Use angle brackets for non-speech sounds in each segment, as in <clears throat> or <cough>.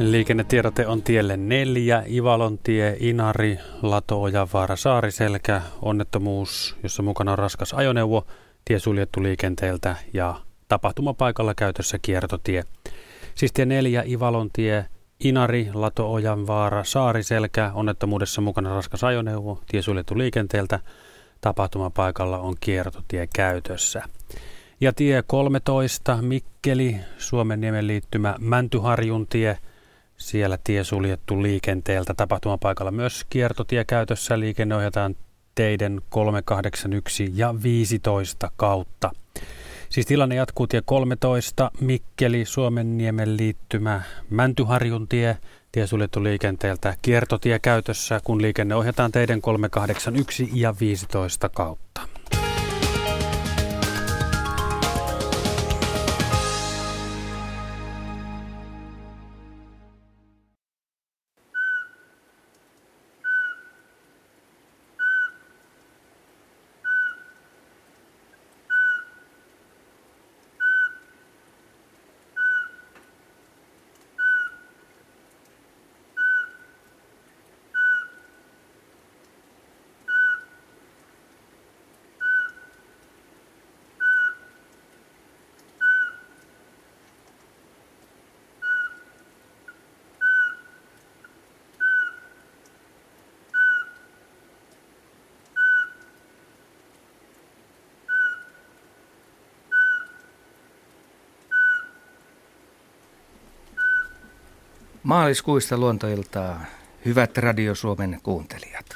Liikennetiedote on tielle neljä, Ivalontie, Inari, Lato, Ojanvaara, Saariselkä, onnettomuus, jossa mukana on raskas ajoneuvo, tie suljettu liikenteeltä ja tapahtumapaikalla käytössä kiertotie. Siis tie neljä, Ivalontie, Inari, Lato, Ojanvaara, Saariselkä, onnettomuudessa mukana raskas ajoneuvo, tie suljettu liikenteeltä, tapahtumapaikalla on kiertotie käytössä. Ja tie 13, Mikkeli, Suomen niemen liittymä Mäntyharjuntie – siellä tie suljettu liikenteeltä. Tapahtumapaikalla myös kiertotie käytössä. Liikenne ohjataan teiden 381 ja 15 kautta. Siis tilanne jatkuu tie 13, Mikkeli, Suomen niemen liittymä, Mäntyharjun tie, tie suljettu liikenteeltä, kiertotie käytössä, kun liikenne ohjataan teiden 381 ja 15 kautta. Maaliskuista luontoiltaa, hyvät Radio Suomen kuuntelijat.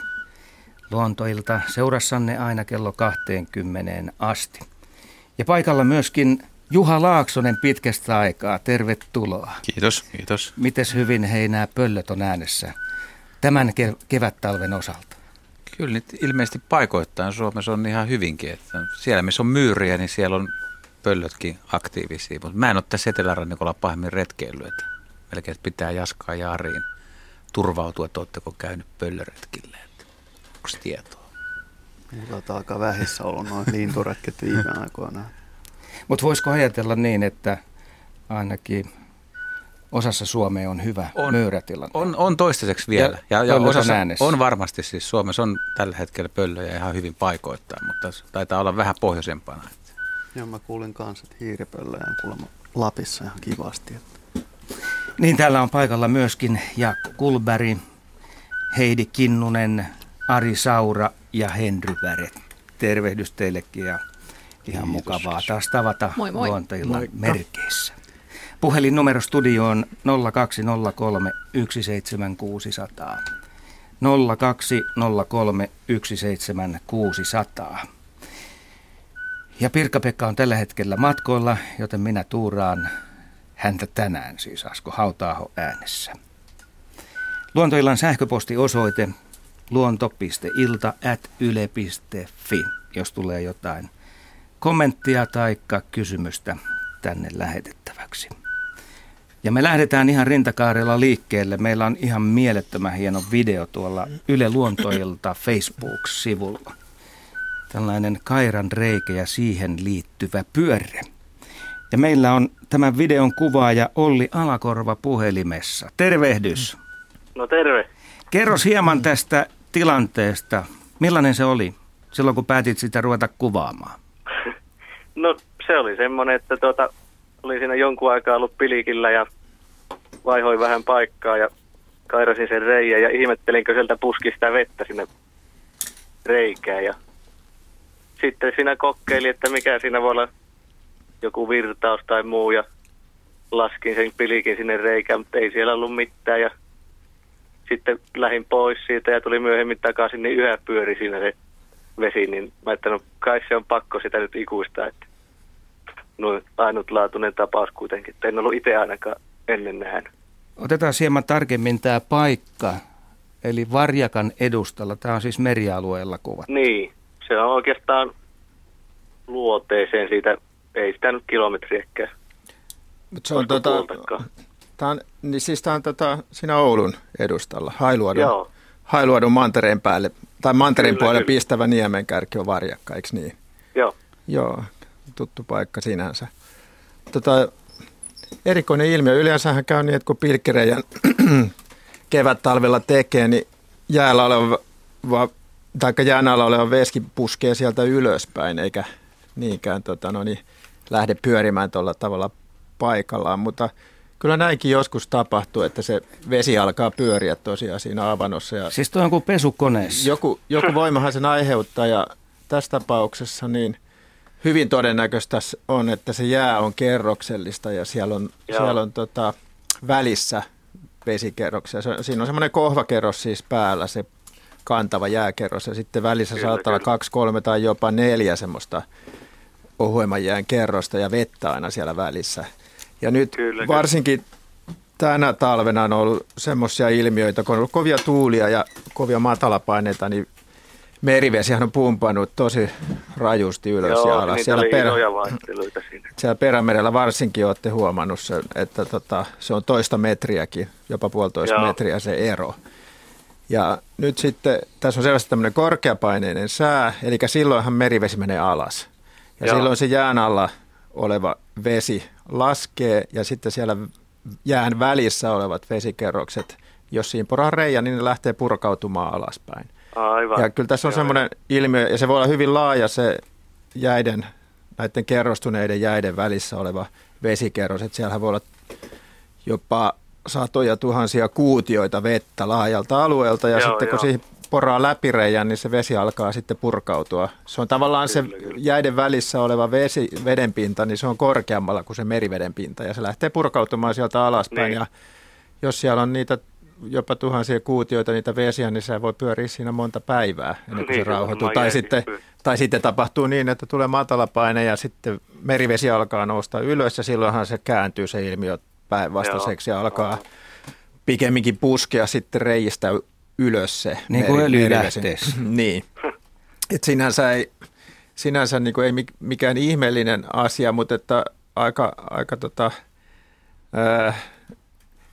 Luontoilta seurassanne aina kello 20 asti. Ja paikalla myöskin Juha Laaksonen pitkästä aikaa. Tervetuloa. Kiitos, kiitos. Mites hyvin heinää pöllöt on äänessä tämän kev- kevättalven osalta? Kyllä nyt ilmeisesti paikoittain Suomessa on ihan hyvinkin. Että siellä missä on myyriä, niin siellä on pöllötkin aktiivisia. Mutta mä en ole tässä Etelärannikolla pahemmin retkeillyt. Että melkein pitää Jaskaa ja Ariin turvautua, että oletteko käynyt pöllöretkille. Onko tietoa? Mulla on aika vähissä ollut noin linturetket viime aikoina. <laughs> Mutta voisiko ajatella niin, että ainakin osassa Suomea on hyvä on, myyrätilanne? On, on toistaiseksi vielä. Ja, ja, ja osassa on varmasti siis Suomessa on tällä hetkellä pöllöjä ihan hyvin paikoittain, mutta taitaa olla vähän pohjoisempana. Joo, mä kuulin kanssa, että hiiripöllöjä on kuulemma Lapissa ihan kivasti. Että niin täällä on paikalla myöskin Jaakko Kulberi, Heidi Kinnunen, Ari Saura ja Henry Väre. Tervehdys teillekin ja ihan Kiitos. mukavaa taas tavata moi, moi. luontajilla merkeissä. Puhelinnumero studioon 0203 17600. 0203 17600. Ja Pirkka-Pekka on tällä hetkellä matkoilla, joten minä tuuraan häntä tänään, siis Asko Hautaaho äänessä. Luontoillan sähköpostiosoite luonto.ilta.yle.fi, jos tulee jotain kommenttia tai kysymystä tänne lähetettäväksi. Ja me lähdetään ihan rintakaarella liikkeelle. Meillä on ihan mielettömän hieno video tuolla Yle Luontoilta Facebook-sivulla. Tällainen kairan reikä ja siihen liittyvä pyörre. Ja meillä on tämän videon kuvaaja Olli Alakorva puhelimessa. Tervehdys. No terve. Kerros hieman tästä tilanteesta. Millainen se oli silloin, kun päätit sitä ruveta kuvaamaan? <laughs> No se oli semmoinen, että tuota, olin siinä jonkun aikaa ollut pilikillä ja vaihoin vähän paikkaa ja kairasin sen reijän ja ihmettelinkö sieltä puskista vettä sinne reikään. Ja sitten siinä kokeili, että mikä siinä voi olla joku virtaus tai muu ja laskin sen pilikin sinne reikään, mutta ei siellä ollut mitään ja sitten lähdin pois siitä ja tuli myöhemmin takaisin, niin yhä pyöri siinä se vesi, niin mä että no kai se on pakko sitä nyt ikuista, että no ainutlaatuinen tapaus kuitenkin, että en ollut itse ainakaan ennen nähnyt. Otetaan hieman tarkemmin tämä paikka, eli Varjakan edustalla, tämä on siis merialueella kuva. Niin, se on oikeastaan luoteeseen siitä ei sitä nyt kilometriäkään. Mutta se on tota, tämä on, niin siis tämä on tota, siinä Oulun edustalla, Hailuodon, Joo. Hailuodon mantereen päälle, tai mantereen kyllä, puolelle kyllä. pistävä niemenkärki on varjakka, eikö niin? Joo. Joo, tuttu paikka sinänsä. Tota, erikoinen ilmiö. Yleensähän käy niin, että kun pilkkireijän <clears throat> kevät-talvella tekee, niin jäällä oleva, tai jään alla oleva veski puskee sieltä ylöspäin, eikä niinkään tota, no niin, lähde pyörimään tuolla tavalla paikallaan. Mutta kyllä näinkin joskus tapahtuu, että se vesi alkaa pyöriä tosiaan siinä avannossa. Ja siis tuo on kuin pesukoneessa. Joku, joku voimahan sen aiheuttaa ja tässä tapauksessa niin hyvin todennäköistä on, että se jää on kerroksellista ja siellä on, siellä on tota, välissä vesikerroksia. Se, siinä on semmoinen kohvakerros siis päällä, se kantava jääkerros ja sitten välissä kyllä, saattaa olla kaksi, kolme tai jopa neljä semmoista ohuemman jään kerrosta ja vettä aina siellä välissä. Ja nyt kyllä, varsinkin tänä talvena on ollut semmoisia ilmiöitä, kun on ollut kovia tuulia ja kovia matalapaineita, niin merivesihän on pumpannut tosi rajusti ylös Joo, ja alas. Siellä, perä, siellä perämerellä varsinkin olette huomannut sen, että tota, se on toista metriäkin, jopa puolitoista Joo. metriä se ero. Ja nyt sitten tässä on selvästi tämmöinen korkeapaineinen sää, eli silloinhan merivesi menee alas. Ja Joo. silloin se jään alla oleva vesi laskee ja sitten siellä jään välissä olevat vesikerrokset, jos siinä poraa reijä, niin ne lähtee purkautumaan alaspäin. Aivan. Ja kyllä tässä on semmoinen ilmiö, ja se voi olla hyvin laaja se jäiden, näiden kerrostuneiden jäiden välissä oleva vesikerros, että siellä voi olla jopa satoja tuhansia kuutioita vettä laajalta alueelta, ja joo, sitten kun joo. siihen poraa läpireijän, niin se vesi alkaa sitten purkautua. Se on tavallaan se jäiden välissä oleva vesi, vedenpinta, niin se on korkeammalla kuin se meriveden pinta, ja se lähtee purkautumaan sieltä alaspäin, niin. ja jos siellä on niitä jopa tuhansia kuutioita niitä vesiä, niin se voi pyöriä siinä monta päivää ennen kuin niin, se rauhoituu. Tai sitten, tai sitten tapahtuu niin, että tulee matalapaine ja sitten merivesi alkaa nousta ylös ja silloinhan se kääntyy se ilmiö päinvastaiseksi ja alkaa pikemminkin puskea sitten reijistä ylös se Niin kuin öljylähteessä. <laughs> niin. Et sinänsä ei, sinänsä niin kuin ei mikään ihmeellinen asia, mutta että aika, aika tota, äh,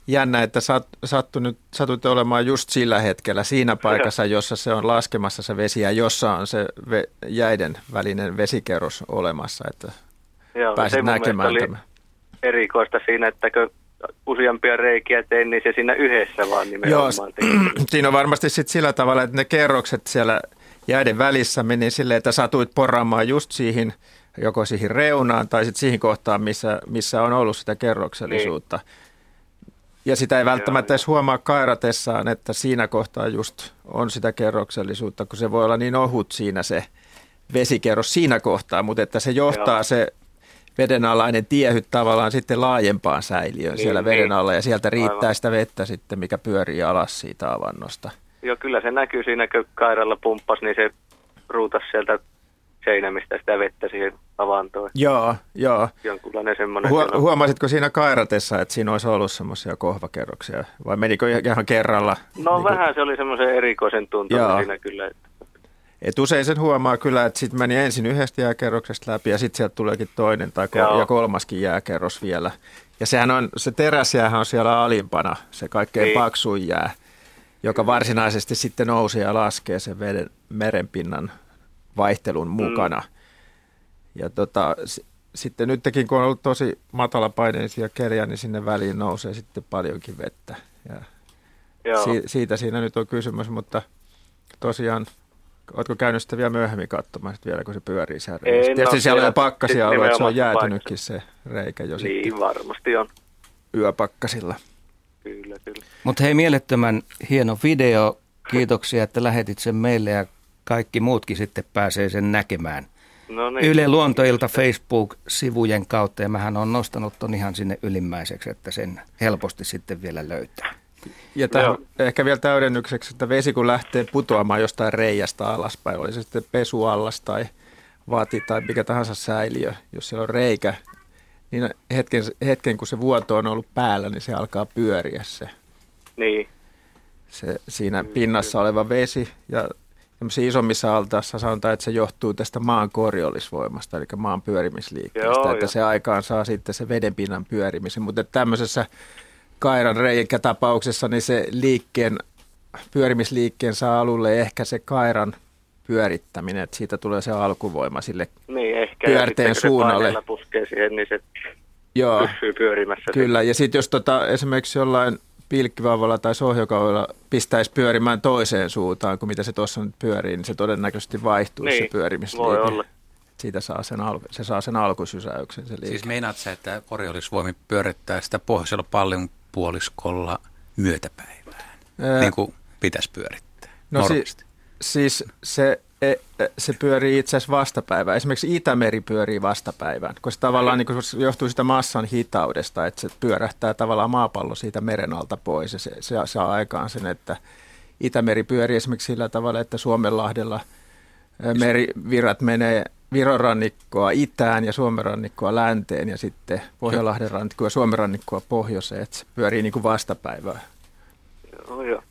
jännä, että sat, sattunut, satutte olemaan just sillä hetkellä siinä paikassa, <laughs> jossa se on laskemassa se vesi ja jossa on se ve, jäiden välinen vesikerros olemassa, että Joo, pääsit näkemään tämän. erikoista siinä, että kun useampia reikiä tein, niin se siinä yhdessä vaan nimenomaan Joo, <clears throat> siinä on varmasti sitten sillä tavalla, että ne kerrokset siellä jäiden välissä meni silleen, että satuit poraamaan just siihen, joko siihen reunaan tai sitten siihen kohtaan, missä, missä on ollut sitä kerroksellisuutta. Niin. Ja sitä ei välttämättä edes huomaa kairatessaan, että siinä kohtaa just on sitä kerroksellisuutta, kun se voi olla niin ohut siinä se vesikerros siinä kohtaa, mutta että se johtaa Joo. se vedenalainen tiehyt tavallaan sitten laajempaan säiliöön niin, siellä veden niin. alla ja sieltä riittää Aivan. sitä vettä sitten, mikä pyörii alas siitä avannosta. Joo, kyllä se näkyy siinä, kun kairalla pumppas, niin se ruutas sieltä seinämistä sitä vettä siihen avantoon. Joo, joo. Jonkunlainen semmoinen. Hu- huomasitko siinä kairatessa, että siinä olisi ollut semmoisia kohvakerroksia vai menikö ihan kerralla? No niin vähän kuin... se oli semmoisen erikoisen tuntunut siinä kyllä. Että... Et usein sen huomaa kyllä, että sitten meni ensin yhdestä jääkerroksesta läpi ja sitten sieltä tuleekin toinen tai kol- ja kolmaskin jääkerros vielä. Ja sehän on, se teräsjäähän on siellä alimpana, se kaikkein niin. paksuin jää, joka varsinaisesti sitten nousee ja laskee sen veden, merenpinnan vaihtelun mm. mukana. Mm. Ja tota, s- sitten nytkin, kun on ollut tosi matalapaineisia keliä, niin sinne väliin nousee sitten paljonkin vettä. Ja si- siitä siinä nyt on kysymys, mutta tosiaan Oletko käynyt sitä vielä myöhemmin katsomaan, sitten vielä kun se pyörii siellä? Ei, Tietysti no, siellä on pakkasia ollut, että se on jäätynytkin se reikä jo Niin, sitten varmasti on. Yöpakkasilla. Kyllä, kyllä. Mutta hei, mielettömän hieno video. Kiitoksia, että lähetit sen meille ja kaikki muutkin sitten pääsee sen näkemään. No niin. Yle Luontoilta Facebook-sivujen kautta ja mähän on nostanut ton ihan sinne ylimmäiseksi, että sen helposti sitten vielä löytää. Ja tähän ehkä vielä täydennykseksi, että vesi kun lähtee putoamaan jostain reiästä alaspäin, oli se sitten pesuallas tai vaati tai mikä tahansa säiliö, jos siellä on reikä, niin hetken, hetken kun se vuoto on ollut päällä, niin se alkaa pyöriä se. Niin. Se, siinä pinnassa oleva vesi ja isommissa altaassa sanotaan, että se johtuu tästä maan korjollisvoimasta, eli maan pyörimisliikkeestä, Joo, että jo. se aikaan saa sitten se vedenpinnan pyörimisen, mutta tämmöisessä kairan reikä tapauksessa, niin se liikkeen, pyörimisliikkeen saa alulle ehkä se kairan pyörittäminen, että siitä tulee se alkuvoima sille niin, ehkä, pyörteen ja suunnalle. puskee siihen, niin se Joo, pysyy pyörimässä. kyllä. Ja sitten jos tota, esimerkiksi jollain pilkkivauvalla tai sohjokaudella pistäisi pyörimään toiseen suuntaan kuin mitä se tuossa nyt pyörii, niin se todennäköisesti vaihtuu Niin, se pyörimisliike. voi olla. Siitä saa sen alku, se saa sen alkusysäyksen se liike. Siis meinaat sä, että voimin pyörittää sitä pohjoisella paljon puoliskolla myötäpäivään, Ää, niin kuin pitäisi pyörittää No si-. Siis se, e- e- se pyörii itse asiassa vastapäivään. Esimerkiksi Itämeri pyörii vastapäivään, koska tavallaan niin kuin se johtuu sitä massan hitaudesta, että se pyörähtää tavallaan maapallo siitä meren alta pois ja se, se saa aikaan sen, että Itämeri pyörii esimerkiksi sillä tavalla, että Suomenlahdella merivirrat menee Viron rannikkoa itään ja Suomen rannikkoa länteen ja sitten Pohjanlahden rannikkoa ja Suomen rannikkoa pohjoiseen, että se pyörii niin kuin vastapäivään. Joo, joo.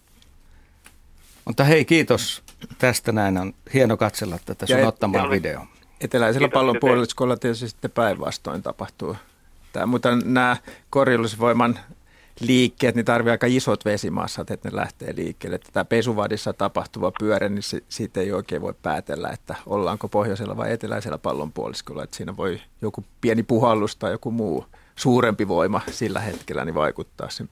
Mutta hei, kiitos tästä näin. On hieno katsella tätä sun Ja et- ottamaa ja- videoa. Eteläisellä Kiitos, pallonpuoliskolla tietysti sitten päinvastoin tapahtuu. Tämä, mutta nämä korjullisvoiman liikkeet, niin tarvii aika isot vesimassat, että ne lähtee liikkeelle. Tämä pesuvadissa tapahtuva pyörä, niin se, siitä ei oikein voi päätellä, että ollaanko pohjoisella vai eteläisellä pallonpuoliskolla. Että siinä voi joku pieni puhallus tai joku muu suurempi voima sillä hetkellä niin vaikuttaa sen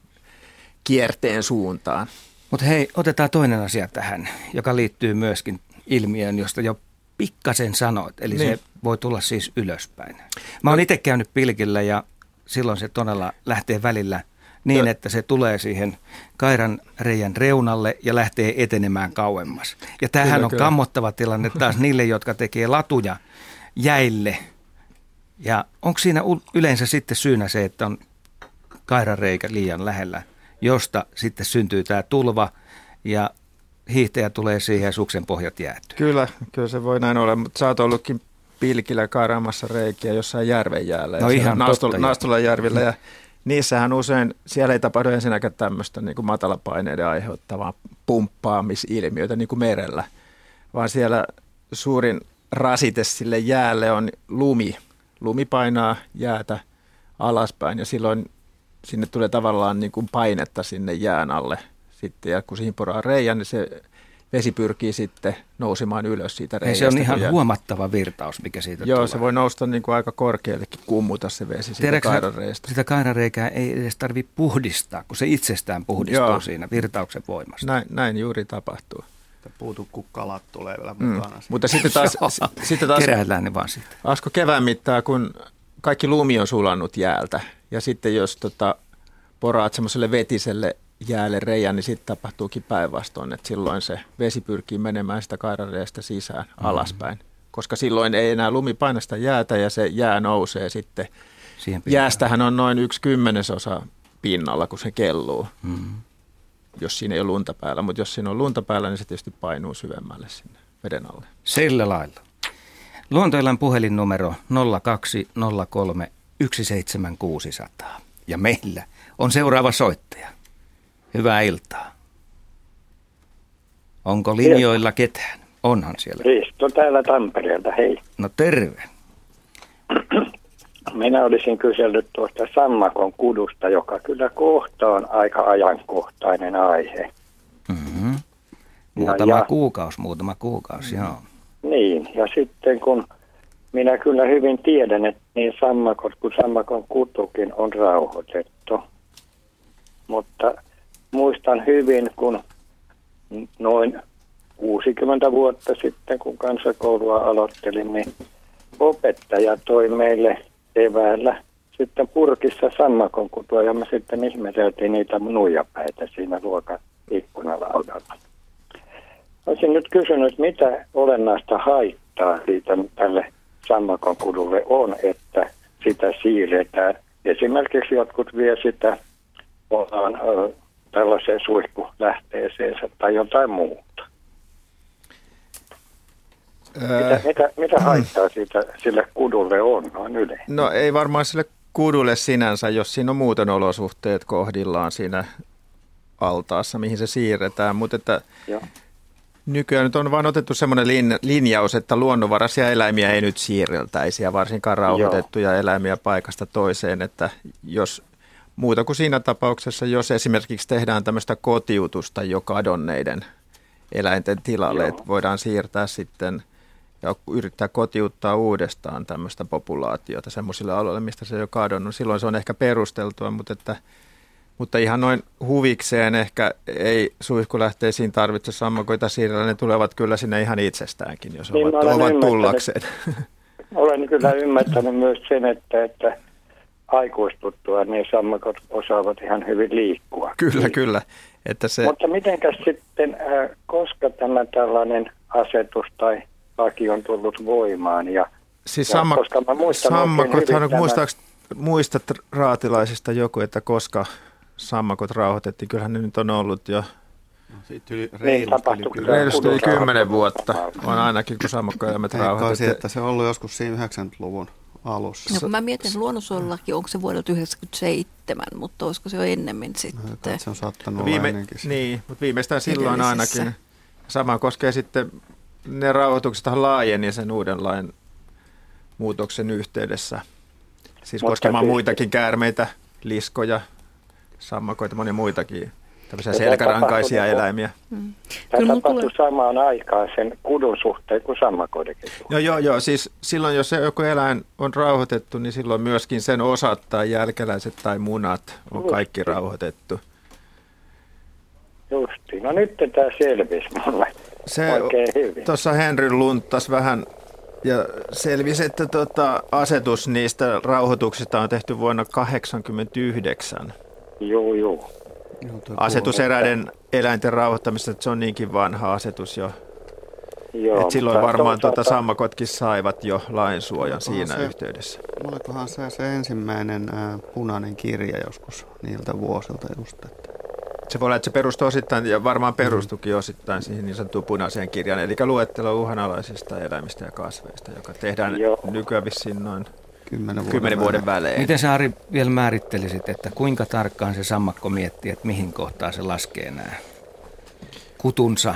kierteen suuntaan. Mutta hei, otetaan toinen asia tähän, joka liittyy myöskin ilmiöön, josta jo pikkasen sanoit. Eli. Niin. se voi tulla siis ylöspäin. Mä oon itse käynyt pilkillä ja silloin se todella lähtee välillä niin, että se tulee siihen kairan reijän reunalle ja lähtee etenemään kauemmas. Ja tämähän Kyllä, on kyllä. kammottava tilanne taas <laughs> niille, jotka tekee latuja jäille. Ja onko siinä yleensä sitten syynä se, että on kairanreikä liian lähellä, josta sitten syntyy tämä tulva ja hiihtäjä tulee siihen ja suksen pohjat jäätyy. Kyllä, kyllä se voi näin olla, mutta sä oot ollutkin pilkillä kairaamassa reikiä jossain järven jäällä. No ja ihan joo. Naastolan järvillä ja niissähän usein, siellä ei tapahdu ensinnäkään tämmöistä niin matalapaineiden aiheuttavaa pumppaamisilmiötä niin kuin merellä, vaan siellä suurin rasite sille jäälle on lumi. Lumi painaa jäätä alaspäin ja silloin sinne tulee tavallaan niin kuin painetta sinne jään alle sitten ja kun siihen poraa reijä, niin se vesi pyrkii sitten nousemaan ylös siitä Ei, reiästä. se on ihan jää- huomattava virtaus, mikä siitä Joo, tulee. se voi nousta niin kuin aika korkeallekin kummuta se vesi siitä Tiedätkö sä, kairanreistä. sitä kairareikää ei edes tarvitse puhdistaa, kun se itsestään puhdistuu Joo. siinä virtauksen voimasta. Näin, näin juuri tapahtuu. Että puutu, kun kalat tulee vielä Mm. mukana. siinä. Mutta sitten taas, sitten taas Keräillään ne vaan sitten. Asko kevään mittaan, kun kaikki lumi on sulannut jäältä ja sitten jos tota, poraat semmoiselle vetiselle jäälle reijän, niin sitten tapahtuukin päinvastoin, että silloin se vesi pyrkii menemään sitä kairareesta sisään Mm-hmm. alaspäin, koska silloin ei enää lumi paina sitä jäätä ja se jää nousee sitten. Siihen. Jäästähän on noin yksi kymmenesosa pinnalla, kun se kelluu, Mm. jos siinä ei ole lunta päällä, mutta jos siinä on lunta päällä, niin se tietysti painuu syvemmälle sinne veden alle. Sillä lailla. Luontoillan puhelinnumero 0203 17600. Ja meillä on seuraava soittaja. Hyvää iltaa. Onko linjoilla ketään? Onhan siellä. Risto täällä Tampereelta, hei. No terve. <clears throat> Minä olisin kysellyt tuosta sammakon kudusta, joka kyllä kohta on aika ajankohtainen aihe. Mm-hmm. Muutama ja. kuukausi, muutama kuukausi, joo. Niin, ja sitten kun minä kyllä hyvin tiedän, että niin sammakot kuin sammakon kutukin on rauhoitettu. Mutta muistan hyvin, kun noin 60 vuotta sitten, kun kansakoulua aloittelin, niin opettaja toi meille eväällä sitten purkissa sammakon kutua ja me sitten ihmeteltiin niitä nuijapäitä siinä luokan ikkunalaudalla. Olisin nyt kysynyt, mitä olennaista haittaa siitä tälle sammakon kudulle on, että sitä siirretään. Esimerkiksi jotkut vie sitä ollaan, ö, tällaiseen suihkulähteeseensä tai jotain muuta. Mitä, mitä, mitä <clears throat> haittaa siitä sille kudulle on noin yleensä? No ei varmaan sille kudulle sinänsä, jos siinä on muuten olosuhteet kohdillaan siinä altaassa, mihin se siirretään, mutta että Joo. nykyään nyt on vain otettu semmoinen lin, linjaus, että luonnonvaraisia eläimiä ei nyt siirreltäisi ja varsinkaan rauhoitettuja eläimiä paikasta toiseen, että jos muuta kuin siinä tapauksessa, jos esimerkiksi tehdään tämmöistä kotiutusta jo kadonneiden eläinten tilalle, Joo. että voidaan siirtää sitten ja yrittää kotiuttaa uudestaan tämmöistä populaatiota semmoisille alueille, mistä se ole kadonnut. Silloin se on ehkä perusteltua, mutta, että, mutta ihan noin huvikseen ehkä ei suihkulähteisiin tarvitse sammakoita siirrellä. Ne tulevat kyllä sinne ihan itsestäänkin, jos Niin, ovat, olen ovat tullakseen. Olen kyllä ymmärtänyt myös sen, että, että aikuistuttua niin sammakot osaavat ihan hyvin liikkua. kyllä, kyllä. Että se, Mutta mitenkäs sitten, äh, koska tämä tällainen asetus tai laki on tullut voimaan ja Siis Ja samma, koska mä muistan sammakothan, tämän- muistaaks, muistat raatilaisista joku, että koska sammakot rauhoitettiin? Kyllähän ne nyt on ollut jo No, siitä yli, Niin, reilusti yli kyllä. kymmenen reilusti yli vuotta. On ainakin, kun sammakkoeläimet Veikkaaisin, rauhoitettiin. että se on ollut joskus siinä 90-luvun alussa. No kun mä mietin luonnonsuojelulaki, onko se vuodelta 1997, mutta olisiko se jo ennemmin No, sitten? että se on saattanut Viime, olla ennenkin. niin, mutta viimeistään silloin ainakin. Sama koskee sitten, ne rauhoitukset laajeni sen uuden lain muutoksen yhteydessä. Siis Mutta koskemaan muitakin käärmeitä, liskoja, sammakoita, monia muitakin tämmöisiä selkärankaisia tapahtui- eläimiä. Mm. tämä tapahtui tulee- samaan aikaan sen kudun suhteen kuin sammakoidenkin suhteen. Joo, joo, joo. Siis silloin, jos se joku eläin on rauhoitettu, niin silloin myöskin sen osat tai jälkeläiset tai munat on kaikki rauhoitettu. Justiin. No nyt tämä selvisi mulle Se oikein hyvin. tuossa Henry lunttas vähän ja selvisi, että tota, asetus niistä rauhoituksista on tehty vuonna 1989. Juu, juu. Joo, tuo Asetus eräiden eläinten rauhoittamisesta, että se on niinkin vanha asetus jo. Joo, Et silloin varmaan tuota sammakotkin saivat jo lainsuojan siinä se- yhteydessä. Olikohan se se ensimmäinen ää, punainen kirja joskus niiltä vuosilta just, että Se voi olla, että se perustuu osittain, ja varmaan perustukin osittain siihen niin sanottuun punaiseen kirjaan, eli luettelo uhanalaisista eläimistä ja kasveista, joka tehdään Joo. nykyään vissiin noin kymmenen vuoden, kymmenen vuoden välein. Miten sä Ari vielä määrittelisit, että kuinka tarkkaan se sammakko miettii, että mihin kohtaan se laskee nämä kutunsa?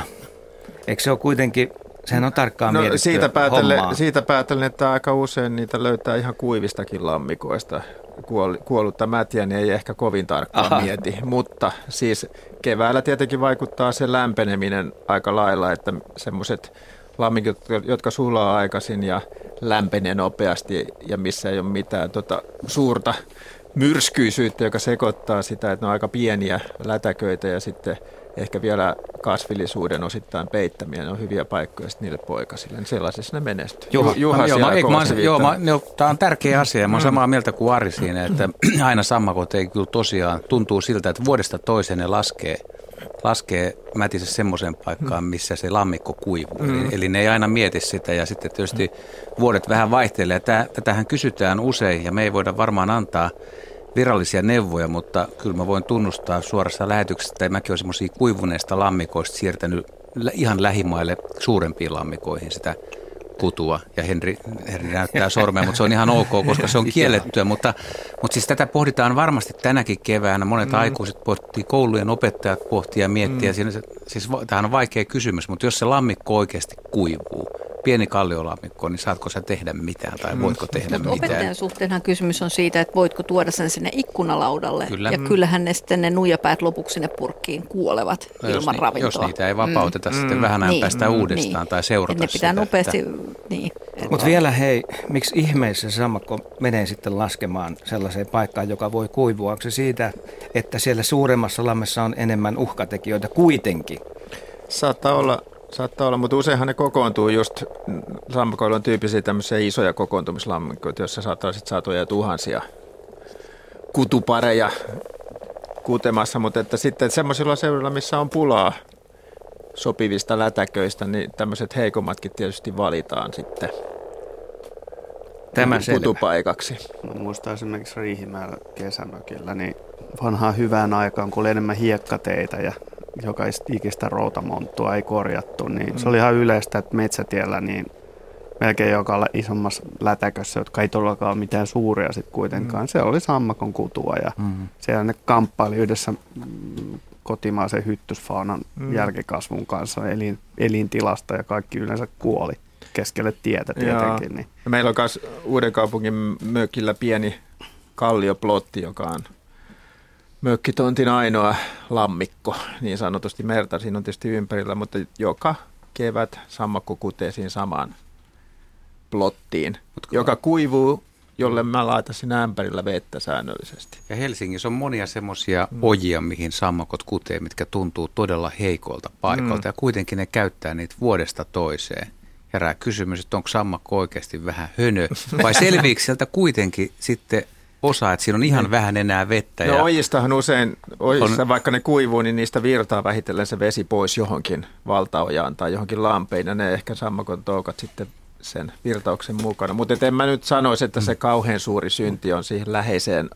Eikö se ole kuitenkin, sehän on tarkkaan No, mietitty siitä, päätellen, hommaa. siitä päätellen, että aika usein niitä löytää ihan kuivistakin lammikoista. Kuol, kuollutta mätiä niin ei ehkä kovin tarkkaan. Aha. mieti, mutta siis keväällä tietenkin vaikuttaa se lämpeneminen aika lailla, että semmoiset lammikot, jotka sulaa aikaisin ja lämpenee nopeasti ja missä ei ole mitään tota, suurta myrskyisyyttä, joka sekoittaa sitä, että ne on aika pieniä lätäköitä ja sitten ehkä vielä kasvillisuuden osittain peittämiä. Ne on hyviä paikkoja sitten niille poikasille. Niin sellaisessa ne menestyy. Juha. Juha joo, mä, mä, joo, mä, joo, tämä on tärkeä asia. Mä oon samaa mieltä kuin Ari siinä, että <clears throat> aina sammakot ei kyllä tosiaan tuntuu siltä, että vuodesta toiseen ne laskee, laskee mätissä semmoiseen paikkaan, missä se lammikko kuivuu. Eli, eli ne ei aina mieti sitä ja sitten tietysti vuodet vähän vaihtelee. Tää, tätähän kysytään usein ja me ei voida varmaan antaa virallisia neuvoja, mutta kyllä mä voin tunnustaa suorassa lähetyksessä, että mäkin olen semmoisia kuivuneista lammikoista siirtänyt ihan lähimaille suurempiin lammikoihin sitä kutua. Ja Henri, Henri näyttää sormea, mutta se on ihan ok, koska se on kiellettyä. Mutta, mutta siis tätä pohditaan varmasti tänäkin keväänä. Monet mm. aikuiset pohtii, koulujen opettajat pohtii ja miettii. Mm. Siinä se, siis tämähän on vaikea kysymys, mutta jos se lammikko oikeasti kuivuu, pieni kalliolammikko, niin saatko sä tehdä mitään tai voitko tehdä Mutta mitään? opettajan suhteenhan kysymys on siitä, että voitko tuoda sen sinne ikkunalaudalle. Kyllä. Ja kyllähän ne sitten ne nuijapäät lopuksi sinne purkkiin kuolevat No jos, ilman ni- ravintoa. jos niitä ei vapauteta mm. sitten vähän ajan Niin, päästä mm, uudestaan niin. tai seurata ne pitää sitä, nopeasti, Että, niin. Mutta vielä hei, miksi ihmeessä se sammakko menee sitten laskemaan sellaiseen paikkaan, joka voi kuivua? Onko se siitä, että siellä suuremmassa lammessa on enemmän uhkatekijöitä kuitenkin? Saattaa olla, saattaa olla, mutta useinhan ne kokoontuu just, sammakoilla on tyyppisiä tämmöisiä isoja kokoontumislammikoita, joissa saattaa sitten satoja tuhansia kutupareja kutemassa, mutta että sitten semmoisilla seuduilla, missä on pulaa sopivista lätäköistä, niin tämmöiset heikommatkin tietysti valitaan sitten Tämä kutupaikaksi. Mä muistan esimerkiksi Riihimäellä kesämökillä, niin vanhaan hyvään aikaan, kun oli enemmän hiekkateitä ja joka ikistä routamonttua ei korjattu, niin se oli ihan yleistä, että metsätiellä niin melkein joka isommassa lätäkössä, jotka ei todellakaan ole mitään suuria sitten kuitenkaan. Se oli sammakon kutua ja mm. siellä ne kamppaili yhdessä mm, kotimaisen hyttysfaunan Mm. jälkikasvun kanssa elin, elintilasta ja kaikki yleensä kuoli keskelle tietä Joo. tietenkin. Niin. Meillä on myös uuden kaupungin mökillä pieni kallioplotti, joka on mökkitontin ainoa lammikko, niin sanotusti merta. Siinä on tietysti ympärillä, mutta joka kevät sammakko kutee siinä samaan plottiin, joka kuivuu, jolle mä laitaisin ämpärillä vettä säännöllisesti. Ja Helsingissä on monia semmoisia mm. ojia, mihin sammakot kutee, mitkä tuntuu todella heikolta paikalta. Mm. Ja kuitenkin ne käyttää niitä vuodesta toiseen. Herää kysymys, että onko sammakko oikeasti vähän hönö, vai <laughs> selviikö sieltä kuitenkin sitten osa, että siinä on ihan niin. vähän enää vettä. No ja ojistahan usein, ojissa, on, vaikka ne kuivuu, niin niistä virtaa vähitellen se vesi pois johonkin valtaojaan tai johonkin lampeen, ja ne ehkä sammakon toukat sitten sen virtauksen mukana. Mutta en mä nyt sanoisi, että se kauhean suuri synti on siihen läheiseen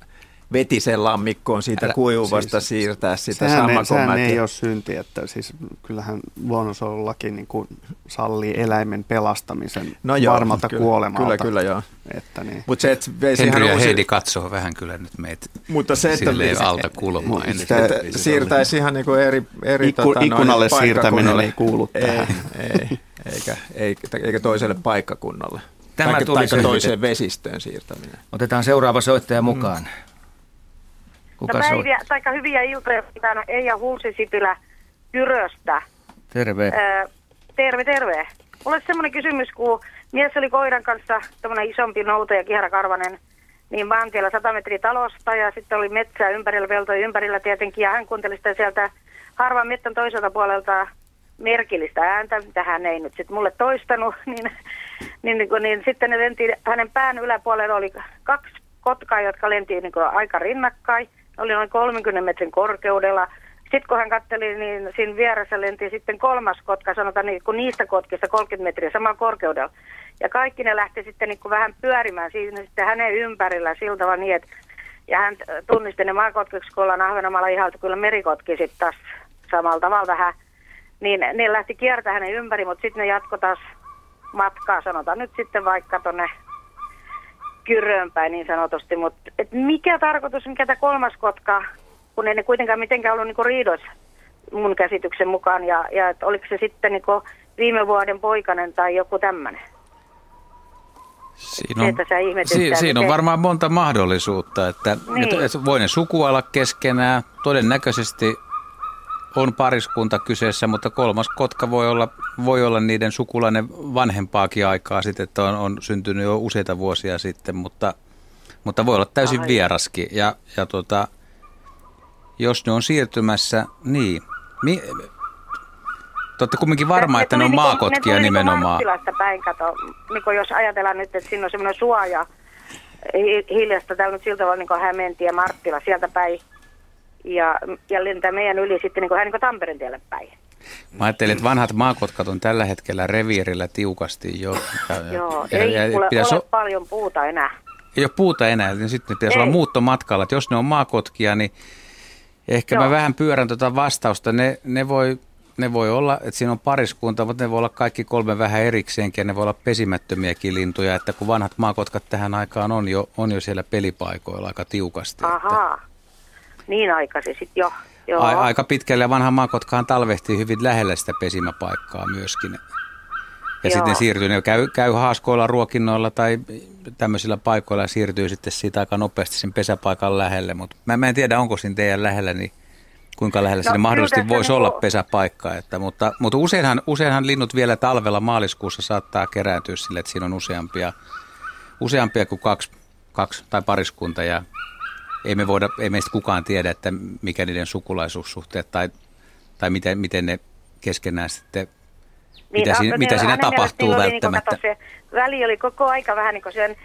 vetisen lammikkoon siitä Älä, kuivuvasta siis, siirtää sitä sehän, ei, sehän ei ole synti, että siis kyllähän luonnonsuojelulaki niin kuin sallii eläimen pelastamisen no joo, varmalta kyllä, kuolemalta. Kyllä, kyllä joo. Että niin. Mut se, että Henry ja uusi... Heidi katsoo vähän kyllä nyt meitä Mutta se, että se, alta kulmaa. Se, että siirtäisi ihan niin kuin eri, eri Ikku, tota, ikkunalle siirtäminen ei kuulu tähän. Ei, eikä, eikä, eikä toiselle paikkakunnalle. Tämä taikka, tuli taikka toiseen vesistöön siirtäminen. Otetaan seuraava soittaja mukaan. Mm. Kuka no päiviä, taikka hyviä iltoja pitää Eija Hulsisipilä Kyröstä. Terve. Öö, terve, terve. Mulla semmoinen kysymys, kun mies oli koiran kanssa, tämmöinen isompi noutaja, Kihara Karvanen, niin maantiellä 100 metriä talosta ja sitten oli metsää ympärillä, veltoja ympärillä tietenkin ja hän kuunteli sitä sieltä harvan mettän toiselta puolelta merkillistä ääntä, mitä hän ei nyt sitten mulle toistanut, <laughs> niin, niin, niin, niin sitten ne lenti, hänen pään yläpuolella oli kaksi kotkaa, jotka lenti niin aika rinnakkain oli noin 30 metrin korkeudella. Sitten kun hän katteli, niin siinä vieressä lenti sitten kolmas kotka, sanotaan niin kuin niistä kotkista 30 metriä samalla korkeudella. Ja kaikki ne lähti sitten niin kuin vähän pyörimään siinä sitten hänen ympärillä siltä vaan niin, että ja hän tunnisti ne maakotkiksi, kun ollaan Ahvenanmaalla ihalta kyllä merikotki sitten taas samalla tavalla vähän. Niin ne lähti kiertämään hänen ympäri, mutta sitten ne jatko taas matkaa, sanotaan nyt sitten vaikka tuonne kyrönpäin niin sanotusti, mutta et mikä tarkoitus, mikä tämä kolmas kotka, kun ei ne kuitenkaan mitenkään ollut niinku riidos mun käsityksen mukaan, ja, ja et oliko se sitten niinku viime vuoden poikainen tai joku tämmöinen? Siinä on, si, siinä on varmaan monta mahdollisuutta, että, niin. että voi ne sukualla keskenään, todennäköisesti on pariskunta kyseessä, mutta kolmas kotka voi olla, voi olla niiden sukulainen vanhempaakin aikaa sitten, että on, on syntynyt jo useita vuosia sitten, mutta, mutta voi olla täysin Ai. vieraskin. Ja, ja tota, jos ne on siirtymässä, niin, mi, Totta kumminkin varma, että ne on niinku- maakotkia ne nimenomaan. Ne päin, kato, niin jos ajatellaan nyt, että siinä on semmoinen suoja, hiljasta täällä nyt siltä tavalla niin Hämeentie ja Marttila sieltä päin ja, ja lentää meidän yli sitten niin kuin, niin kuin Tampereen tielle päin. Mä ajattelin, että vanhat maakotkat on tällä hetkellä reviirillä tiukasti jo. Ja, Joo, ja, ei ja, kuule ole so... paljon puuta enää. Ei ole puuta enää, niin sitten pitäisi ei. olla muuttomatkalla. Että jos ne on maakotkia, niin ehkä Joo. mä vähän pyörän tuota vastausta. Ne, ne, voi, ne voi olla, että siinä on pariskunta, mutta ne voi olla kaikki kolme vähän erikseenkin ja ne voi olla pesimättömiäkin lintuja. Että kun vanhat maakotkat tähän aikaan on jo, on jo siellä pelipaikoilla aika tiukasti. Ahaa. Että, niin aikaisin sitten jo. Joo. A- aika pitkälle ja vanha maakotkaan talvehtii hyvin lähellä sitä pesimäpaikkaa myöskin. Ja Joo. sitten siirtyy, ne käy, käy haaskoilla, ruokinnoilla tai tämmöisillä paikoilla ja siirtyy sitten siitä aika nopeasti sen pesäpaikan lähelle. Mutta mä, mä en tiedä, onko siinä teidän lähellä, niin kuinka lähellä no, sinne mahdollisesti voisi niin olla pesäpaikka. Että, mutta, mutta useinhan, useinhan linnut vielä talvella maaliskuussa saattaa kerääntyä sille, että siinä on useampia, useampia kuin kaksi, kaksi tai pariskunta ja ei, me voida, ei meistä kukaan tiedä, että mikä niiden sukulaisuussuhteet tai, tai miten, miten ne keskenään sitten, niin, mitä, siinä, mitä siinä tapahtuu niin välttämättä. Niin se väli oli koko aika vähän niin kuin sen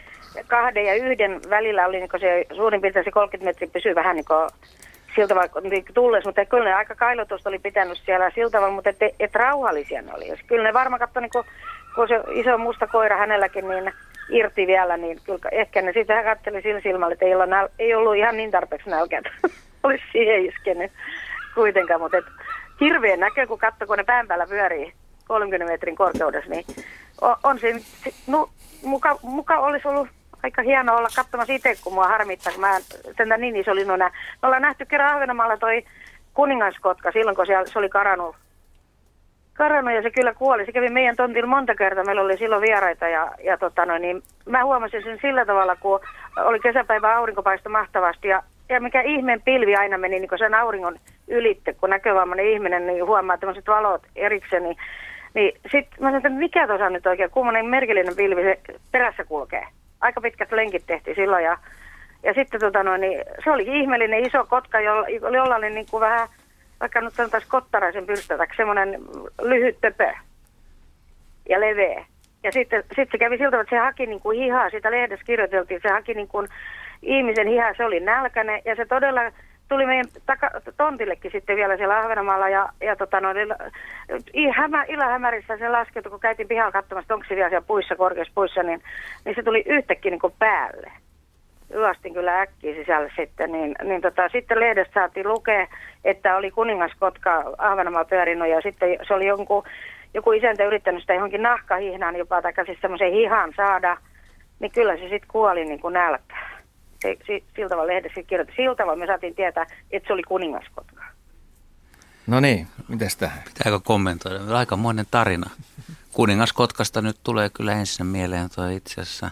kahden ja yhden välillä oli niin se suurin piirtein se 30 metriä pysyy vähän niin kuin siltä tavalla niin tulles, mutta kyllä ne aika kailotusta oli pitänyt siellä siltä tavalla, mutta et, et rauhallisia ne oli. Ja kyllä ne varmaan katsoi, niin kun, kun se iso musta koira hänelläkin, niin irti vielä, niin kyllä ehkä ne sitten katseli sillä silmällä, että ei, olla näl- ei ollut ihan niin tarpeeksi nälkeä, <laughs> olisi siihen iskenyt kuitenkaan, mutta et, hirveän näkö, kun katsoo, kun ne pään päällä pyörii 30 metrin korkeudessa, niin on, on siinä, no, muka, muka olisi ollut aika hienoa olla katsomassa itse, kun mua harmittaa, kun mä sentään niin iso linnuna. Me ollaan nähty kerran Ahvenanmaalla toi kuningaskotka silloin, kun siellä, se oli karannut karannut ja se kyllä kuoli. Se kävi meidän tontilla monta kertaa. Meillä oli silloin vieraita ja, ja tota no, niin mä huomasin sen sillä tavalla, kun oli kesäpäivä aurinkopaista mahtavasti ja, ja mikä ihmeen pilvi aina meni niin sen auringon ylitte, kun näkövammainen ihminen niin huomaa tämmöiset valot erikseen, niin Niin sitten mä sanoin, että mikä tuossa nyt oikein, kummonen merkillinen pilvi se perässä kulkee. Aika pitkät lenkit tehtiin silloin ja, ja sitten tota noin, niin se oli ihmeellinen iso kotka, jolla, jolla oli niin kuin vähän, vaikka nyt sanotaan kottaraisen pyrstötäksi, semmoinen lyhyt töpö ja leveä. Ja sitten sit se kävi siltä, että se haki niin kuin hihaa, sitä lehdessä kirjoiteltiin, se haki niin kuin ihmisen hihaa, se oli nälkäinen ja se todella tuli meidän taka, tontillekin sitten vielä siellä Ahvenanmaalla ja, ja tota noin, hämä, ilahämärissä se laskeutui, kun käytiin pihalla katsomassa, onko se vielä siellä puissa, korkeassa puissa, niin, niin se tuli yhtäkkiä niin kuin päälle. Ylastin kyllä äkkiä sisälle sitten, niin, niin tota, sitten lehdestä saatiin lukea, että oli kuningaskotka Ahvenanmaalla pyörinyt ja sitten se oli jonkun, joku isäntä yrittänyt sitä johonkin nahkahihnaan jopa, tai siis semmoisen hihan saada, niin kyllä se sitten kuoli niin kuin nälkään se, se, Siltavan lehdessä kirjoitti. Siltava me saatiin tietää, että se oli kuningaskotka. No niin, mitäs tähän? Pitääkö kommentoida? Aika monen tarina. Kuningaskotkasta nyt tulee kyllä ensin mieleen tuo itse asiassa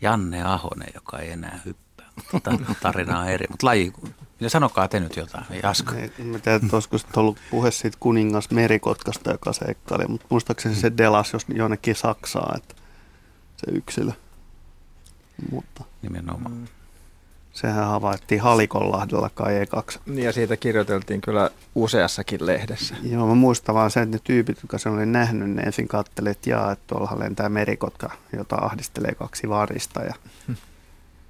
Janne Ahonen, joka ei enää hyppää. Mutta tarina on eri. Mutta laji, ja sanokaa te nyt jotain, Jaska. Mä tiedän, että olisiko ollut puhe siitä kuningas merikotkasta, joka seikkaili, mutta muistaakseni se delas jos jonnekin Saksaa, että se yksilö. Mutta. Nimenomaan. Sehän havaittiin Halikonlahdella kai ekaksi. Niin ja siitä kirjoiteltiin kyllä useassakin lehdessä. Joo, mä muistan vaan sen, että ne tyypit, jotka sen oli nähnyt, ne ensin katselivat, että jaa, että tuolla lentää merikotka, jota ahdistelee kaksi varista. Ja, hmm.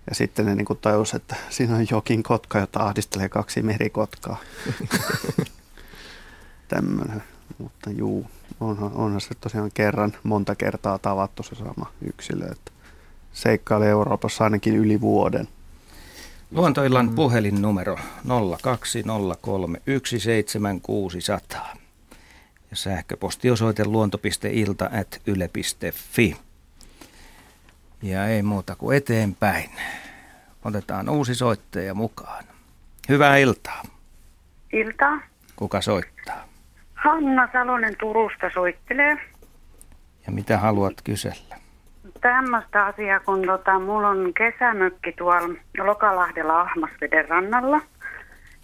ja sitten ne niin tajusivat, että siinä on jokin kotka, jota ahdistelee kaksi merikotkaa. <laughs> Tämmöinen. Mutta juu, onhan, onhan se tosiaan kerran monta kertaa tavattu se sama yksilö. Että seikkailee Euroopassa ainakin yli vuoden. Luontoillan mm. puhelinnumero 020317600 ja sähköpostiosoite luonto.ilta at yle.fi. Ja ei muuta kuin eteenpäin. Otetaan uusi soittaja mukaan. Hyvää iltaa. Iltaa. Kuka soittaa? Hanna Salonen Turusta soittelee. Ja mitä haluat kysellä? Tämmöistä asiaa, kun tota, mulla on kesämökki tuolla Lokalahdella Ahmasveden rannalla.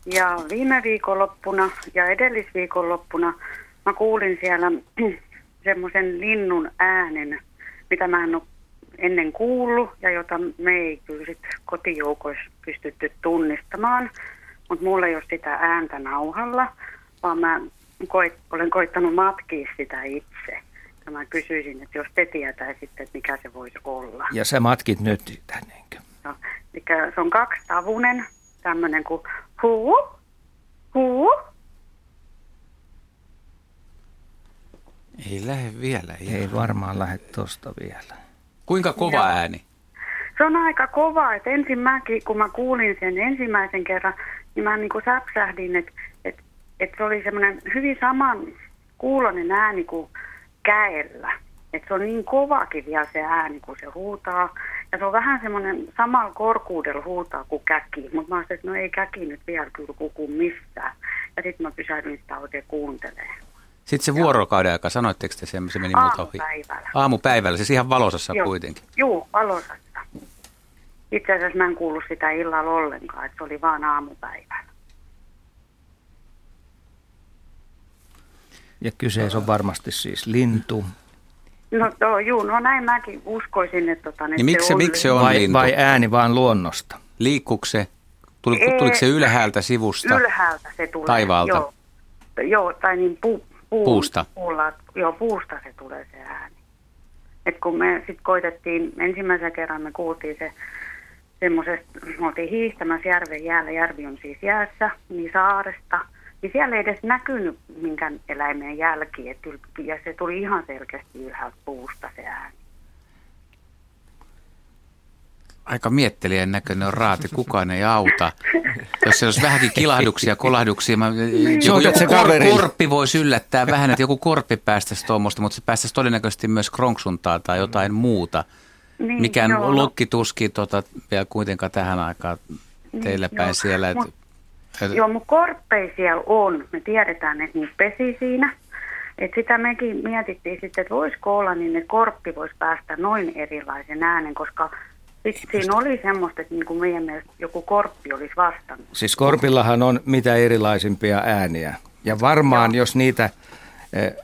Ja viime viikonloppuna ja edellisviikonloppuna mä kuulin siellä <clears throat> semmoisen linnun äänen, mitä mä en ole ennen kuullut ja jota me ei kyllä sit kotijoukoissa pystytty tunnistamaan. Mutta mulla ei ole sitä ääntä nauhalla, vaan mä koit, olen koittanut matkia sitä itse. Ja mä kysyisin, että jos te tietäisitte, että mikä se voisi olla. Ja sä matkit nyt tännenkö? No, eli se on kaksitavunen, tämmöinen kuin huu, huu. Ei lähde vielä. Ei, ei varmaan lähde tosta vielä. Kuinka kova ja. ääni? Se on aika kova, että ensin mäkin, kun mä kuulin sen ensimmäisen kerran, niin mä niin kuin säpsähdin, että, että, että se oli semmoinen hyvin saman kuulonen ääni kuin käellä. että se on niin kovakin vielä se ääni, kun se huutaa. Ja se on vähän semmoinen samalla korkuudella huutaa kuin käki. Mutta mä että no ei käki nyt vielä kyllä kuku missään. Ja sitten mä pysähdyin sitä oikein kuuntelemaan. Sitten se vuorokauden aika, sanoitteko te sen, se meni muuta ohi? Aamupäivällä. Aamupäivällä, siis ihan valosassa Joo. kuitenkin. Joo, valosassa. Itse asiassa mä en kuullut sitä illalla ollenkaan, että se oli vaan aamupäivällä. Ja kyseessä on varmasti siis lintu. No, no juu, no näin mäkin uskoisin, että, tota, niin miksi, se, miksi se on vai, lintu? vai ääni vaan luonnosta? Liikkuuko se? Tuli, Ei, tuliko se ylhäältä sivusta? Ylhäältä se tulee. Taivaalta? Joo, joo tai niin pu, puu, puusta? Puulla, joo, puusta se tulee se ääni. Et kun me sitten koitettiin, ensimmäisen kerran me kuultiin se semmoisesta, me oltiin hiihtämässä järven jäällä, järvi on siis jäässä, niin saaresta – niin siellä ei edes näkynyt minkään eläimen jälkiä. Ja se tuli ihan selkeästi ylhäältä puusta se ääni. Aika miettelijän näköinen on raati, kukaan ei auta. Jos se olisi vähänkin kilahduksia, kolahduksia, mä, niin. joku, joku kor, korppi voisi yllättää vähän, että joku korppi päästäisi tuommoista, mutta se päästäisi todennäköisesti myös kronksuntaa tai jotain muuta. Niin, Mikään joo. lokki tota, vielä kuitenkaan tähän aikaan teillä niin, päin joo. siellä. Että... Joo, mutta korppeja siellä on. Me tiedetään, että niitä pesi siinä. Et sitä mekin mietittiin sitten, että voisiko olla niin, että korppi voisi päästä noin erilaisen äänen, koska sitten siinä oli semmoista, että niin kuin meidän mielestä joku korppi olisi vastannut. Siis korpillahan on mitä erilaisimpia ääniä. Ja varmaan, Joo. jos niitä eh,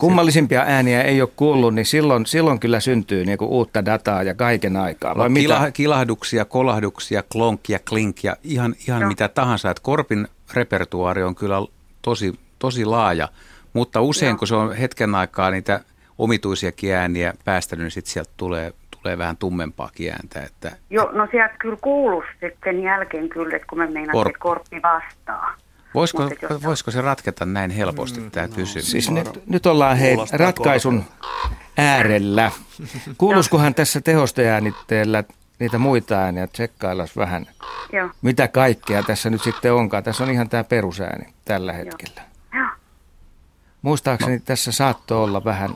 kummallisimpia ääniä ei ole kuullut, niin silloin, silloin kyllä syntyy niin kuin uutta dataa ja kaiken aikaa. Vai Kila, mitä? Kilahduksia, kolahduksia, klonkia, klinkia, ihan, ihan mitä tahansa. Että korpin repertuaari on kyllä tosi, tosi laaja, mutta usein kun se on hetken aikaa niitä omituisiakin ääniä päästänyt, niin sitten sieltä tulee, tulee vähän tummempaa ääntä. Että Joo, no sieltä kyllä kuuluu sitten jälkeen kyllä, että kun me meinaan, Korp- että korppi vastaa. Voisiko, et jos- voisiko se ratketa näin helposti tämä kysymys? Siis nyt, nyt ollaan hei ratkaisun äärellä. <laughs> Kuuluskohan tässä tehosteäänitteellä niitä muita ääniä, tsekkaillas vähän, Joo, mitä kaikkea tässä nyt sitten onkaan. Tässä on ihan tämä perusääni tällä hetkellä. joo. Muistaakseni tässä saattoi olla vähän,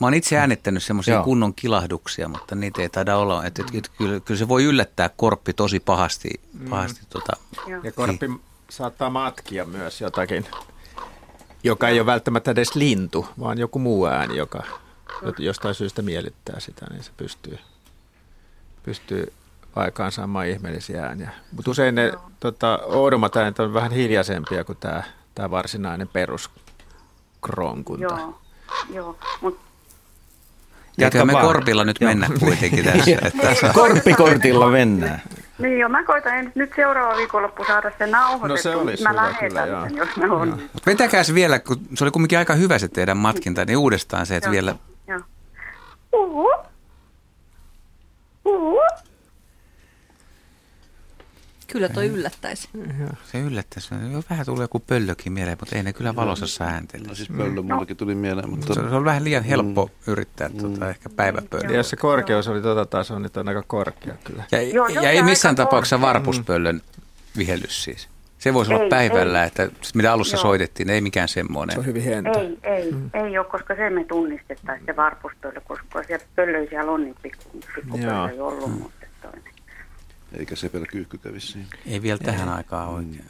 Mä oon itse äänittänyt semmoisia kunnon kilahduksia, mutta niitä ei taida olla. Että, että, kyllä, kyllä se voi yllättää korppi tosi pahasti. pahasti tota. Ja korppi saattaa matkia myös jotakin, joka ei ole välttämättä edes lintu, vaan joku muu ääni, joka jostain syystä miellyttää sitä, niin se pystyy, pystyy aikaansaamaan ihmeellisiä ääniä. Mutta usein ne tota, oudommat äänet on vähän hiljaisempia kuin tämä, tämä varsinainen peruskronkunta. Joo, joo. Mutta Eiköhän me vaan. korpilla nyt Joo. mennä kuitenkin tässä. <laughs> Että, korppikortilla mennään. Niin joo, mä koitan nyt seuraava viikonloppu saada sen nauhoitettua. No se olisi mä hyvä lähetän kyllä, joo. sen, jos ne on. vetäkääs vielä, kun se oli kumminkin aika hyvä se teidän matkinta, niin uudestaan se, että Joo. vielä Joo. Uhu. Uhu. Kyllä toi yllättäisi. se yllättäisi. Jo vähän tulee joku pöllökin mieleen, mutta ei ne kyllä valossa ääntele. No siis pöllö mullakin tuli mieleen, mutta Se se on vähän liian helppo yrittää tuota, ehkä päiväpöllöä. Ja jos se korkeus oli tota tasoa, niin on aika korkea kyllä. Ja, Joo, ja se ei missään tapauksessa korkea. varpuspöllön vihellys siis. Se voisi olla Ei, päivällä, ei. että mitä alussa Joo. soitettiin, ei mikään Se semmoinen. on hyvin hento. Ei, ei, mm. ei ole, koska se me tunnistettaisiin se varpuspöllö, koska siellä pöllöjä siellä on niin pikku, pikku ollut, mutta toinen. Eikä se vielä siinä. Ei vielä tähän aikaan oikein.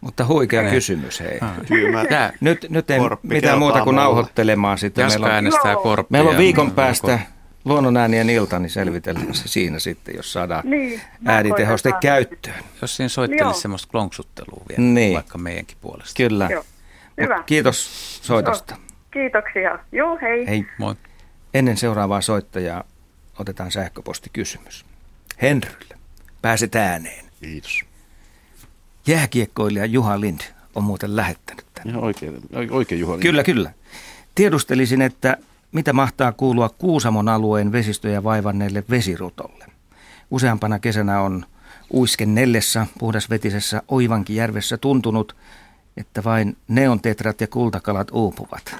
Mutta huikea Ei. kysymys, hei. Kyllä mä, Tää Nyt, nyt ei Korppi mitään muuta kuin mulle. nauhoittelemaan sitä. Meillä on, äänestää korppia. meillä on viikon päästä luonnonäänien ilta, niin selvitellään se siinä sitten, jos saadaan Niin, äänitehoste käyttöön. Jos siinä soittelisi semmoista klonksuttelua vielä, Niin. vaikka meidänkin puolesta. Kyllä. Hyvä. Kiitos soitosta. Kiitoksia. Joo, hei. Hei. Moi. Ennen seuraavaa soittajaa otetaan sähköpostikysymys. Henrylle. Pääset ääneen. kiitos. Jääkiekkoilija Juha Lind on muuten lähettänyt tänne. Ihan oikein, oikein Juha. Kyllä, kyllä. Tiedustelisin, että mitä mahtaa kuulua Kuusamon alueen vesistöjä vaivanneelle vesirutolle. Useampana kesänä on uiskennellessa puhdasvetisessä Oivankijärvessä tuntunut, että vain neontetrat ja kultakalat uupuvat.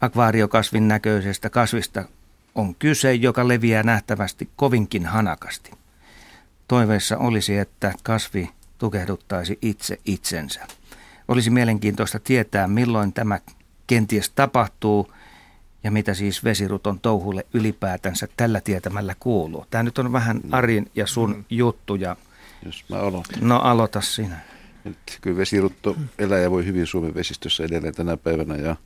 Akvaariokasvin näköisestä kasvista on kyse, joka leviää nähtävästi kovinkin hanakasti. Toiveessa olisi, että kasvi tukehduttaisi itse itsensä. Olisi mielenkiintoista tietää, milloin tämä kenties tapahtuu ja mitä siis vesiruton touhulle ylipäätänsä tällä tietämällä kuuluu. Tämä nyt on vähän Arin ja sun juttu ja Jos mä aloitan. no aloita sinä. Nyt kyllä vesirutto elää ja voi hyvin Suomen vesistössä edelleen tänä päivänä ja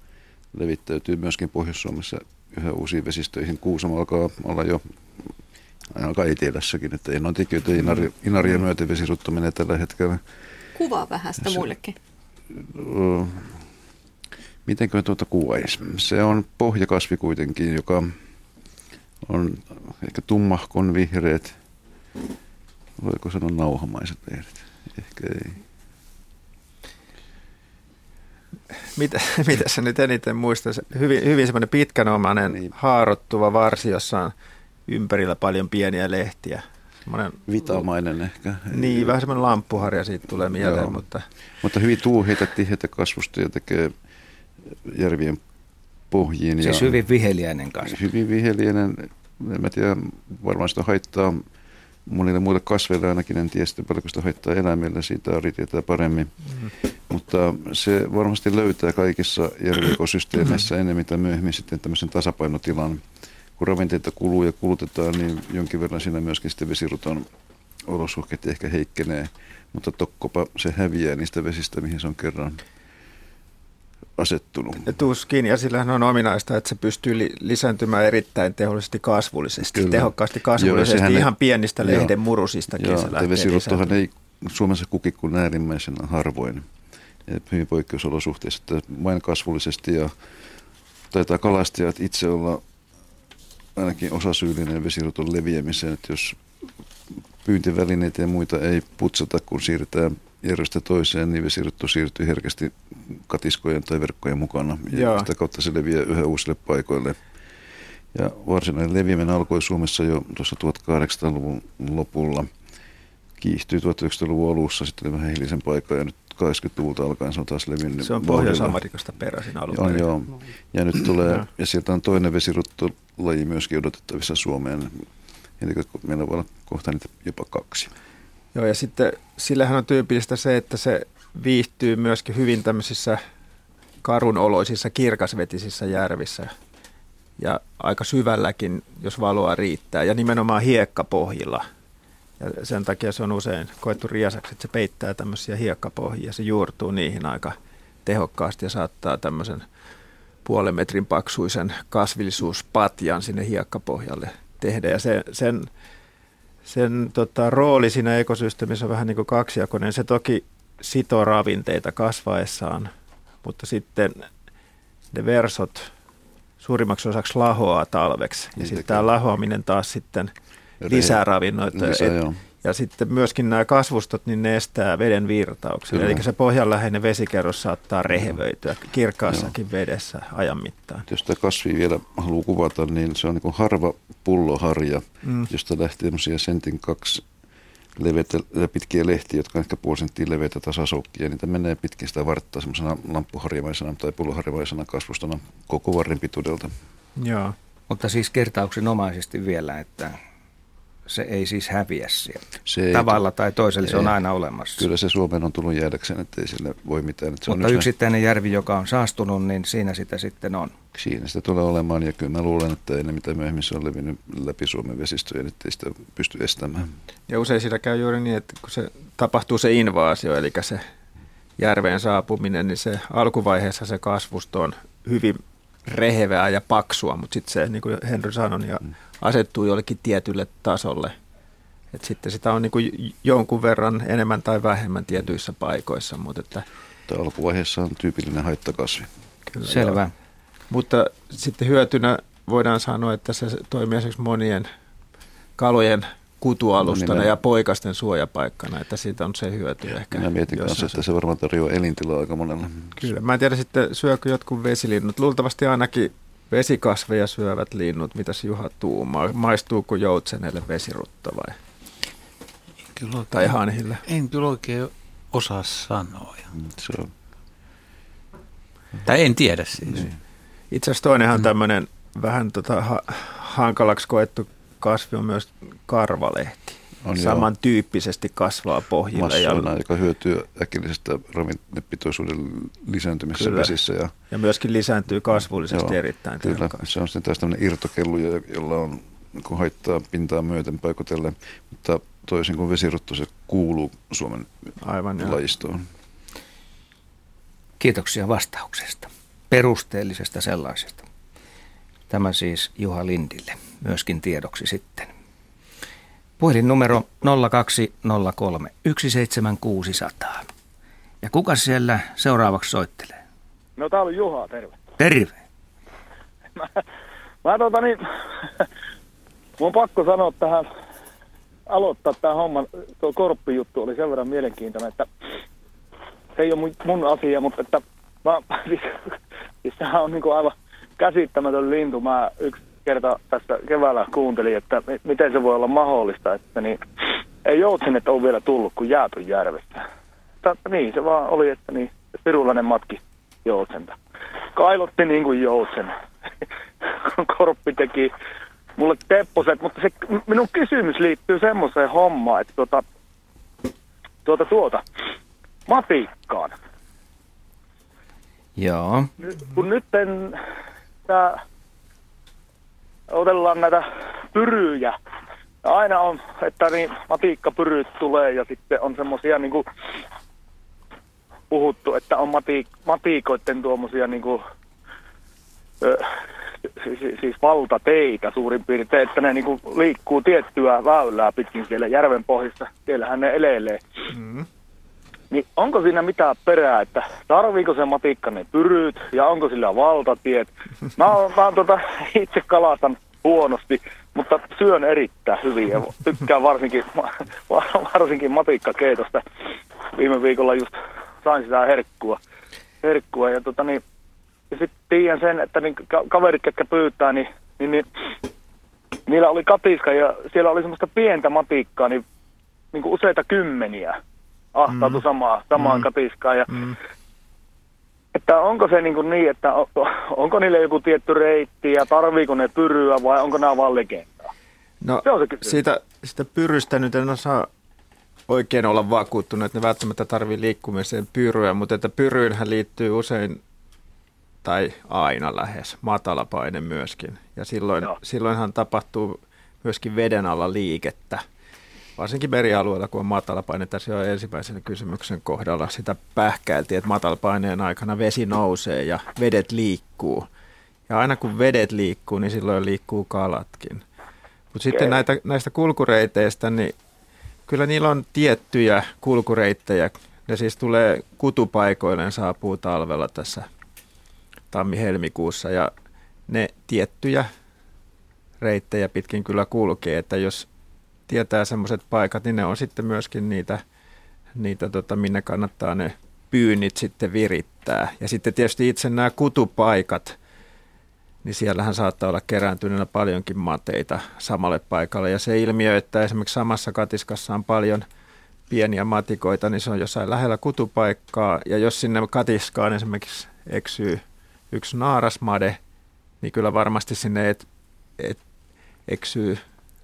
levittäytyy myöskin Pohjois-Suomessa yhä uusiin vesistöihin. Kuusamo alkaa olla jo aika etelässäkin, että ei noin tekijöitä Inari, Inaria myöten vesirutto menee tällä hetkellä. Kuvaa vähän sitä Se- muillekin. Öö, Mitenkö tuota kuvaisi? Se on pohjakasvi kuitenkin, joka on ehkä tummahkon vihreät, voiko sanoa nauhamaiset lehdet? Ehkä ei. Mitä, <laughs> mitä sä nyt eniten muistat? Se Hyvin, hyvin semmoinen pitkänomainen, Niin. haarottuva varsi, jossa on ympärillä paljon pieniä lehtiä. Semmoinen, Vitamainen ehkä. niin, vähän semmoinen lamppuharja siitä tulee mieleen, Joo. mutta Mutta hyvin tuuheita, tiheitä kasvusta ja tekee järvien pohjiin. Siis ja hyvin viheliäinen kasvi. hyvin viheliäinen. En mä tiedä, varmaan sitä haittaa monille muille kasveille ainakin, en tiedä sitten paljonko sitä haittaa eläimille, siitä Ari tietää paremmin. Mm. Mutta se varmasti löytää kaikissa järviekosysteemeissä enemmän tai myöhemmin sitten tämmöisen tasapainotilan. Kun ravinteita kuluu ja kulutetaan, niin jonkin verran siinä myöskin sitten vesiruton olosuhteet ehkä heikkenee. Mutta tokkopa se häviää niistä vesistä, mihin se on kerran asettunut. tuskin, ja sillähän on ominaista, että se pystyy li- lisääntymään erittäin tehollisesti kasvullisesti, Kyllä. tehokkaasti kasvullisesti, ei- ihan pienistä Joo. lehden murusistakin Joo, se lisääntymään. ei Suomessa kuki kuin äärimmäisen harvoin. Hyvin poikkeusolosuhteissa, että vain kasvullisesti ja taitaa kalastajat itse olla ainakin osasyyllinen vesiruton leviämiseen, että jos pyyntivälineitä ja muita ei putsata, kun siirretään järjestä toiseen, niin vesirutto siirtyy herkästi katiskojen tai verkkojen mukana. Ja Joo. sitä kautta se leviää yhä uusille paikoille. Ja varsinainen leviäminen alkoi Suomessa jo tuossa 1800-luvun lopulla. Kiihtyi 1900-luvun alussa, sitten vähän hiljaisen paikkaa ja nyt 80-luvulta alkaen se on taas levinnyt. Se on Pohjois-Amerikasta peräisin alun on, joo. Ja nyt tulee, ja sieltä on toinen vesiruttolaji myöskin odotettavissa Suomeen. Eli meillä voi olla kohta niitä jopa kaksi. Joo, ja sitten sillähän on tyypillistä se, että se viihtyy myöskin hyvin tämmöisissä karunoloisissa, kirkasvetisissä järvissä ja aika syvälläkin, jos valoa riittää, ja nimenomaan hiekkapohjilla. Ja sen takia se on usein koettu riasaksi, että se peittää tämmöisiä hiekkapohjia, se juurtuu niihin aika tehokkaasti ja saattaa tämmöisen puolen metrin paksuisen kasvillisuuspatjan sinne hiekkapohjalle tehdä. Ja se, sen sen tota, rooli siinä ekosysteemissä on vähän niin kuin kaksijakoinen. Se toki sitoo ravinteita kasvaessaan, mutta sitten ne versot suurimmaksi osaksi lahoaa talveksi. Ja sitten tämä lahoaminen taas sitten lisää ravinnoita. Lisää, et, ja sitten myöskin nämä kasvustot, niin ne estää veden virtauksen. Eli se pohjanläheinen vesikerros saattaa rehevöityä kirkkaassakin Joo. vedessä ajan mittaan. Jos tämä kasvi vielä haluaa kuvata, niin se on niin harva pulloharja, mm. josta lähtee sentin kaksi leveitä, pitkiä lehtiä, jotka on ehkä puoli senttiä leveitä tasasoukkia. Niitä menee pitkin sitä varttaa semmoisena lamppuharjamaisena tai pulloharjamaisena kasvustona koko varren pituudelta. Joo. Mutta siis kertauksenomaisesti vielä, että se ei siis häviä sieltä. Se Tavalla tai toisella ei. se on aina olemassa. Kyllä se Suomeen on tullut jäädäkseen, että ei sille voi mitään. Että se Mutta on yksittäinen järvi, joka on saastunut, niin siinä sitä sitten on. Siinä sitä tulee olemaan ja kyllä mä luulen, että ei ne mitä myöhemmin se on levinnyt läpi Suomen vesistöjen, että ei sitä pysty estämään. Ja usein siinä käy juuri niin, että kun se tapahtuu se invaasio, eli se järveen saapuminen, niin se alkuvaiheessa se kasvusto on hyvin rehevää ja paksua, mutta sitten se, niin kuin Henry sanoi, niin mm asettuu jollekin tietylle tasolle. Et sitten sitä on niin kuin jonkun verran enemmän tai vähemmän tietyissä paikoissa. Mutta että, Tämä alkuvaiheessa on tyypillinen haittakasvi. Kyllä, Selvä. Joo. Mutta sitten hyötynä voidaan sanoa, että se toimii esimerkiksi monien kalojen kutualustana no, ja poikasten suojapaikkana, että siitä on se hyöty ehkä. Minä mietin kanssa, että se varmaan tarjoaa elintilaa aika monelle. Kyllä, mä en tiedä sitten syökö jotkut vesilinnut. Luultavasti ainakin Vesikasveja syövät linnut, mitäs Juha tuumaa? Maistuuko joutsenelle vesirutta vai? kyllä oikein, tai hanhille? En kyllä oikein osaa sanoa. Mm, se on. Tai en tiedä siis. Niin. Itse asiassa toinenhan mm. tämmöinen vähän tota ha- hankalaksi koettu kasvi on myös karvalehti on samantyyppisesti kasvaa pohjille. ja, joka hyötyy äkillisestä ravinnepitoisuuden lisääntymisessä kyllä. vesissä. Ja, ja myöskin lisääntyy kasvullisesti joo, erittäin Kyllä, tehokkaasti. se on sitten taas tämmöinen irtokellu, jolla on kun haittaa pintaa myöten paikotellen, mutta toisin kuin vesirutto, se kuuluu Suomen Aivan, lajistoon. Kiitoksia vastauksesta, perusteellisesta sellaisesta. Tämä siis Juha Lindille, myöskin tiedoksi sitten. Puhelinnumero 0203 17600. Ja kuka siellä seuraavaksi soittelee? No täällä on Juha, terve. Terve. <laughs> mä, mä tota niin, <laughs> mun on pakko sanoa tähän, aloittaa tämä homma, tuo korppijuttu oli sen verran mielenkiintoinen, että se ei ole mun, mun asia, mutta että mä, <laughs> siis, siis on niin aivan käsittämätön lintu. Mä yksi kerta tässä keväällä kuuntelin, että miten se voi olla mahdollista, että niin, ei joutsenet ole vielä tullut kuin jäätön järvestä. Mutta niin se vaan oli, että niin, pirulainen matki joutsenta. Kailotti niin kuin joutsen. <laughs> Korppi teki mulle tepposet, mutta se minun kysymys liittyy semmoiseen hommaan, että tuota, tuota, tuota, matikkaan. Joo. Nyt, kun nyt tämä otellaan näitä pyryjä. Ja aina on, että niin matiikkapyryt tulee ja sitten on semmoisia niin puhuttu, että on mati, matiikoiden tuommoisia niin kuin, ö, siis, siis valtateitä suurin piirtein, että ne niin kuin liikkuu tiettyä väylää pitkin siellä järven pohjassa. Siellähän ne elelee. Mm. Niin onko siinä mitään perää, että tarviiko se matikka ne pyryyt ja onko sillä valtatiet? Mä, oon, mä oon tota, <laughs> itse kalastan huonosti, mutta syön erittäin hyvin ja tykkään varsinkin, varsinkin matikkakeitosta. Viime viikolla just sain sitä herkkua. herkkua ja tota niin, ja sitten tiedän sen, että niin kaverit, ketkä pyytää, niin, niin, niin niillä oli katiska ja siellä oli semmoista pientä matikkaa, niin, niin kuin useita kymmeniä ahtautu mm. samaa, samaan mm. katiskaan. Ja, mm. Että onko se niin, kuin niin että on, onko niille joku tietty reitti ja tarviiko ne pyryä vai onko nämä vaan legendaa? No se on se siitä, sitä pyrystä nyt en osaa oikein olla vakuuttunut, että ne välttämättä tarvii liikkumiseen pyryä, mutta että pyryynhän liittyy usein tai aina lähes matalapaine myöskin. Ja silloin, silloinhan tapahtuu myöskin veden alla liikettä. Varsinkin merialueella, kun on matalapaine, tässä on ensimmäisen kysymyksen kohdalla sitä pähkäiltiin, että matalapaineen aikana vesi nousee ja vedet liikkuu. Ja aina kun vedet liikkuu, niin silloin liikkuu kalatkin. Mutta sitten näitä, näistä kulkureiteistä, niin kyllä niillä on tiettyjä kulkureittejä. Ne siis tulee kutupaikoilleen, saapuu talvella tässä tammi-helmikuussa ja ne tiettyjä reittejä pitkin kyllä kulkee, että jos tietää semmoiset paikat, niin ne on sitten myöskin niitä, niitä tota, minne kannattaa ne pyynnit sitten virittää. Ja sitten tietysti itse nämä kutupaikat, niin siellähän saattaa olla kerääntyneenä paljonkin mateita samalle paikalle. Ja se ilmiö, että esimerkiksi samassa katiskassa on paljon pieniä matikoita, niin se on jossain lähellä kutupaikkaa. Ja jos sinne katiskaan esimerkiksi eksyy yksi naarasmade, niin kyllä varmasti sinne et, et, eksyy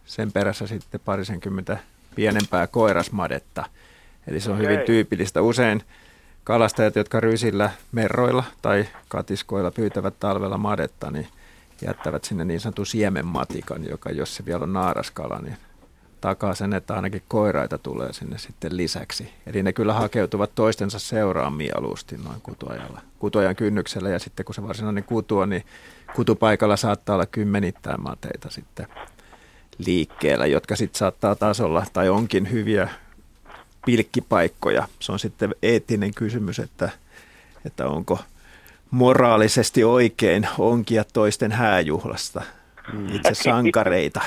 sen perässä sitten parisenkymmentä pienempää koirasmadetta. Eli se on okay. hyvin tyypillistä. Usein kalastajat, jotka rysillä merroilla tai katiskoilla pyytävät talvella madetta, niin jättävät sinne niin sanotun siemenmatikan, joka jos se vielä on naaraskala, niin takaa sen, että ainakin koiraita tulee sinne sitten lisäksi. Eli ne kyllä hakeutuvat toistensa seuraan mieluusti noin kutuajalla, kutuajan kynnyksellä ja sitten kun se varsinainen kutu on, niin kutupaikalla saattaa olla kymmenittäin mateita sitten liikkeellä, jotka sitten saattaa taas olla tai onkin hyviä pilkkipaikkoja. Se on sitten eettinen kysymys, että, että onko moraalisesti oikein onkia toisten hääjuhlasta mm. itse sankareita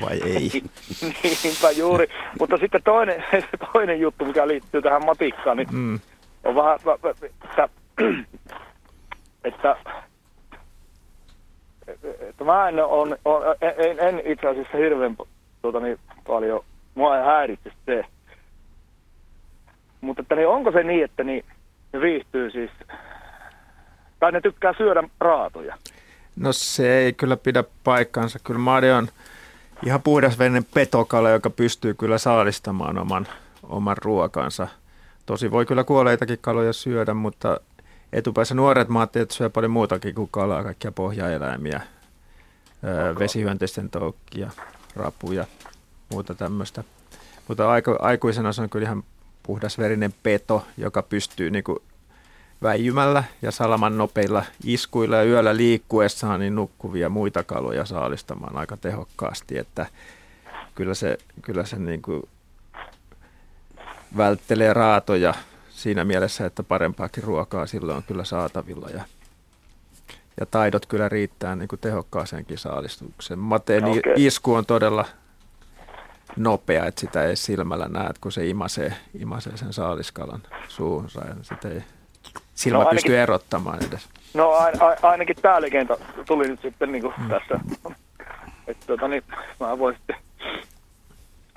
vai ei? <laughs> Niinpä juuri, mutta sitten toinen, <laughs> toinen juttu, mikä liittyy tähän matikkaan, niin mm. on vähän, että, että että mä en, on, on, en, en itse asiassa hirveän tuota, niin, paljon, mua ei häiritse se. Mutta että niin onko se niin, että niin, ne viihtyy siis, tai ne tykkää syödä raatoja? No se ei kyllä pidä paikkansa. Kyllä Made on ihan puhdasvenen petokala, joka pystyy kyllä saalistamaan oman, oman ruokansa. Tosi voi kyllä kuoleitakin kaloja syödä, mutta etupäässä nuoret maatteet syö paljon muutakin kuin kalaa, kaikkia pohjaeläimiä, okay. vesihyönteisten toukkia, rapuja, muuta tämmöistä. Mutta aiku, aikuisena se on kyllä ihan puhdasverinen peto, joka pystyy niin kuin väijymällä ja salaman nopeilla iskuilla ja yöllä liikkuessaan niin nukkuvia muita kaloja saalistamaan aika tehokkaasti, että kyllä se, kyllä se niin kuin välttelee raatoja siinä mielessä, että parempaakin ruokaa silloin on kyllä saatavilla ja, ja taidot kyllä riittää niin kuin tehokkaaseenkin saalistukseen. Mateen okay. isku on todella nopea, että sitä ei silmällä näe, kun se imasee, imasee sen saaliskalan suuhunsa ja sitä ei silmä no, pystyy erottamaan edes. No a, a, ainakin tämä legenda tuli nyt sitten niin kuin mm. tässä. Että tota, niin, mä voin sitten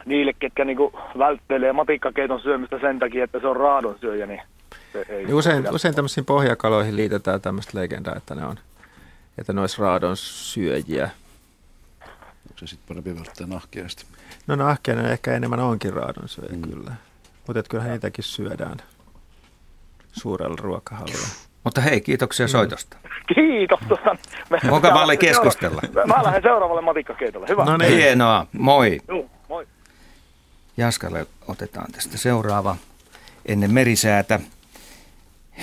niille, ketkä niin kuin välttelee matikkakeiton syömistä sen takia, että se on raadon syöjä, niin se ei niin usein, usein tämmöisiin pohjakaloihin liitetään tämmöistä legendaa, että ne on, että ne olisi raadon syöjiä. Onko se sitten parempi välttää nahkeasti? No nahkeana ehkä enemmän onkin raadon syöjä mm. kyllä. Mutta kyllähän niitäkin syödään suurella ruokahalulla. Mutta hei, kiitoksia mm. soitosta. Kiitos. Mukava oli keskustella. Mä lähden seuraavalle matikkakeitolle. Hyvä. No niin. Hienoa. Moi. Moi. Jaskalle otetaan tästä seuraava ennen merisäätä.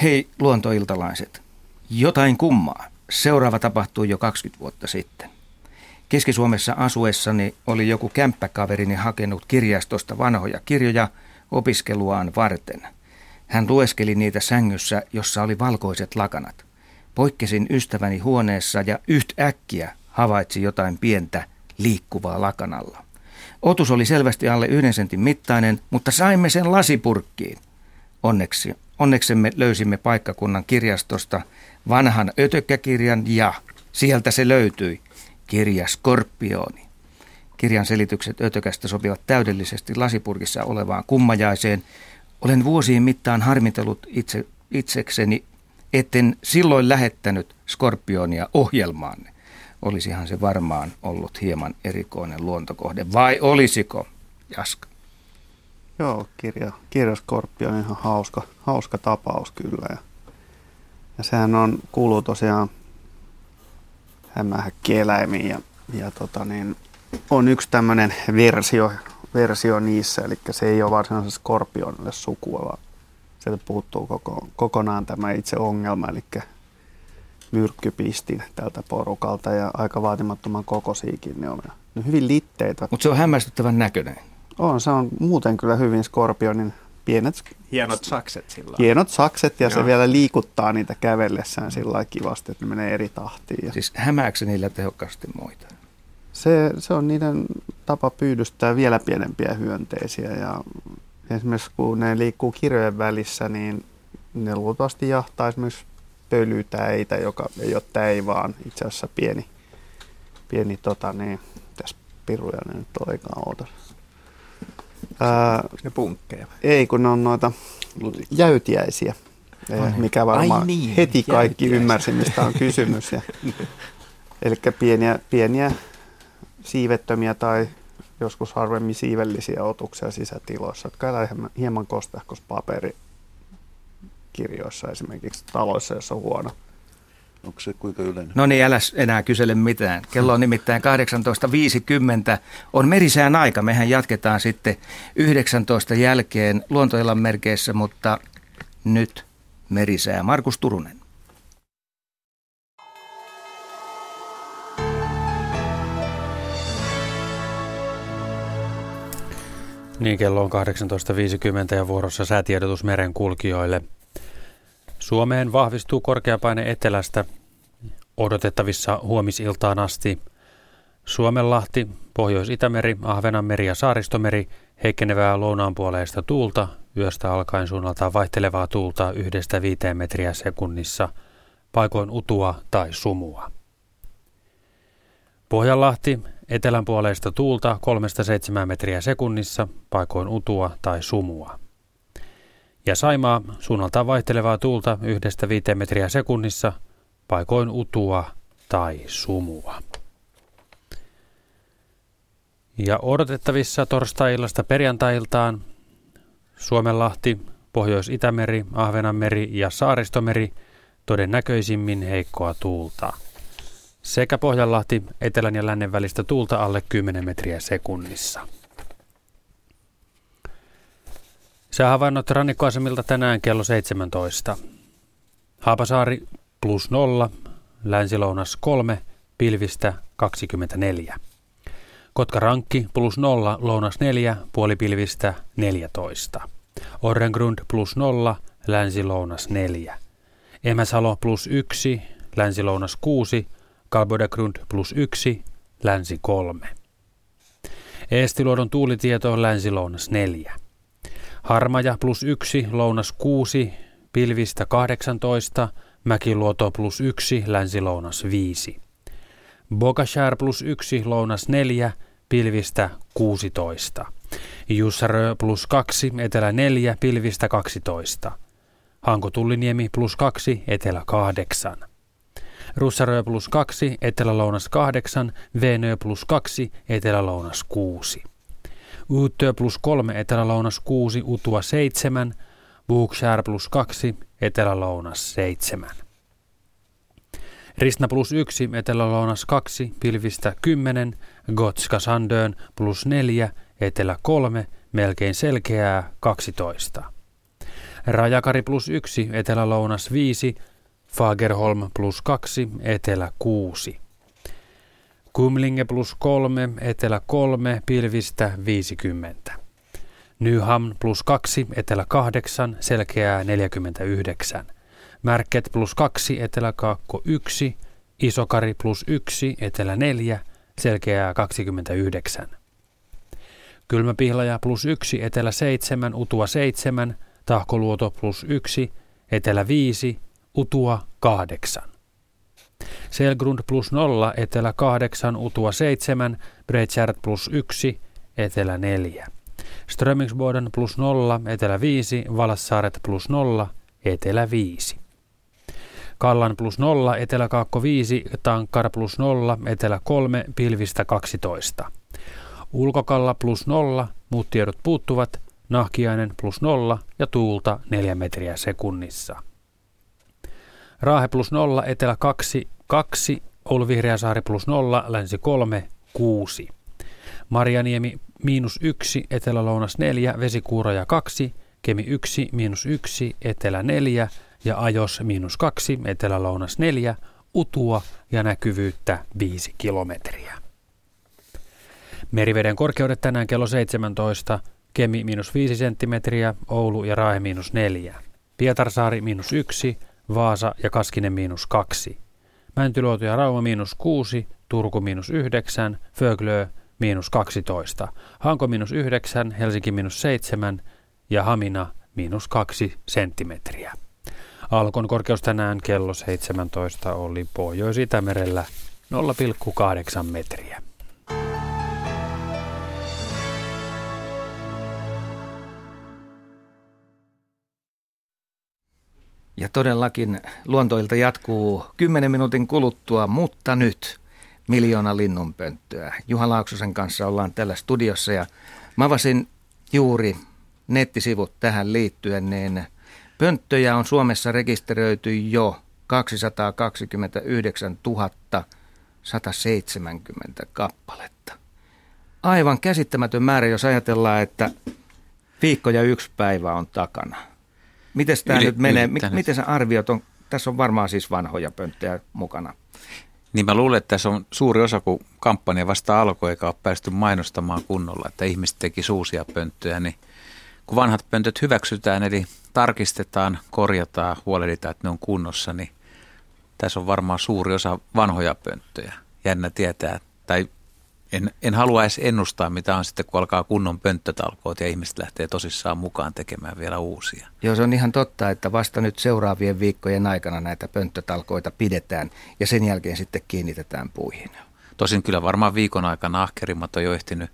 Hei luontoiltalaiset. Jotain kummaa. Seuraava tapahtui jo 20 vuotta sitten. Keski-Suomessa asuessani oli joku kämppäkaverini hakenut kirjastosta vanhoja kirjoja opiskeluaan varten – Hän lueskeli niitä sängyssä, jossa oli valkoiset lakanat. Poikkesin ystäväni huoneessa ja yhtäkkiä havaitsi jotain pientä liikkuvaa lakanalla. Otus oli selvästi alle yhden sentin mittainen, mutta saimme sen lasipurkkiin. Onneksi, onneksemme löysimme paikkakunnan kirjastosta vanhan ötökkäkirjan ja sieltä se löytyi, kirja Skorpioni. Kirjan selitykset ötökästä sopivat täydellisesti lasipurkissa olevaan kummajaiseen. Olen vuosien mittaan harmitellut itse, itsekseni, etten silloin lähettänyt Skorpionia ohjelmaanne. Olisihan se varmaan ollut hieman erikoinen luontokohde, vai olisiko, Jaska? Joo, kirja, kirja Skorpio on ihan hauska, hauska tapaus kyllä. Ja, ja sehän on, kuuluu tosiaan hämähäkkieläimiin ja, ja tota niin, on yksi tämmöinen versio, versio niissä, eli se ei ole varsinaisesti skorpionille sukua, vaan sieltä puuttuu koko, kokonaan tämä itse ongelma, eli myrkkypistin tältä porukalta ja aika vaatimattoman kokosiikin ne on. Ne on hyvin litteitä. Mutta se on hämmästyttävän näköinen. On, se on muuten kyllä hyvin Skorpionin pienet... Hienot sakset sillä Hienot sakset ja Joo. se vielä liikuttaa niitä kävellessään sillä kivasti, että ne menee eri tahtiin. Ja... Siis hämääkö niillä tehokkaasti muita? Se, se on niiden tapa pyydystää vielä pienempiä hyönteisiä ja esimerkiksi kun ne liikkuu kirjojen välissä, niin ne luultavasti jahtaa esimerkiksi pölytäitä, joka ei ole täi, vaan itse asiassa pieni, pieni tota niin, tässä piruja ne nyt oikeaan oota. Ää, ne punkkeja? Ei, kun ne on noita jäytiäisiä, Ai. mikä varmaan Ai niin, heti kaikki ymmärsi, mistä on kysymys. Ja, <laughs> eli pieniä, pieniä siivettömiä tai joskus harvemmin siivellisiä otuksia sisätiloissa, jotka elää hieman kostehkos paperi kirjoissa esimerkiksi taloissa, jossa on huono. Onko se kuinka yleinen? No niin, älä enää kysele mitään. Kello on nimittäin 18.50. On merisään aika. Mehän jatketaan sitten 19 jälkeen luontoilan merkeissä, mutta nyt merisää. Markus Turunen. Niin, kello on 18.50 ja vuorossa säätiedotus merenkulkijoille – Suomeen vahvistuu korkeapaine etelästä odotettavissa huomisiltaan asti. Suomenlahti, Pohjois-Itämeri, Ahvenanmeri ja Saaristomeri heikkenevää lounaanpuoleista tuulta, yöstä alkaen suunnaltaan vaihtelevaa tuulta yhdestä viiteen metriä sekunnissa, paikoin utua tai sumua. Pohjanlahti, etelänpuoleista tuulta 3-7 metriä sekunnissa, paikoin utua tai sumua. Ja Saimaa suunnaltaan vaihtelevaa tuulta yhdestä viiteen metriä sekunnissa, paikoin utua tai sumua. Ja odotettavissa torstai-illasta perjantai-iltaan Suomenlahti, Pohjois-Itämeri, Ahvenanmeri ja Saaristomeri todennäköisimmin heikkoa tuulta. Sekä Pohjanlahti, etelän ja lännen välistä tuulta alle 10 metriä sekunnissa. Säähavainnot rannikkoasemilta tänään kello 17. Haapasaari plus 0, länsilounas 3, pilvistä 24. Kotka-Rankki plus 0, lounas 4, puolipilvistä 14. Orrengrund plus 0, länsilounas 4. Emäsalo plus 1, länsilounas 6, Kalbodegrund plus 1, länsi 3. Eestiluodon tuulitieto länsilounas 4. Harmaja plus 1, lounas 6, pilvistä 18, Mäkiluoto plus 1, länsi-lounas 5. Bogashär plus 1, lounas 4, pilvistä 16. Jussarö plus 2, etelä 4, pilvistä 12. Hankotulliniemi plus 2, etelä 8. Russarö plus 2, etelä-lounas 8, Venö plus 2, etelä-lounas 6. Uutö plus 3, etelä-lounas 6, Utua 7, Bookshare plus 2, etelä-lounas 7. Risna plus 1, etelä-lounas 2, pilvistä 10, Gotska Sandön plus 4, etelä 3, melkein selkeää 12. Rajakari plus 1, etelä-lounas 5, Fagerholm plus 2, etelä 6. Kumlinge plus kolme, etelä kolme, pilvistä 50. Nyham plus 2, etelä 8, selkeää 49. Märket plus 2, etelä kaakko 1, Isokari plus 1, etelä 4, selkeää 29. Kylmäpihlaja plus 1, etelä 7, utua 7, Tahkoluoto plus 1, etelä 5, utua 8. Selgrund plus 0, etelä 8, utua 7, Breitschert plus 1, etelä 4. Strömingsboden plus 0, etelä 5, Valassaaret plus 0, etelä 5. Kallan plus 0, etelä kaakko 5, Tankkar plus 0, etelä 3, pilvistä 12. Ulkokalla plus 0, muut tiedot puuttuvat, Nahkiainen plus 0 ja tuulta 4 metriä sekunnissa. Raahe plus 0, etelä 2, 2, Oulu Vihreäsaari plus 0, länsi 3, 6. Marjaniemi miinus 1, etelä-lounas 4, vesikuuroja 2, Kemi 1, miinus 1, etelä 4 ja Ajos miinus 2, etelä-lounas 4, Utua ja näkyvyyttä 5 kilometriä. Meriveden korkeudet tänään kello 17, Kemi miinus 5 senttimetriä, Oulu ja Raahe miinus 4, Pietarsaari miinus 1, Vaasa ja Kaskinen miinus 2, Mäntyluoto ja Rauma miinus 6, Turku miinus 9, Föglö miinus 12, Hanko miinus 9, Helsinki miinus 7 ja Hamina miinus 2 senttimetriä. Alkon korkeus tänään kello 17 oli Pohjois-Itämerellä 0,8 metriä. Ja todellakin luontoilta jatkuu 10 minuutin kuluttua, mutta nyt miljoona linnunpönttöä. Juha Laaksosen kanssa ollaan tällä studiossa ja mä avasin juuri nettisivut tähän liittyen, niin pönttöjä on Suomessa rekisteröity jo 229 170 kappaletta. Aivan käsittämätön määrä, jos ajatellaan, että viikko ja yksi päivä on takana. Miten tämä nyt menee? Miten sä arviot on? Tässä on varmaan siis vanhoja pönttöjä mukana. Niin mä luulen, että tässä on suuri osa, kun kampanja vasta alkoi eikä ole päästy mainostamaan kunnolla, että ihmiset teki uusia pönttöjä, niin kun vanhat pöntöt hyväksytään, eli tarkistetaan, korjataan, huolehditaan, että ne on kunnossa, niin tässä on varmaan suuri osa vanhoja pönttöjä. Jännä tietää, tai en, en halua edes ennustaa, mitä on sitten, kun alkaa kunnon pönttötalkoot ja ihmiset lähtee tosissaan mukaan tekemään vielä uusia. Joo, se on ihan totta, että vasta nyt seuraavien viikkojen aikana näitä pönttötalkoita pidetään ja sen jälkeen sitten kiinnitetään puihin. Tosin kyllä varmaan viikon aikana ahkerimmat on jo ehtinyt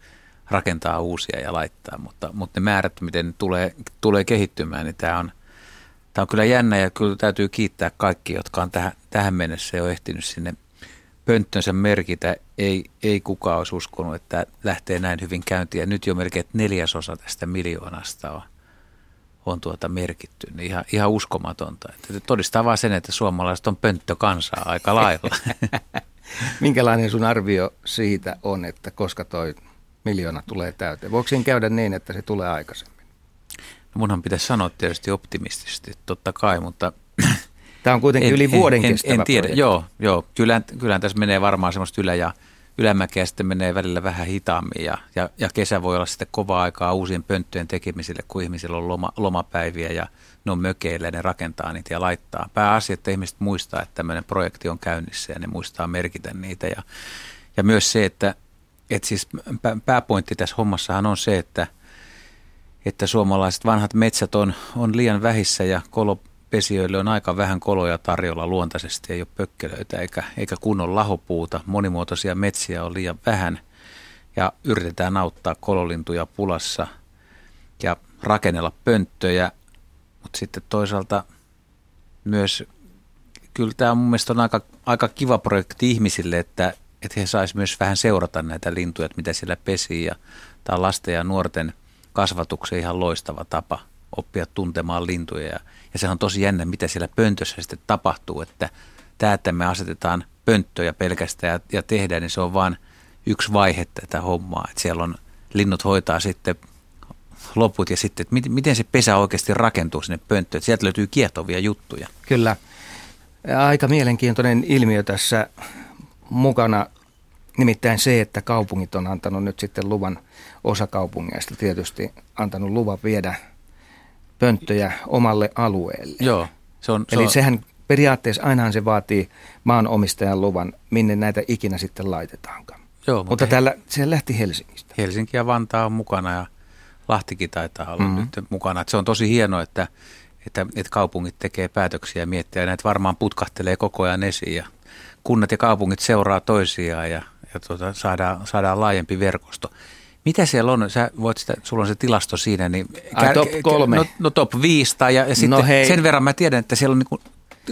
rakentaa uusia ja laittaa, mutta, mutta ne määrät, miten tulee, tulee kehittymään, niin tämä on, tämä on kyllä jännä ja kyllä täytyy kiittää kaikki, jotka on tähän, tähän mennessä jo ehtinyt sinne pönttönsä merkitä. Ei, ei kukaan olisi uskonut, että lähtee näin hyvin käyntiin. Ja nyt jo melkein neljäsosa tästä miljoonasta on, on tuota merkitty. Niin ihan, ihan uskomatonta. Että todistaa vaan sen, että suomalaiset on pönttökansaa aika lailla. <laughs> Minkälainen sun arvio siitä on, että koska toi miljoona tulee täyteen? Voiko siinä käydä niin, että se tulee aikaisemmin? No munhan pitäisi sanoa tietysti optimistisesti, totta kai, mutta Tämä on kuitenkin en, yli vuoden en, kestävä en, en tiedä, projekti. joo, joo. Kyllä, kyllä tässä menee varmaan semmoista ylä- ja ylämäkeä sitten menee välillä vähän hitaammin ja, ja, ja kesä voi olla sitten kova aikaa uusien pönttöjen tekemiselle, kun ihmisillä on loma, lomapäiviä ja ne on mökeillä ja ne rakentaa niitä ja laittaa. Pääasia, että ihmiset muistaa, että tämmöinen projekti on käynnissä ja ne muistaa merkitä niitä ja, ja myös se, että, että siis pääpointti tässä hommassahan on se, että, että suomalaiset vanhat metsät on, on liian vähissä ja kolo, pesijöille on aika vähän koloja tarjolla luontaisesti, ei ole pökkelöitä eikä, eikä kunnon lahopuuta. Monimuotoisia metsiä on liian vähän ja yritetään auttaa kololintuja pulassa ja rakennella pönttöjä, mutta sitten toisaalta myös, kyllä tämä mun mielestä on aika, aika kiva projekti ihmisille, että, että he saisivat myös vähän seurata näitä lintuja, mitä siellä pesii. Ja tämä on lasten ja nuorten kasvatuksen ihan loistava tapa oppia tuntemaan lintuja ja ja se on tosi jännä, mitä siellä pöntössä sitten tapahtuu, että tämä, että me asetetaan pönttöjä pelkästään ja, ja tehdään, niin se on vain yksi vaihe tätä hommaa. Että siellä on, linnut hoitaa sitten loput ja sitten, että miten se pesä oikeasti rakentuu sinne pönttöön. Että sieltä löytyy kiehtovia juttuja. Kyllä. Aika mielenkiintoinen ilmiö tässä mukana Nimittäin se, että kaupungit on antanut nyt sitten luvan, osa kaupungeista tietysti antanut luvan viedä pönttöjä omalle alueelle. Joo. Se on, se Eli on, sehän periaatteessa ainahan se vaatii maanomistajan luvan, minne näitä ikinä sitten laitetaankaan. Joo, mutta, mutta he- tällä, se lähti Helsingistä. Helsinki ja Vantaa on mukana ja Lahtikin taitaa olla Mhm. mm-hmm. nyt mukana. Et se on tosi hienoa, että, että, että kaupungit tekee päätöksiä ja miettiä. Ja näitä varmaan putkahtelee koko ajan esiin ja kunnat ja kaupungit seuraa toisiaan ja, ja tuota, saadaan, saadaan laajempi verkosto. Mitä siellä on? Sä voit sitä, sulla on se tilasto siinä. Niin Ai, top kolme. No, no top 5 tai ja, ja sitten No hei. sen verran mä tiedän, että siellä on niin kuin,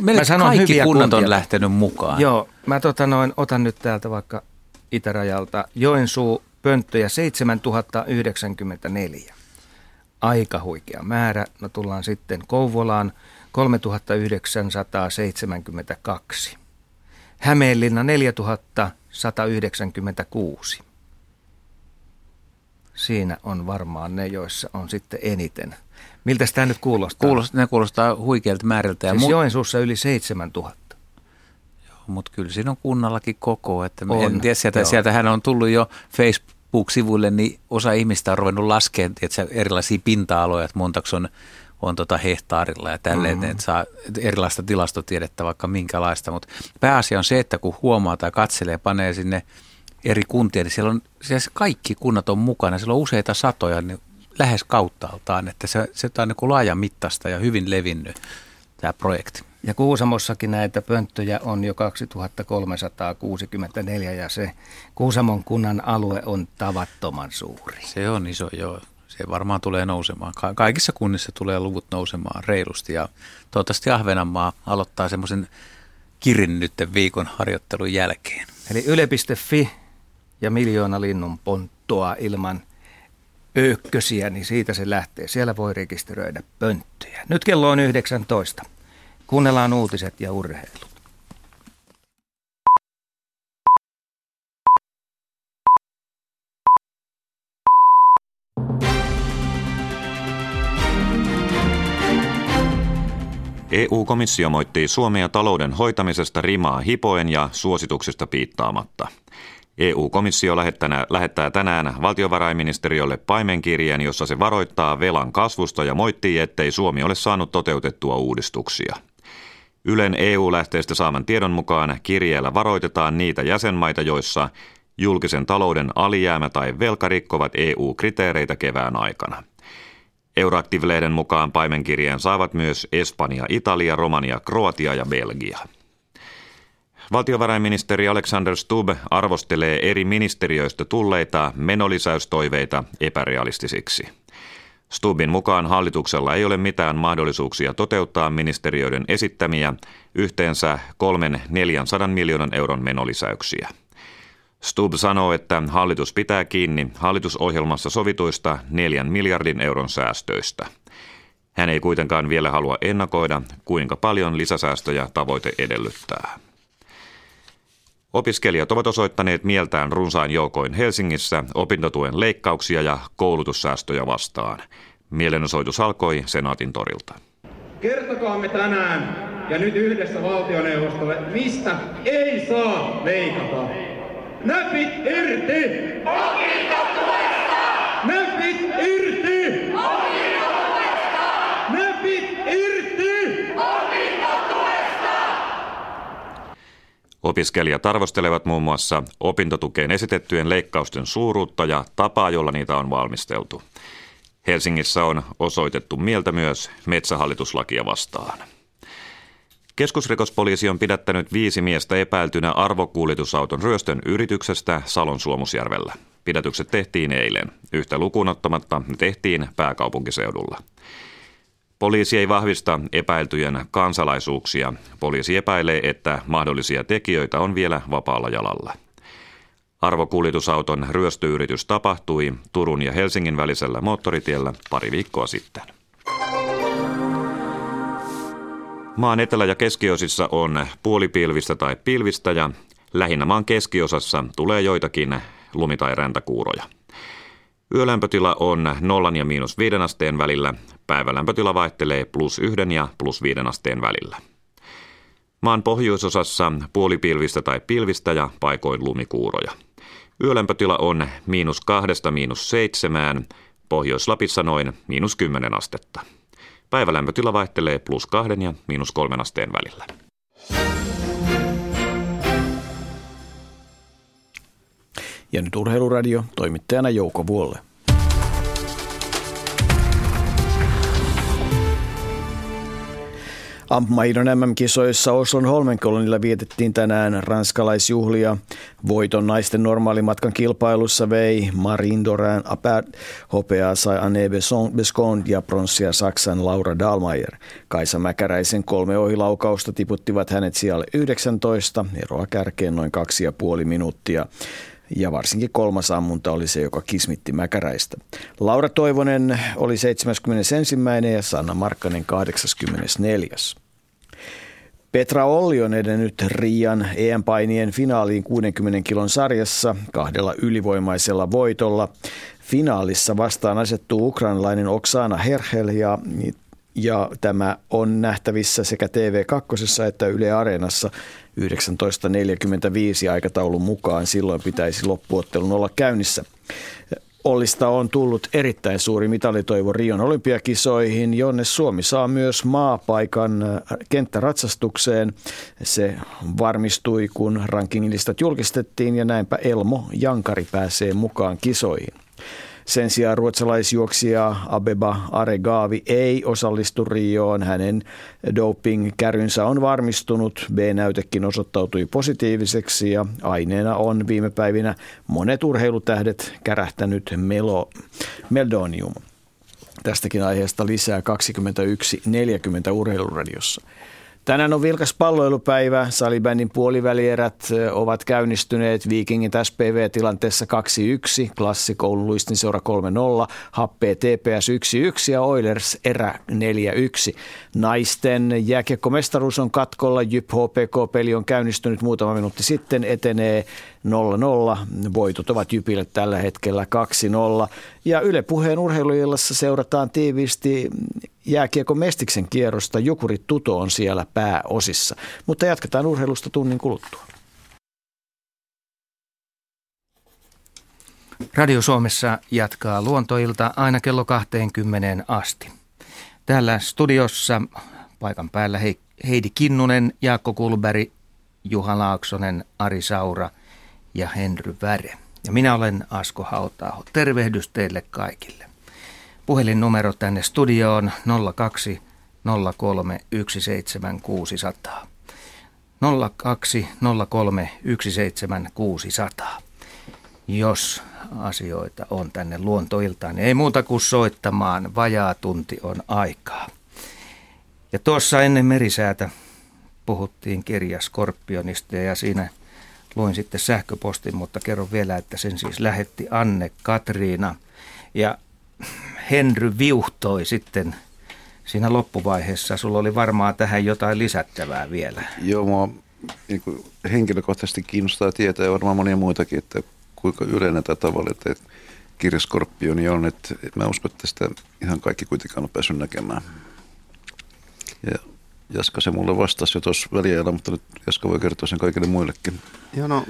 Mä sanon kaikki hyviä kunnat kuntia. on lähtenyt mukaan. Joo, mä tota noin, otan nyt täältä vaikka itärajalta Joensuu pönttöjä 7094. Aika huikea määrä. No tullaan sitten Kouvolaan 3972. Hämeenlinna 4196. Siinä on varmaan ne, joissa on sitten eniten. Miltä tämä nyt kuulostaa? Kuulostaa, ne kuulostaa huikealta määriltä. Ja Siis mu- Joensuussa yli 7000. Mutta kyllä siinä on kunnallakin koko. Että On, en tiedä, sieltä, joo. sieltähän on tullut jo Facebook-sivuille, niin osa ihmistä on ruvennut laskemaan tiedätkö, erilaisia pinta-aloja, että montako on, on tota hehtaarilla ja tälleen, Mhm. mm-hmm. että saa erilaista tilastotiedettä vaikka minkälaista. Mutta pääasia on se, että kun huomaa tai katselee panee sinne eri kuntia, niin siellä on siellä kaikki kunnat on mukana. Siellä on useita satoja niin lähes kauttaaltaan, että se, se on niin kuin laajamittaista ja hyvin levinnyt tämä projekti. Ja Kuusamossakin näitä pönttöjä on jo 2364 ja se Kuusamon kunnan alue on tavattoman suuri. Se on iso, joo. Se varmaan tulee nousemaan. Ka- Kaikissa kunnissa tulee luvut nousemaan reilusti ja toivottavasti Ahvenanmaa aloittaa semmoisen kirin nytten viikon harjoittelun jälkeen. Eli yle.fi ja miljoona linnun ponttoa ilman öökkösiä, niin siitä se lähtee. Siellä voi rekisteröidä pönttöjä. Nyt kello on 19. Kuunnellaan uutiset ja urheilu. EU-komissio moittii Suomea talouden hoitamisesta rimaa hipoen ja suosituksista piittaamatta. EU-komissio lähettää tänään valtiovarainministeriölle paimenkirjeen, jossa se varoittaa velan kasvusta ja moittii, ettei Suomi ole saanut toteutettua uudistuksia. Ylen EU-lähteestä saaman tiedon mukaan kirjeellä varoitetaan niitä jäsenmaita, joissa julkisen talouden alijäämä tai velka rikkovat EU-kriteereitä kevään aikana. Euroactive-lehden mukaan paimenkirjeen saavat myös Espanja, Italia, Romania, Kroatia ja Belgia. Valtiovarainministeri Alexander Stubb arvostelee eri ministeriöistä tulleita menolisäystoiveita epärealistisiksi. Stubbin mukaan hallituksella ei ole mitään mahdollisuuksia toteuttaa ministeriöiden esittämiä yhteensä 300-400 miljoonan euron menolisäyksiä. Stubb sanoo, että hallitus pitää kiinni hallitusohjelmassa sovituista 4 miljardin euron säästöistä. Hän ei kuitenkaan vielä halua ennakoida, kuinka paljon lisäsäästöjä tavoite edellyttää. Opiskelijat ovat osoittaneet mieltään runsain joukoin Helsingissä opintotuen leikkauksia ja koulutussäästöjä vastaan. Mielenosoitus alkoi Senaatin torilta. Kertokaamme tänään ja nyt yhdessä valtioneuvostolle, mistä ei saa leikata. Näpit irti! Näpit irti! Näpit irti! Opiskelijat arvostelevat muun muassa opintotukeen esitettyjen leikkausten suuruutta ja tapaa, jolla niitä on valmisteltu. Helsingissä on osoitettu mieltä myös metsähallituslakia vastaan. Keskusrikospoliisi on pidättänyt viisi miestä epäiltynä arvokuljetusauton ryöstön yrityksestä Salon Suomusjärvellä. Pidätykset tehtiin eilen. Yhtä lukuun ottamatta ne tehtiin pääkaupunkiseudulla. Poliisi ei vahvista epäiltyjen kansalaisuuksia. Poliisi epäilee, että mahdollisia tekijöitä on vielä vapaalla jalalla. Arvokuljetusauton ryöstöyritys tapahtui Turun ja Helsingin välisellä moottoritiellä pari viikkoa sitten. Maan etelä- ja keskiosissa on puolipilvistä tai pilvistä ja lähinnä maan keskiosassa tulee joitakin lumi- tai räntäkuuroja. Yölämpötila on 0 ja miinus 5 asteen välillä, päivälämpötila vaihtelee plus 1 ja plus 5 asteen välillä. Maan pohjoisosassa puolipilvistä tai pilvistä ja paikoin lumikuuroja. Yölämpötila on miinus kahdesta miinus seitsemään, Pohjois-Lapissa noin miinus kymmenen astetta. Päivälämpötila vaihtelee plus kahden ja miinus kolmen asteen välillä. Ja nyt Urheiluradio, toimittajana Jouko Vuolle. Ampumahidon MM-kisoissa Oslon Holmenkolonilla vietettiin tänään ranskalaisjuhlia. Voiton naisten normaalimatkan kilpailussa vei Marin Doran Apert, hopeaa sai Anne Bescond ja pronssia Saksan Laura Dahlmeier. Kaisa Mäkäräisen kolme ohilaukausta tiputtivat hänet sijalle 19, eroa kärkeen noin kaksi ja puoli minuuttia ja varsinkin kolmas ammunta oli se, joka kismitti Mäkäräistä. Laura Toivonen oli 71. ja Sanna Markkanen 84. Petra Olli on edennyt Rian EM-painien finaaliin 60 kilon sarjassa kahdella ylivoimaisella voitolla. Finaalissa vastaan asettuu ukrainalainen Oksana Herhel ja ja tämä on nähtävissä sekä TV2 että Yle Areenassa 19.45 aikataulun mukaan. Silloin pitäisi loppuottelun olla käynnissä. Ollista on tullut erittäin suuri mitalitoivo Rion olympiakisoihin, jonne Suomi saa myös maapaikan kenttäratsastukseen. Se varmistui, kun rankinglistat julkistettiin ja näinpä Elmo Jankari pääsee mukaan kisoihin. Sen sijaan ruotsalaisjuoksija Abeba Aregavi ei osallistu Rioon. Hänen doping-kärynsä on varmistunut. B-näytekin osoittautui positiiviseksi ja aineena on viime päivinä monet urheilutähdet kärähtänyt melo, meldonium. Tästäkin aiheesta lisää 21.40 urheiluradiossa. Tänään on vilkas palloilupäivä. Salibändin puolivälierät ovat käynnistyneet Vikingin SPV-tilanteessa 2-1, Klassik Oulun Luistin seura 3-0, Happe TPS 1-1 ja Oilers erä 4-1. Naisten jääkiekkomestaruus on katkolla. Jyp HPK-peli on käynnistynyt muutama minuutti sitten, etenee 0-0. Voitot ovat Jypille tällä hetkellä 2-0. Ja Yle Puheen urheiluillassa seurataan tiiviisti jääkiekon Mestiksen kierrosta. Jukuri Tuto on siellä pääosissa. Mutta jatketaan urheilusta tunnin kuluttua. Radio Suomessa jatkaa luontoilta aina kello 20 asti. Täällä studiossa paikan päällä Heidi Kinnunen, Jaakko Kulberi, Juha Laaksonen, Ari Saura ja Henry Väre. Ja minä olen Asko Hautaaho. Tervehdys teille kaikille. Puhelinnumero tänne studioon 02 03 17600. 02 03 17600. Jos asioita on tänne luontoiltaan, niin ei muuta kuin soittamaan. Vajaa tunti on aikaa. Ja tuossa ennen merisäätä puhuttiin kirja Skorpionista ja siinä luin sitten sähköpostin, mutta kerron vielä, että sen siis lähetti Anne Katriina. Ja Henry viuhtoi sitten siinä loppuvaiheessa. Sulla oli varmaan tähän jotain lisättävää vielä. Joo, mua niin kuin henkilökohtaisesti kiinnostaa tietää ja varmaan monia muitakin, että kuinka yleinen tämä tavalla, että kirjaskorpioni on. Että mä uskon, että sitä ihan kaikki kuitenkaan on päässyt näkemään. Ja Jaska se mulle vastasi jo tuossa väliajalla, mutta nyt Jaska voi kertoa sen kaikille muillekin. Joo, no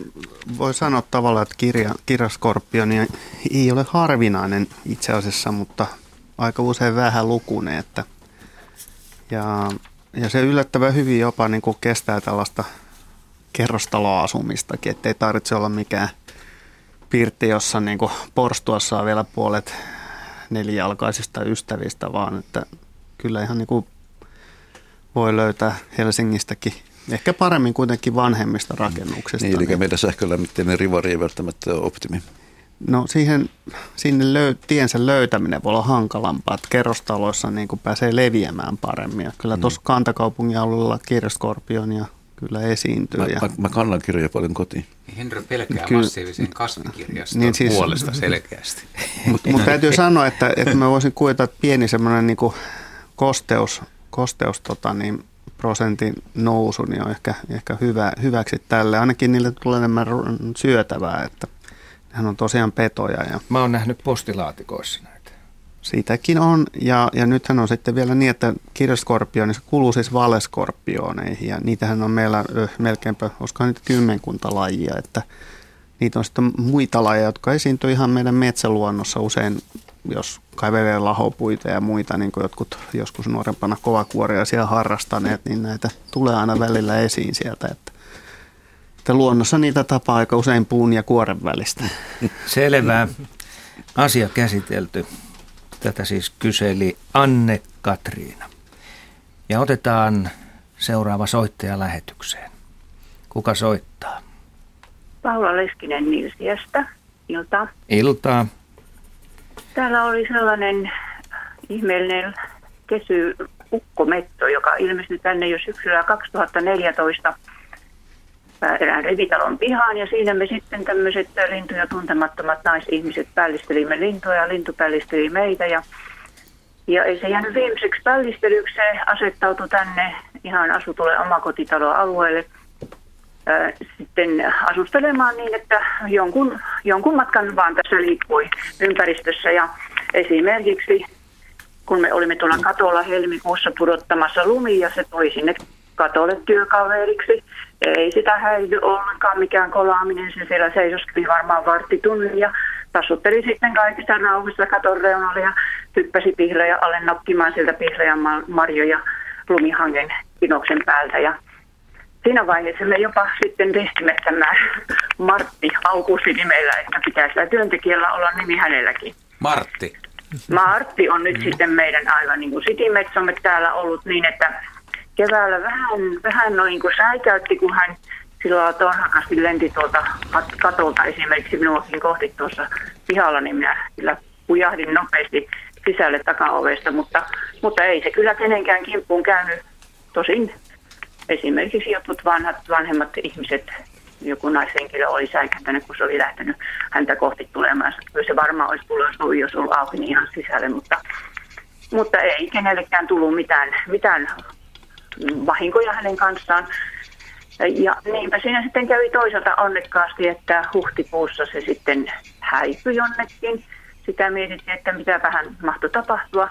voi sanoa tavallaan, että kirja, kirjaskorpioni ei ole harvinainen itse asiassa, mutta aika usein vähän lukunen. Että, ja, ja se yllättävän hyvin jopa niin kuin kestää tällaista kerrostaloasumistakin, ettei tarvitse olla mikään pirtti, jossa niin kuin porstuassa on vielä puolet nelijalkaisista ystävistä, vaan että kyllä ihan niin kuin voi löytää Helsingistäkin ehkä paremmin kuitenkin vanhemmista rakennuksista. Niin, eli niin. meidän sähkölämmitteinen rivari ei välttämättä ole optimi. No siihen, sinne löy, tiensä löytäminen voi olla hankalampaa, että kerrostaloissa niin kuin pääsee leviämään paremmin. Ja kyllä mm. tuossa kantakaupungin alueella kirjaskorpionia kyllä esiintyy. Mä, ja... mä, mä kannan kirjoja paljon kotiin. Henry pelkää Ky- massiivisen kasvikirjaston niin siis, puolesta selkeästi. Mutta mut täytyy sanoa, että, että mä voisin kuvitella, että pieni semmoinen niin kosteus kosteus tota, niin prosentin nousu niin on ehkä, ehkä hyvä, hyväksi tälle. Ainakin niille tulee enemmän syötävää, että hän on tosiaan petoja. Ja Mä oon nähnyt postilaatikoissa näitä. Siitäkin on, ja, ja nythän on sitten vielä niin, että niin se kuuluu siis valeskorpioneihin, ja niitähän on meillä ö, melkeinpä, olisikohan niitä kymmenkunta lajia, että niitä on sitten muita lajeja, jotka esiintyy ihan meidän metsäluonnossa usein, jos kaivelee lahopuita ja muita, niin kuin jotkut joskus nuorempana kovakuoria siellä harrastaneet, niin näitä tulee aina välillä esiin sieltä, että, että luonnossa niitä tapaa aika usein puun ja kuoren välistä. Selvä. Asia käsitelty. Tätä siis kyseli Anne-Katriina. Ja otetaan seuraava soittaja lähetykseen. Kuka soittaa? Paula Leskinen Nilsiästä. Iltaa. Iltaa. Täällä oli sellainen ihmeellinen kesy ukkometto, joka ilmestyi tänne jo syksyllä 2014 erään rivitalon pihaan ja siinä me sitten tämmöiset lintuja tuntemattomat naisihmiset päällistelimme lintuja ja lintu päällisteli meitä ja, ja ei se jäänyt viimeiseksi päällistelyksi, se asettautui tänne ihan asutulle omakotitalon alueelle sitten asustelemaan niin, että jonkun, jonkun matkan vaan tässä liikkui ympäristössä ja esimerkiksi kun me olimme tuolla katolla helmikuussa pudottamassa lumia, se tuli sinne katolle työkaveriksi. Ei sitä häidy ollenkaan mikään kolaaminen, se siellä seisoskeli varmaan varttitunnin ja tassutteli sitten kaikista rauhissa katon reunalle ja hyppäsi pihlejä alle nokkimaan sieltä pihlejä marjoja lumihangen kinoksen päältä. Ja siinä vaiheessa me jopa sitten testimme tämä Martti Aukusti nimellä, että pitää sitä työntekijällä olla nimi hänelläkin. Martti. Martti on nyt mm. sitten meidän aivan niin kuin sitimetsomme täällä ollut niin, että keväällä vähän, vähän noin kuin säikäytti, kun hän silloin torhakasti lenti tuolta katolta esimerkiksi minuakin kohti tuossa pihalla, niin minä kyllä pujahdin nopeasti sisälle takaovesta, mutta, mutta ei se kyllä kenenkään kimppuun käynyt. Tosin esimerkiksi jotkut vanhat, vanhemmat ihmiset, joku naishenkilö oli säikähtänyt, kun se oli lähtenyt häntä kohti tulemaan. Kyllä se varmaan olisi tullut, jos ollut auki niin ihan sisälle, mutta, mutta ei kenellekään tullut mitään, mitään vahinkoja hänen kanssaan. Ja niinpä siinä sitten kävi toisaalta onnekkaasti, että huhtikuussa se sitten häipyi jonnekin. Sitä mietittiin, että mitä vähän mahtoi tapahtua.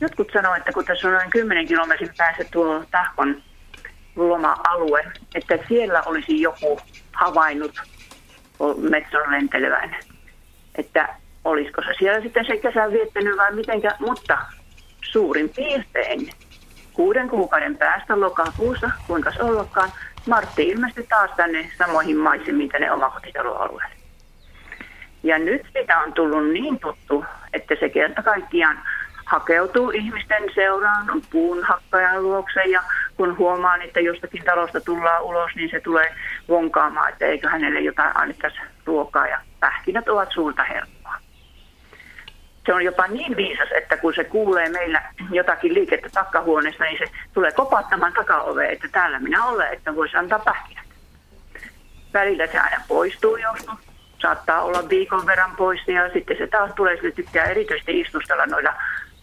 Jotkut sanoivat, että kun tässä on noin 10 kilometrin päässä tuo Tahkon loma-alue, että siellä olisi joku havainnut metson lentelevän. Että olisiko se siellä sitten se kesän viettänyt vai mitenkä, mutta suurin piirtein kuuden kuukauden päästä lokakuussa, kuinka se ollakaan, Martti ilmestyi taas tänne samoihin maisemiin tänne omakotitaloalueelle. Ja nyt sitä on tullut niin tuttu, että se kerta kaikkiaan hakeutuu ihmisten seuraan puun hakkajan luokse ja kun huomaan, että jostakin talosta tullaan ulos, niin se tulee vonkaamaan, että eikö hänelle jotain annettaisi ruokaa ja pähkinät ovat suurta hermoa. Se on jopa niin viisas, että kun se kuulee meillä jotakin liikettä takkahuoneessa, niin se tulee kopattamaan takaoveen, että täällä minä olen, että voisi antaa pähkinät. Välillä se aina poistuu joskus, saattaa olla viikon verran pois ja sitten se taas tulee, se tykkää erityisesti istustella noilla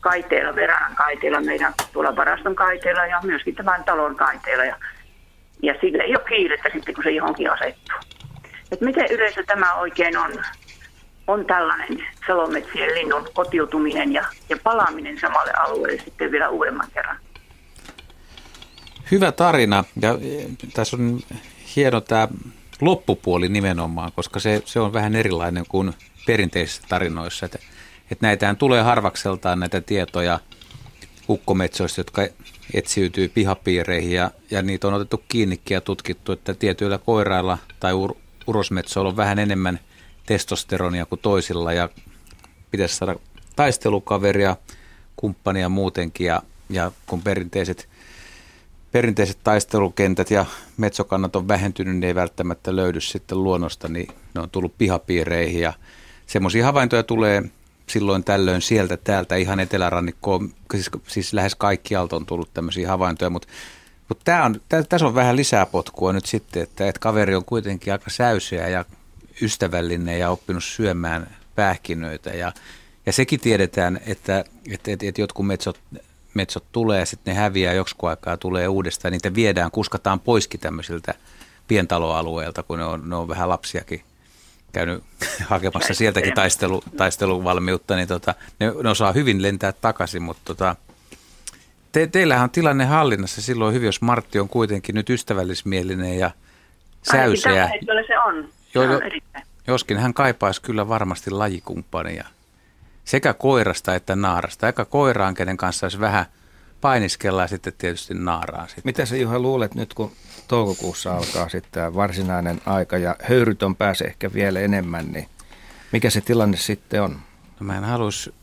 kaiteilla, Veranan kaiteilla, meidän tuolla varaston kaiteilla ja myöskin tämän talon kaiteilla. Ja, ja sille ei ole kiirettä sitten, kun se johonkin asettuu. Et miten yleensä tämä oikein on? On tällainen salometsien linnun kotiutuminen ja, ja palaaminen samalle alueelle sitten vielä uudemman kerran. Hyvä tarina ja e, tässä on hieno tämä loppupuoli nimenomaan, koska se, se on vähän erilainen kuin perinteisissä tarinoissa. Että että näitähän tulee harvakseltaan näitä tietoja ukkometsoista, jotka etsiytyy pihapiireihin ja, ja niitä on otettu kiinnikin ja tutkittu, että tietyillä koirailla tai ur, urosmetsoilla on vähän enemmän testosteronia kuin toisilla ja pitäisi saada taistelukaveria, kumppania muutenkin ja, ja kun perinteiset, perinteiset taistelukentät ja metsokannat on vähentynyt, niin ei välttämättä löydy sitten luonnosta, niin ne on tullut pihapiireihin ja semmoisia havaintoja tulee silloin tällöin sieltä täältä ihan etelärannikkoon, siis, siis lähes kaikkialta on tullut tämmöisiä havaintoja, mutta mutta tää on, tää, tässä on vähän lisää potkua nyt sitten, että, että kaveri on kuitenkin aika säyseä ja ystävällinen ja oppinut syömään pähkinöitä. Ja, ja sekin tiedetään, että, että, että, että jotkut metsot, metsot tulee, sitten ne häviää joksikun aikaa tulee uudestaan. Niitä viedään, kuskataan poiskin tämmöisiltä pientaloalueelta, kun ne on, ne on vähän lapsiakin käynyt hakemassa sieltäkin taistelu, taisteluvalmiutta, niin tota, ne, ne osaa hyvin lentää takaisin, mutta tota, te, teillähän on tilanne hallinnassa silloin hyvin, jos Martti on kuitenkin nyt ystävällismielinen ja säyseä. Ainakin se on. Jo, jo, Joskin hän kaipaisi kyllä varmasti lajikumppania sekä koirasta että naarasta. Eikä koiraan, kenen kanssa olisi vähän painiskella ja sitten tietysti naaraan. Sitten. Mitä sä Juha luulet nyt, kun toukokuussa alkaa sitten varsinainen aika ja höyrytön pääsee ehkä vielä enemmän, niin mikä se tilanne sitten on? No mä en haluaisi,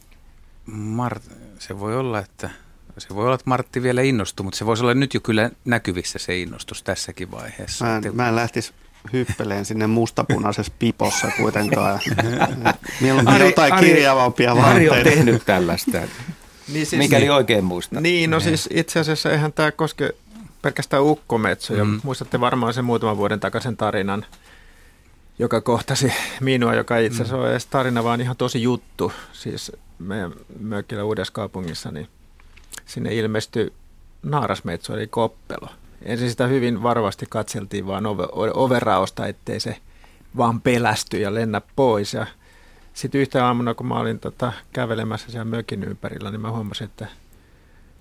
Mart- se voi olla, että se voi olla, että Martti vielä innostuu, mutta se voisi olla nyt jo kyllä näkyvissä se innostus tässäkin vaiheessa. Mä en, mä en lähtisi hyppeleen sinne mustapunaisessa pipossa kuitenkaan. <laughs> Mieluummin Ari, jotain Ari, kirjavampia Ari on tehnyt tällaista, niin siis, mikäli niin, oikein muistan. Niin, no siis itse asiassa eihän tämä koske pelkästään ukkometsoja. Mm. Muistatte varmaan sen muutaman vuoden takaisen tarinan, joka kohtasi minua, joka itse asiassa mm. on edes tarina, vaan ihan tosi juttu. Siis meidän mökillä Uudessa kaupungissa, niin sinne ilmestyi naarasmetso, eli koppelo. Ensin sitä hyvin varovasti katseltiin vaan ove, overaosta, ettei se vaan pelästy ja lennä pois. Ja sitten yhtä aamuna, kun mä olin tota, kävelemässä siellä mökin ympärillä, niin mä huomasin, että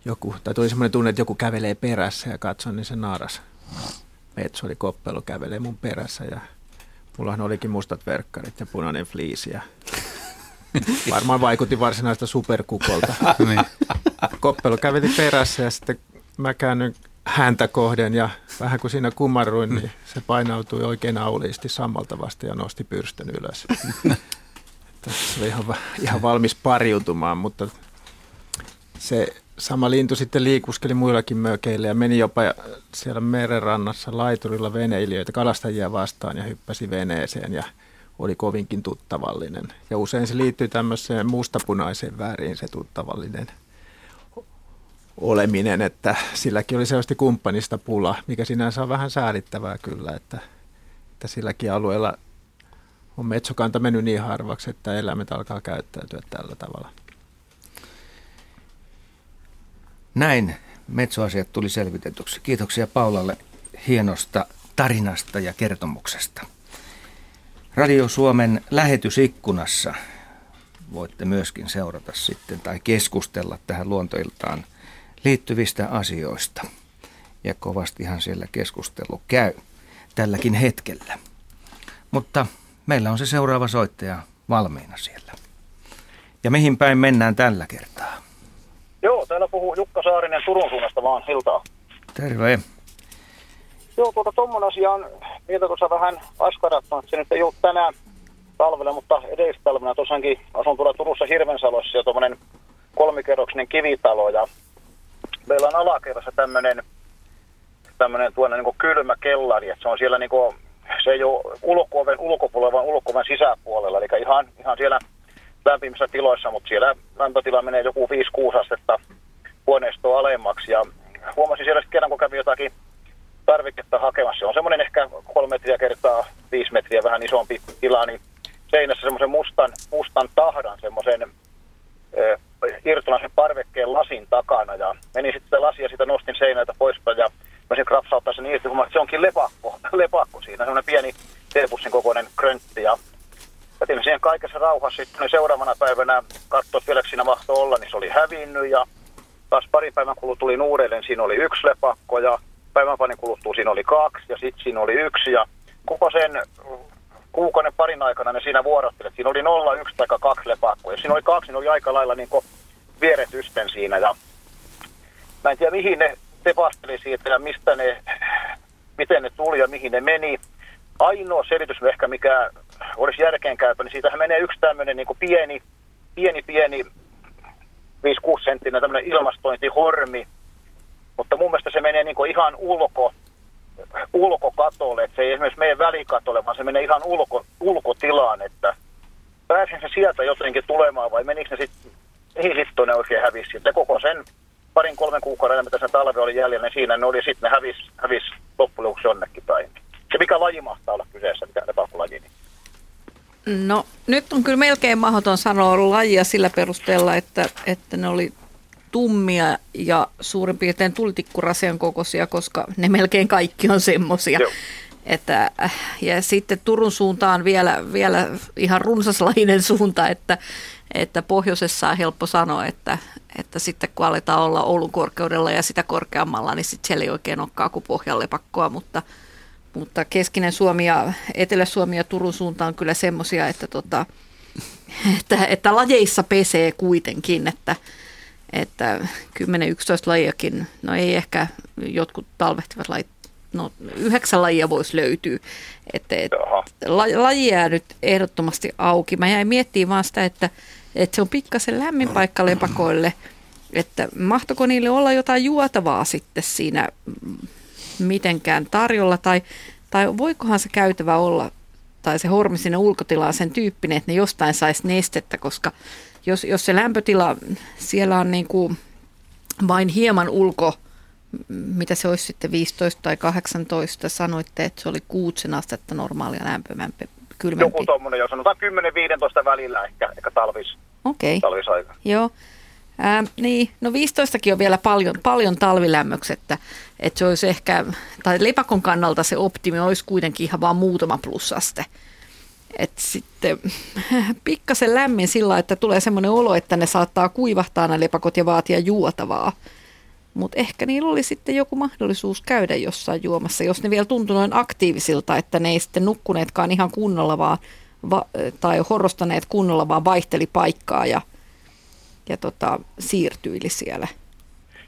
joku, tai tuli semmoinen tunne, että joku kävelee perässä ja katsoin, niin se naaras metso oli koppelu kävelee mun perässä ja mullahan olikin mustat verkkarit ja punainen fliisi ja <laughs> varmaan vaikutti varsinaista superkukolta. <laughs> niin. Koppelu käveli perässä ja sitten mä käännyin häntä kohden ja vähän kuin siinä kumarruin, niin se painautui oikein auliisti sammaltavasti ja nosti pyrstön ylös. <laughs> se oli ihan, ihan valmis pariutumaan, mutta se sama lintu sitten liikuskeli muillakin mökeillä ja meni jopa siellä merenrannassa laiturilla veneilijöitä, kalastajia vastaan ja hyppäsi veneeseen ja oli kovinkin tuttavallinen. Ja usein se liittyy tämmöiseen mustapunaiseen väriin se tuttavallinen oleminen, että silläkin oli selvästi kumppanista pula, mikä sinänsä on vähän säälittävää kyllä, että, että silläkin alueella on metsokanta mennyt niin harvaksi, että eläimet alkaa käyttäytyä tällä tavalla. Näin metsoasiat tuli selvitetyksi. Kiitoksia Paulalle hienosta tarinasta ja kertomuksesta. Radio Suomen lähetysikkunassa voitte myöskin seurata sitten tai keskustella tähän luontoiltaan liittyvistä asioista. Ja kovastihan siellä keskustelu käy tälläkin hetkellä. Mutta meillä on se seuraava soittaja valmiina siellä. Ja mihin päin mennään tällä kertaa? Joo, täällä puhuu Jukka Saarinen Turun suunnasta vaan Hiltaa. Terve. Joo, tuota tuommoinen asia on, miltä tuossa vähän askarattanut, se nyt ei ole tänään talvella, mutta edellistalvena tosiaankin asun tuolla Turussa Hirvensalossa ja tuommoinen kolmikerroksinen kivitalo ja meillä on alakerrassa tämmöinen tämmöinen tuonne niin kylmä kellari, että se on siellä niin kuin, se ei ole ulkooven ulkopuolella, vaan ulkooven sisäpuolella, eli ihan, ihan siellä lämpimissä tiloissa, mutta siellä lämpötila menee joku 5-6 astetta huoneistoa alemmaksi. Ja huomasin siellä sitten kerran, kun kävin jotakin tarviketta hakemassa. Se on semmoinen ehkä kolme metriä kertaa viisi metriä vähän isompi tila, niin seinässä semmoisen mustan, mustan tahdan semmoisen irtolaisen parvekkeen lasin takana ja menin sitten lasia sitä nostin seinältä poispäin ja mä sen krapsauttaa sen irti, kun se onkin lepakko, <laughs> lepakko siinä, semmoinen pieni teepussin kokoinen kröntti ja Jätin siihen kaikessa rauhassa sitten seuraavana päivänä katsoa, että vieläkö siinä mahtoi olla, niin se oli hävinnyt ja taas parin päivän kuluttua tuli uudelleen, siinä oli yksi lepakko ja päivän parin kuluttua siinä oli kaksi ja sitten siinä oli yksi ja koko sen kuukauden parin aikana ne siinä vuorottelivat. Siinä oli nolla, yksi tai kaksi lepakkoa. Ja siinä oli kaksi, niin oli aika lailla niin vieretysten siinä. Ja mä en tiedä, mihin ne tepasteli siitä ja mistä ne, miten ne tuli ja mihin ne meni. Ainoa selitys ehkä, mikä olisi järkeenkäypä, niin siitähän menee yksi tämmöinen niin pieni, pieni, pieni 5-6 senttinen tämmöinen ilmastointihormi. Mutta mun mielestä se menee niin ihan ulko, ulkokatolle, että se ei esimerkiksi mene välikatolle, vaan se menee ihan ulko, ulkotilaan, että pääsen se sieltä jotenkin tulemaan vai menikö ne sitten, mihin sitten ne oikein hävisi sitten koko sen parin kolmen kuukauden, mitä se talve oli jäljellä, niin siinä ne oli sitten ne hävis, hävis loppujen jonnekin päin. Ja mikä laji mahtaa olla kyseessä, mikä lepakkolaji? Niin. No nyt on kyllä melkein mahdoton sanoa lajia sillä perusteella, että, että ne oli tummia ja suurin piirtein tulitikkurasian kokoisia, koska ne melkein kaikki on semmoisia. Että, ja sitten Turun suuntaan vielä, vielä ihan runsaslainen suunta, että, että pohjoisessa on helppo sanoa, että, että sitten kun aletaan olla Oulun korkeudella ja sitä korkeammalla, niin sitten siellä ei oikein olekaan kuin pohjallepakkoa, mutta, mutta keskinen Suomi ja Etelä-Suomi ja Turun suunta on kyllä semmoisia, että, tota, <laughs> että, että lajeissa pesee kuitenkin, että, että 10-11 lajiakin, no ei ehkä jotkut talvehtivat lajit, no yhdeksän lajia voisi löytyä. Että, et, laji jää nyt ehdottomasti auki. Mä jäin miettimään vaan sitä, että, että se on pikkasen lämmin paikka lepakoille, että mahtoko niille olla jotain juotavaa sitten siinä mitenkään tarjolla, tai, tai voikohan se käytävä olla, tai se hormi sinne ulkotilaan sen tyyppinen, että ne jostain saisi nestettä, koska jos, jos se lämpötila siellä on niin kuin vain hieman ulko, mitä se olisi sitten 15 tai 18, sanoitte, että se oli kuutsen astetta normaalia lämpimämpi, kylmempi. Joku tuommoinen, jos sanotaan 10-15 välillä ehkä, ehkä talvis, okay. talvisaika. Joo. Ää, niin, no 15 on vielä paljon, paljon talvilämmöksi, että, se olisi ehkä, tai lepakon kannalta se optimi olisi kuitenkin ihan vaan muutama plussaste. Että sitten <laughs> pikkasen lämmin sillä, että tulee semmoinen olo, että ne saattaa kuivahtaa ne lepakot ja vaatia juotavaa. Mutta ehkä niillä oli sitten joku mahdollisuus käydä jossain juomassa, jos ne vielä tuntui noin aktiivisilta, että ne ei sitten nukkuneetkaan ihan kunnolla vaan, va, tai horrostaneet kunnolla, vaan vaihteli paikkaa ja – ja tota, siirtyili siellä?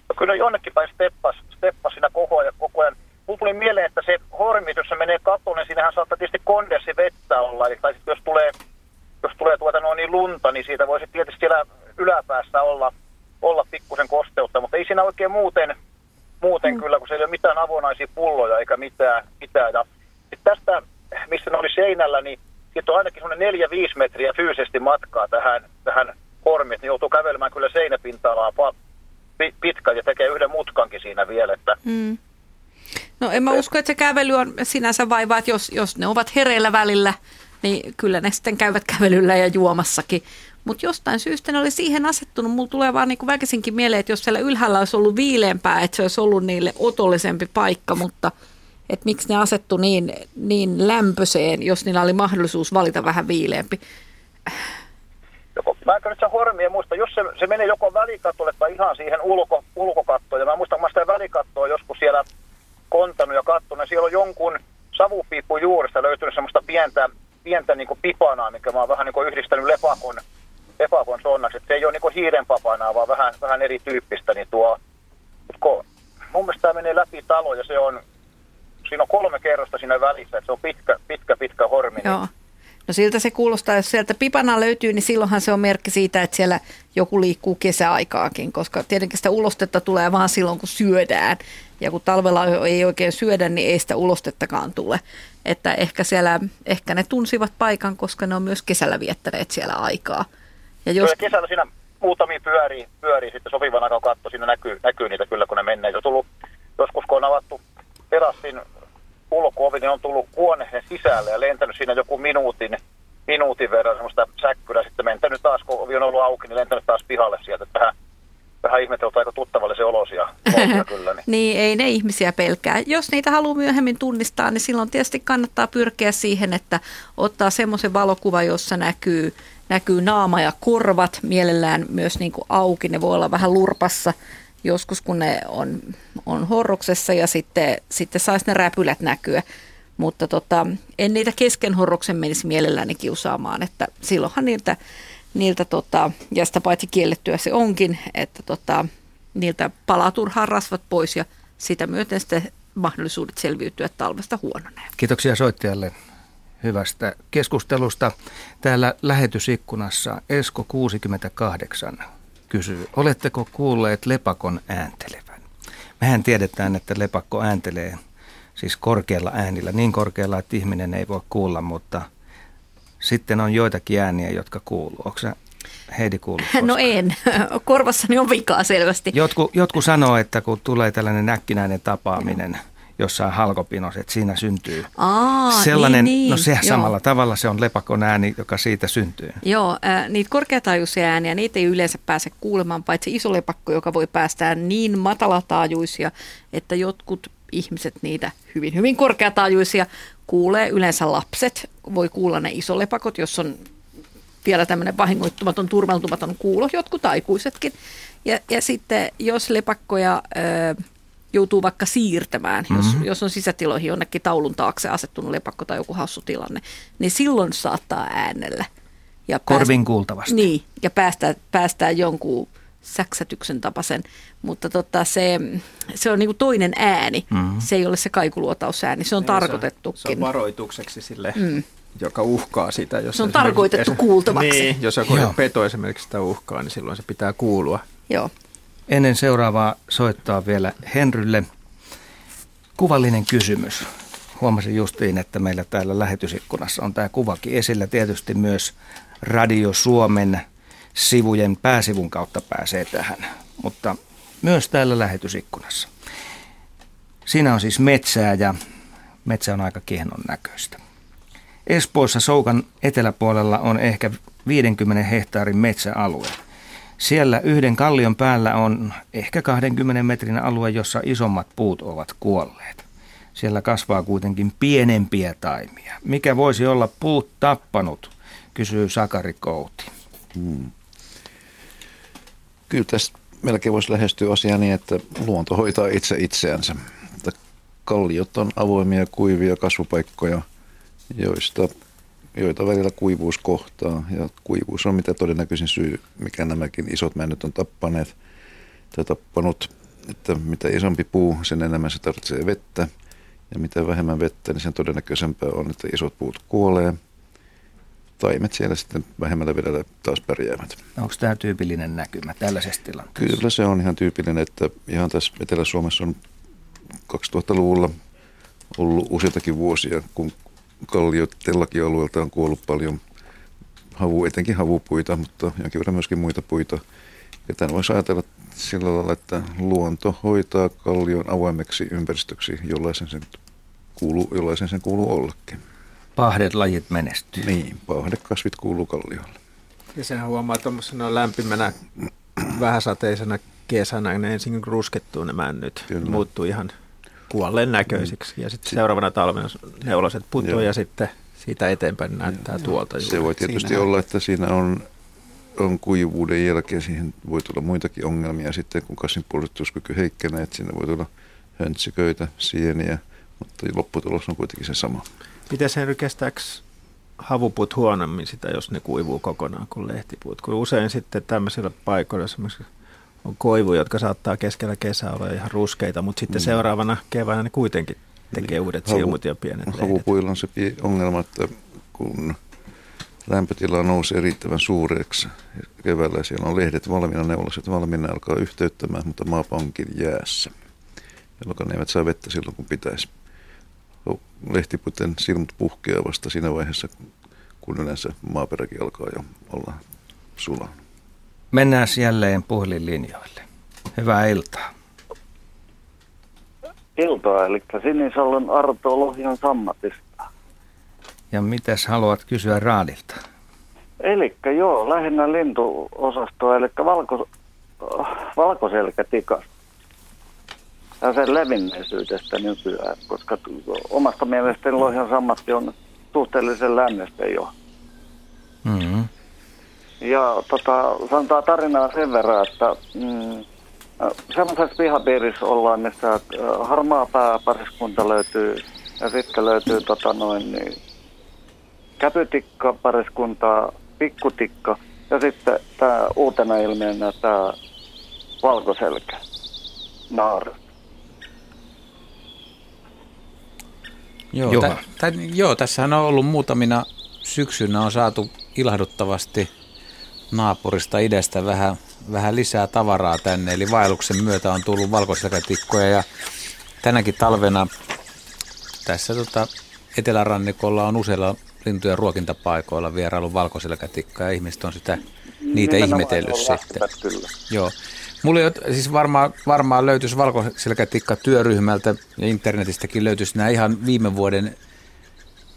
No kyllä jonnekin päin steppas, steppas siinä koko ajan. Koko ajan. Mulla tuli mieleen, että se hormi, jos se menee katoon, niin siinähän saattaa tietysti kondenssi vettä olla. Eli, tai jos tulee, jos tulee tuota noin niin lunta, niin siitä voisi tietysti siellä yläpäässä olla, olla pikkusen kosteutta, mutta ei siinä oikein muuten, muuten mm. kyllä, kun siellä ei ole mitään avonaisia pulloja eikä mitään. mitään. Ja tästä, missä ne oli seinällä, niin siitä on ainakin semmoinen 4-5 metriä fyysisesti matkaa tähän, tähän hormi, että ne joutuu kävelemään kyllä seinäpinta-alaa pitkä ja tekee yhden mutkankin siinä vielä. Että mm. No en mä usko, että se kävely on sinänsä vaivaa, että jos, jos ne ovat hereillä välillä, niin kyllä ne sitten käyvät kävelyllä ja juomassakin. Mutta jostain syystä ne oli siihen asettunut. Mulla tulee vaan niin väkisinkin mieleen, että jos siellä ylhäällä olisi ollut viileämpää, että se olisi ollut niille otollisempi paikka, mutta että miksi ne asettu niin, niin lämpöiseen, jos niillä oli mahdollisuus valita vähän viileämpi? Joko, mä en nyt hormia muista, jos se, se menee joko välikatolle tai ihan siihen ulko, ulkokattoon, ja mä muistan, mä sitä välikattoa joskus siellä kontanut ja kattonut, ja siellä on jonkun savupiippu juuresta löytynyt semmoista pientä, pientä niin pipanaa, mikä mä oon vähän niin yhdistänyt lepakon, lepakon sonnaksi, se ei ole niin hiirenpapanaa, vaan vähän, vähän erityyppistä, niin tuo, mun mielestä tämä menee läpi talo, ja se on, siinä on kolme kerrosta siinä välissä, että se on pitkä, pitkä, pitkä hormi. Joo. No siltä se kuulostaa, jos sieltä pipana löytyy, niin silloinhan se on merkki siitä, että siellä joku liikkuu kesäaikaakin, koska tietenkin sitä ulostetta tulee vaan silloin, kun syödään. Ja kun talvella ei oikein syödä, niin ei sitä ulostettakaan tule. Että ehkä, siellä, ehkä ne tunsivat paikan, koska ne on myös kesällä viettäneet siellä aikaa. Ja jos... kesällä siinä muutamia pyörii, pyörii sitten sopivan aikaan katto, siinä näkyy, näkyy niitä kyllä, kun ne menee. Se on tullut joskus, kun on avattu terassin ulkoovi, niin on tullut huoneen sisälle ja lentänyt siinä joku minuutin, minuutin verran semmoista säkkyrää. Sitten mentänyt taas, kun ovi on ollut auki, niin lentänyt taas pihalle sieltä. Vähän, vähän ihmeteltä aika tuttavallisen olosia, olosia <laughs> kyllä. Niin. niin, ei ne ihmisiä pelkää. Jos niitä haluaa myöhemmin tunnistaa, niin silloin tietysti kannattaa pyrkiä siihen, että ottaa semmoisen valokuva, jossa näkyy, näkyy naama ja korvat, mielellään myös niin kuin auki. Ne voi olla vähän lurpassa joskus, kun ne on, on horroksessa ja sitten, sitten saisi ne räpylät näkyä. Mutta tota, en niitä kesken horroksen menisi mielelläni kiusaamaan, että silloinhan niiltä, niiltä tota, ja sitä paitsi kiellettyä se onkin, että tota, niiltä palaa turhaan rasvat pois ja sitä myöten sitten mahdollisuudet selviytyä talvesta huononee. Kiitoksia soittajalle hyvästä keskustelusta. Täällä lähetysikkunassa Esko 68 kysyy, oletteko kuulleet lepakon ääntelevän? Mehän tiedetään, että lepakko ääntelee siis korkealla äänillä, niin korkealla, että ihminen ei voi kuulla, mutta sitten on joitakin ääniä, jotka kuuluu. Onko se Heidi kuullut <laughs> koskaan? No en. Korvassani on vikaa selvästi. Jotkut, jotkut sanoo, että kun tulee tällainen näkkinäinen tapaaminen – jossain halkopinossa, että siinä syntyy Aa, sellainen, niin, niin, no se joo. samalla tavalla se on lepakon ääni, joka siitä syntyy. Joo, äh, niitä korkeataajuisia ääniä, niitä ei yleensä pääse kuulemaan, paitsi iso lepakko, joka voi päästää niin matalataajuisia, että jotkut ihmiset niitä hyvin, hyvin korkeataajuisia kuulee. Yleensä lapset voi kuulla ne isolepakot, jos on vielä tämmöinen vahingoittumaton, turmeltumaton kuulo, jotkut aikuisetkin. Ja, ja sitten jos lepakkoja... Äh, joutuu vaikka siirtämään, jos, Mhm. jos on sisätiloihin jonnekin taulun taakse asettunut lepakko tai joku hassu tilanne, niin silloin saattaa äänellä. Ja Korvin kuultavasti. Niin, ja päästää, päästää jonkun säksätyksen tapaisen, mutta tota, se, se on niinku toinen ääni. Mhm. Se ei ole se kaikuluotausääni, se on Niin, Se on, tarkoitettukin. varoitukseksi sille, Mm. joka uhkaa sitä. Jos Se on tarkoitettu kuultavaksi. Niin, jos joku Joo. peto esimerkiksi sitä uhkaa, niin silloin se pitää kuulua. Joo. Ennen seuraavaa soittaa vielä Henrylle. Kuvallinen kysymys. Huomasin justiin, että meillä täällä lähetysikkunassa on tämä kuvakin esillä. Tietysti myös Radio Suomen sivujen pääsivun kautta pääsee tähän, mutta myös täällä lähetysikkunassa. Siinä on siis metsää ja metsä on aika kehnon näköistä. Espoossa Soukan eteläpuolella on ehkä 50 hehtaarin metsäalue. Siellä yhden kallion päällä on ehkä 20 metrin alue, jossa isommat puut ovat kuolleet. Siellä kasvaa kuitenkin pienempiä taimia. Mikä voisi olla puut tappanut, kysyy Sakari Kouti. Hmm. Kyllä tässä melkein voisi lähestyä asiaa niin, että luonto hoitaa itse itseänsä. Kalliot on avoimia, kuivia kasvupaikkoja, joista, joita välillä kuivuus kohtaa. Ja kuivuus on mitä todennäköisin syy, mikä nämäkin isot männyt on tappaneet tai tappanut. Että mitä isompi puu, sen enemmän se tarvitsee vettä. Ja mitä vähemmän vettä, niin sen todennäköisempää on, että isot puut kuolee. Taimet siellä sitten vähemmällä vedellä taas pärjäävät. Onko tämä tyypillinen näkymä tällaisessa tilanteessa? Kyllä se on ihan tyypillinen, että ihan tässä Etelä-Suomessa on 2000-luvulla ollut useitakin vuosia, kun kalliot tellakin alueelta on kuollut paljon havu, etenkin havupuita, mutta jonkin verran myöskin muita puita. Ja tämän voisi ajatella sillä lailla, että luonto hoitaa kallion avoimeksi ympäristöksi, jollaisen sen kuuluu, jollaisen sen kuuluu ollakin. Pahdet lajit menestyy. Niin, pahdekasvit kuuluu kalliolle. Ja sehän huomaa tuommoisena lämpimänä, vähäsateisena kesänä, ne ensin ruskettuu ne männyt, Kyllä. muuttuu ihan kuolleen näköisiksi. Ja sitten seuraavana talvena neulaset putoaa Joo. ja sitten siitä eteenpäin näyttää tuolta. Se voi tietysti Siinä- olla, että siinä on, on kuivuuden jälkeen, siihen voi tulla muitakin ongelmia sitten, kun kasvinpuolustuskyky heikkenee, että siinä voi tulla höntsiköitä, sieniä, mutta lopputulos on kuitenkin se sama. Miten se kestääkö havupuut huonommin sitä, jos ne kuivuu kokonaan kuin lehtipuut? Kun usein sitten tämmöisillä paikoilla esimerkiksi on koivuja, jotka saattaa keskellä kesää olla ihan ruskeita, mutta sitten Mm. seuraavana keväänä ne kuitenkin tekee uudet Havu- silmut ja pienet lehdet. Havupuilla on se ongelma, että kun lämpötila nousee riittävän suureksi keväällä, siellä on lehdet valmiina, neulaset valmiina, alkaa yhteyttämään, mutta maapa onkin jäässä, jolloin ne eivät saa vettä silloin, kun pitäisi. Lehtiputen silmut puhkeaa vasta siinä vaiheessa, kun yleensä maaperäkin alkaa jo olla sulaa. Mennään jälleen puhelinlinjoille. Hyvää iltaa. Iltaa, eli Sinisalon Arto Lohjan sammatista. Ja mitäs haluat kysyä Raadilta? Eli joo, lähinnä lintuosastoa, eli valko, valkoselkätikas. Ja sen levinneisyydestä nykyään, koska omasta mielestäni Lohjan sammatti on suhteellisen lännestä jo. Mm-hmm. Ja tota, sanotaan tarinaa sen verran, että mm, semmoisessa pihapiirissä ollaan, missä äh, harmaa pääpariskunta löytyy ja sitten löytyy tota noin, niin, käpytikka pariskuntaa, pikkutikka ja sitten tämä uutena ilmiönä tämä valkoselkä naari. Joo, Juha. tä, tä, joo, tässähän on ollut muutamina syksynä on saatu ilahduttavasti naapurista idästä vähän, vähän lisää tavaraa tänne. Eli vaelluksen myötä on tullut valkoselkätikkoja ja tänäkin talvena tässä tota, etelärannikolla on useilla lintujen ruokintapaikoilla vierailu valkoselkätikka ja ihmiset on sitä, niitä Nimenomaan ihmetellyt sitten. lähtevät Kyllä. Joo. Mulla ei siis varmaan, varmaan löytyisi valkoselkätikka työryhmältä ja internetistäkin löytyisi nämä ihan viime vuoden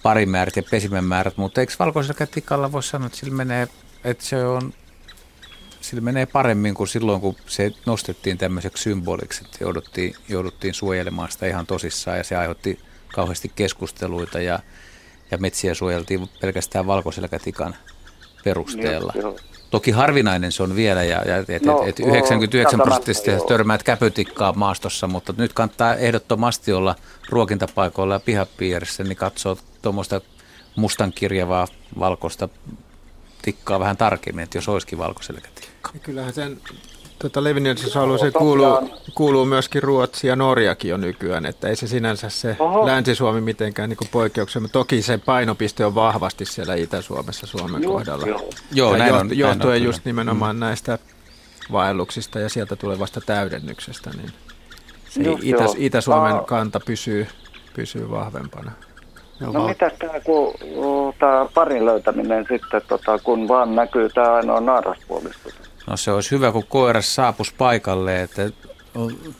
parimäärät ja pesimämäärät, mutta eikö valkoselkätikalla voi sanoa, että sillä menee, että se on, sillä menee paremmin kuin silloin, kun se nostettiin tämmöiseksi symboliksi, että jouduttiin, jouduttiin suojelemaan sitä ihan tosissaan ja se aiheutti kauheasti keskusteluita ja, ja metsiä suojeltiin pelkästään valkoselkätikan perusteella. Joo, joo. Toki harvinainen se on vielä ja, ja et, No, et, et 99 oo, prosenttisesti törmäät käpytikkaa maastossa, mutta nyt kannattaa ehdottomasti olla ruokintapaikoilla ja pihapiirissä, niin katsoa tuommoista mustan kirjavaa valkoista tikkaa vähän tarkemmin, että jos olisikin valkoselkätikka. Ja kyllähän sen tota, levinneisyysalueeseen kuuluu, kuuluu myöskin Ruotsi ja Norjakin jo nykyään, että ei se sinänsä se Oho. Länsi-Suomi mitenkään niin poikkeuksia, mutta toki se painopiste on vahvasti siellä Itä-Suomessa Suomen Joo, kohdalla. joo. Joo, näin on- näin johtuen on just kyllä. nimenomaan näistä vaelluksista ja sieltä tulevasta täydennyksestä, niin se Just Itä, joo. Itä-Suomen kanta pysyy, pysyy vahvempana. No mitäs tämä kun tämä parin löytäminen sitten, tota, kun vaan näkyy tämä ainoa naaraspuolisto? No se olisi hyvä, kun koiras saapus paikalle, että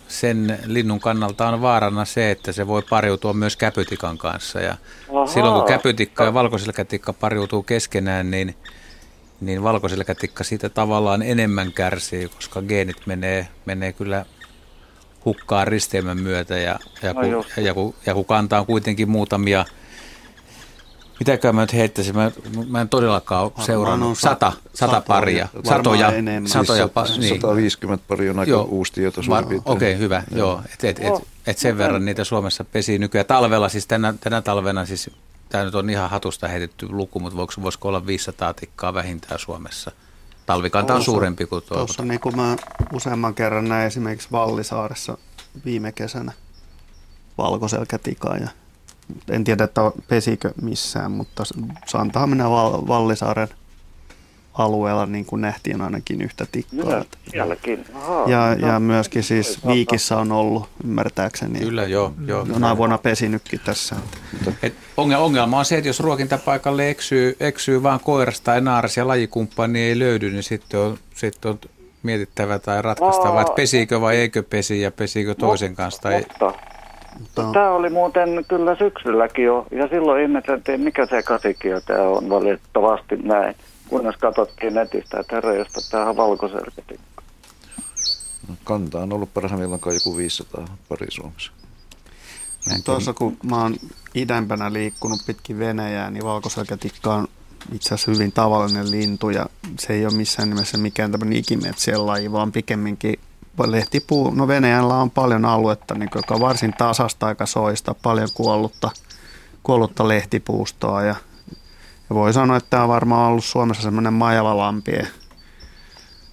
sen linnun kannalta on vaarana se, että se voi pariutua myös käpytikan kanssa. Ja Ahaa. silloin kun käpytikka ja valkoselkätikka pariutuu keskenään, niin, niin valkoselkätikka siitä tavallaan enemmän kärsii, koska geenit menee, menee kyllä hukkaan risteymän myötä. Ja, ja, No kun, just. ja, kun, ja kun kanta on kuitenkin muutamia Mitäkään mä nyt heittäisin, mä, mä en todellakaan ole seurannut. on sa- Sata, sata paria, satoja, enemmän. satoja Siis pa- sat- niin. 150 pari on aika Joo. uusi tieto. Okei, okay, hyvä. Joo, et, et, et, et sen verran niitä Suomessa pesii nykyään. Talvella, siis tänä, tänä talvena, siis tämä nyt on ihan hatusta heitetty luku, mutta voiko, voisiko olla 500 tikkaa vähintään Suomessa? Talvikanta on Tuossa- suurempi kuin tuo. Tuossa niin kuin mä useamman kerran näin esimerkiksi Vallisaaressa viime kesänä valkoselkätikaa ja en tiedä, että pesikö missään, mutta Santahaminen ja Val- Vallisaaren alueella niin kuin nähtiin ainakin yhtä tikkaa. Sielläkin. Ahaa, Ja, no, ja myöskin siis Viikissä on ollut, ymmärtääkseni. Kyllä, joo, joo. Jonain vuonna pesinytkin tässä. Et onge- ongelma on se, että jos ruokintapaikalle eksyy, eksyy vaan koiras tai naaras ja lajikumppani ei löydy, niin sitten on, sitten on mietittävä tai ratkaistava, että pesikö vai eikö pesi ja pesikö toisen kanssa. Tai, Mutta tämä oli muuten kyllä syksylläkin jo, ja silloin ihmeteltiin, mikä se kasikio tämä on valitettavasti näin. Kunnes katsottiin netistä, että herra, josta tämä on valkoselkätikka. Kanta on ollut parhaimmillaan kai joku 500 pari Suomessa. Tuossa kun mä oon idämpänä liikkunut pitkin Venäjää, niin valkoselkätikka on itse asiassa hyvin tavallinen lintu ja se ei ole missään nimessä mikään tämmöinen ikimetsien laji, vaan pikemminkin lehtipuu, no Venäjällä on paljon aluetta, niin joka on varsin tasasta aika soista, paljon kuollutta, kuollutta lehtipuustoa. Ja, ja voi sanoa, että tämä on varmaan ollut Suomessa semmoinen majavalampien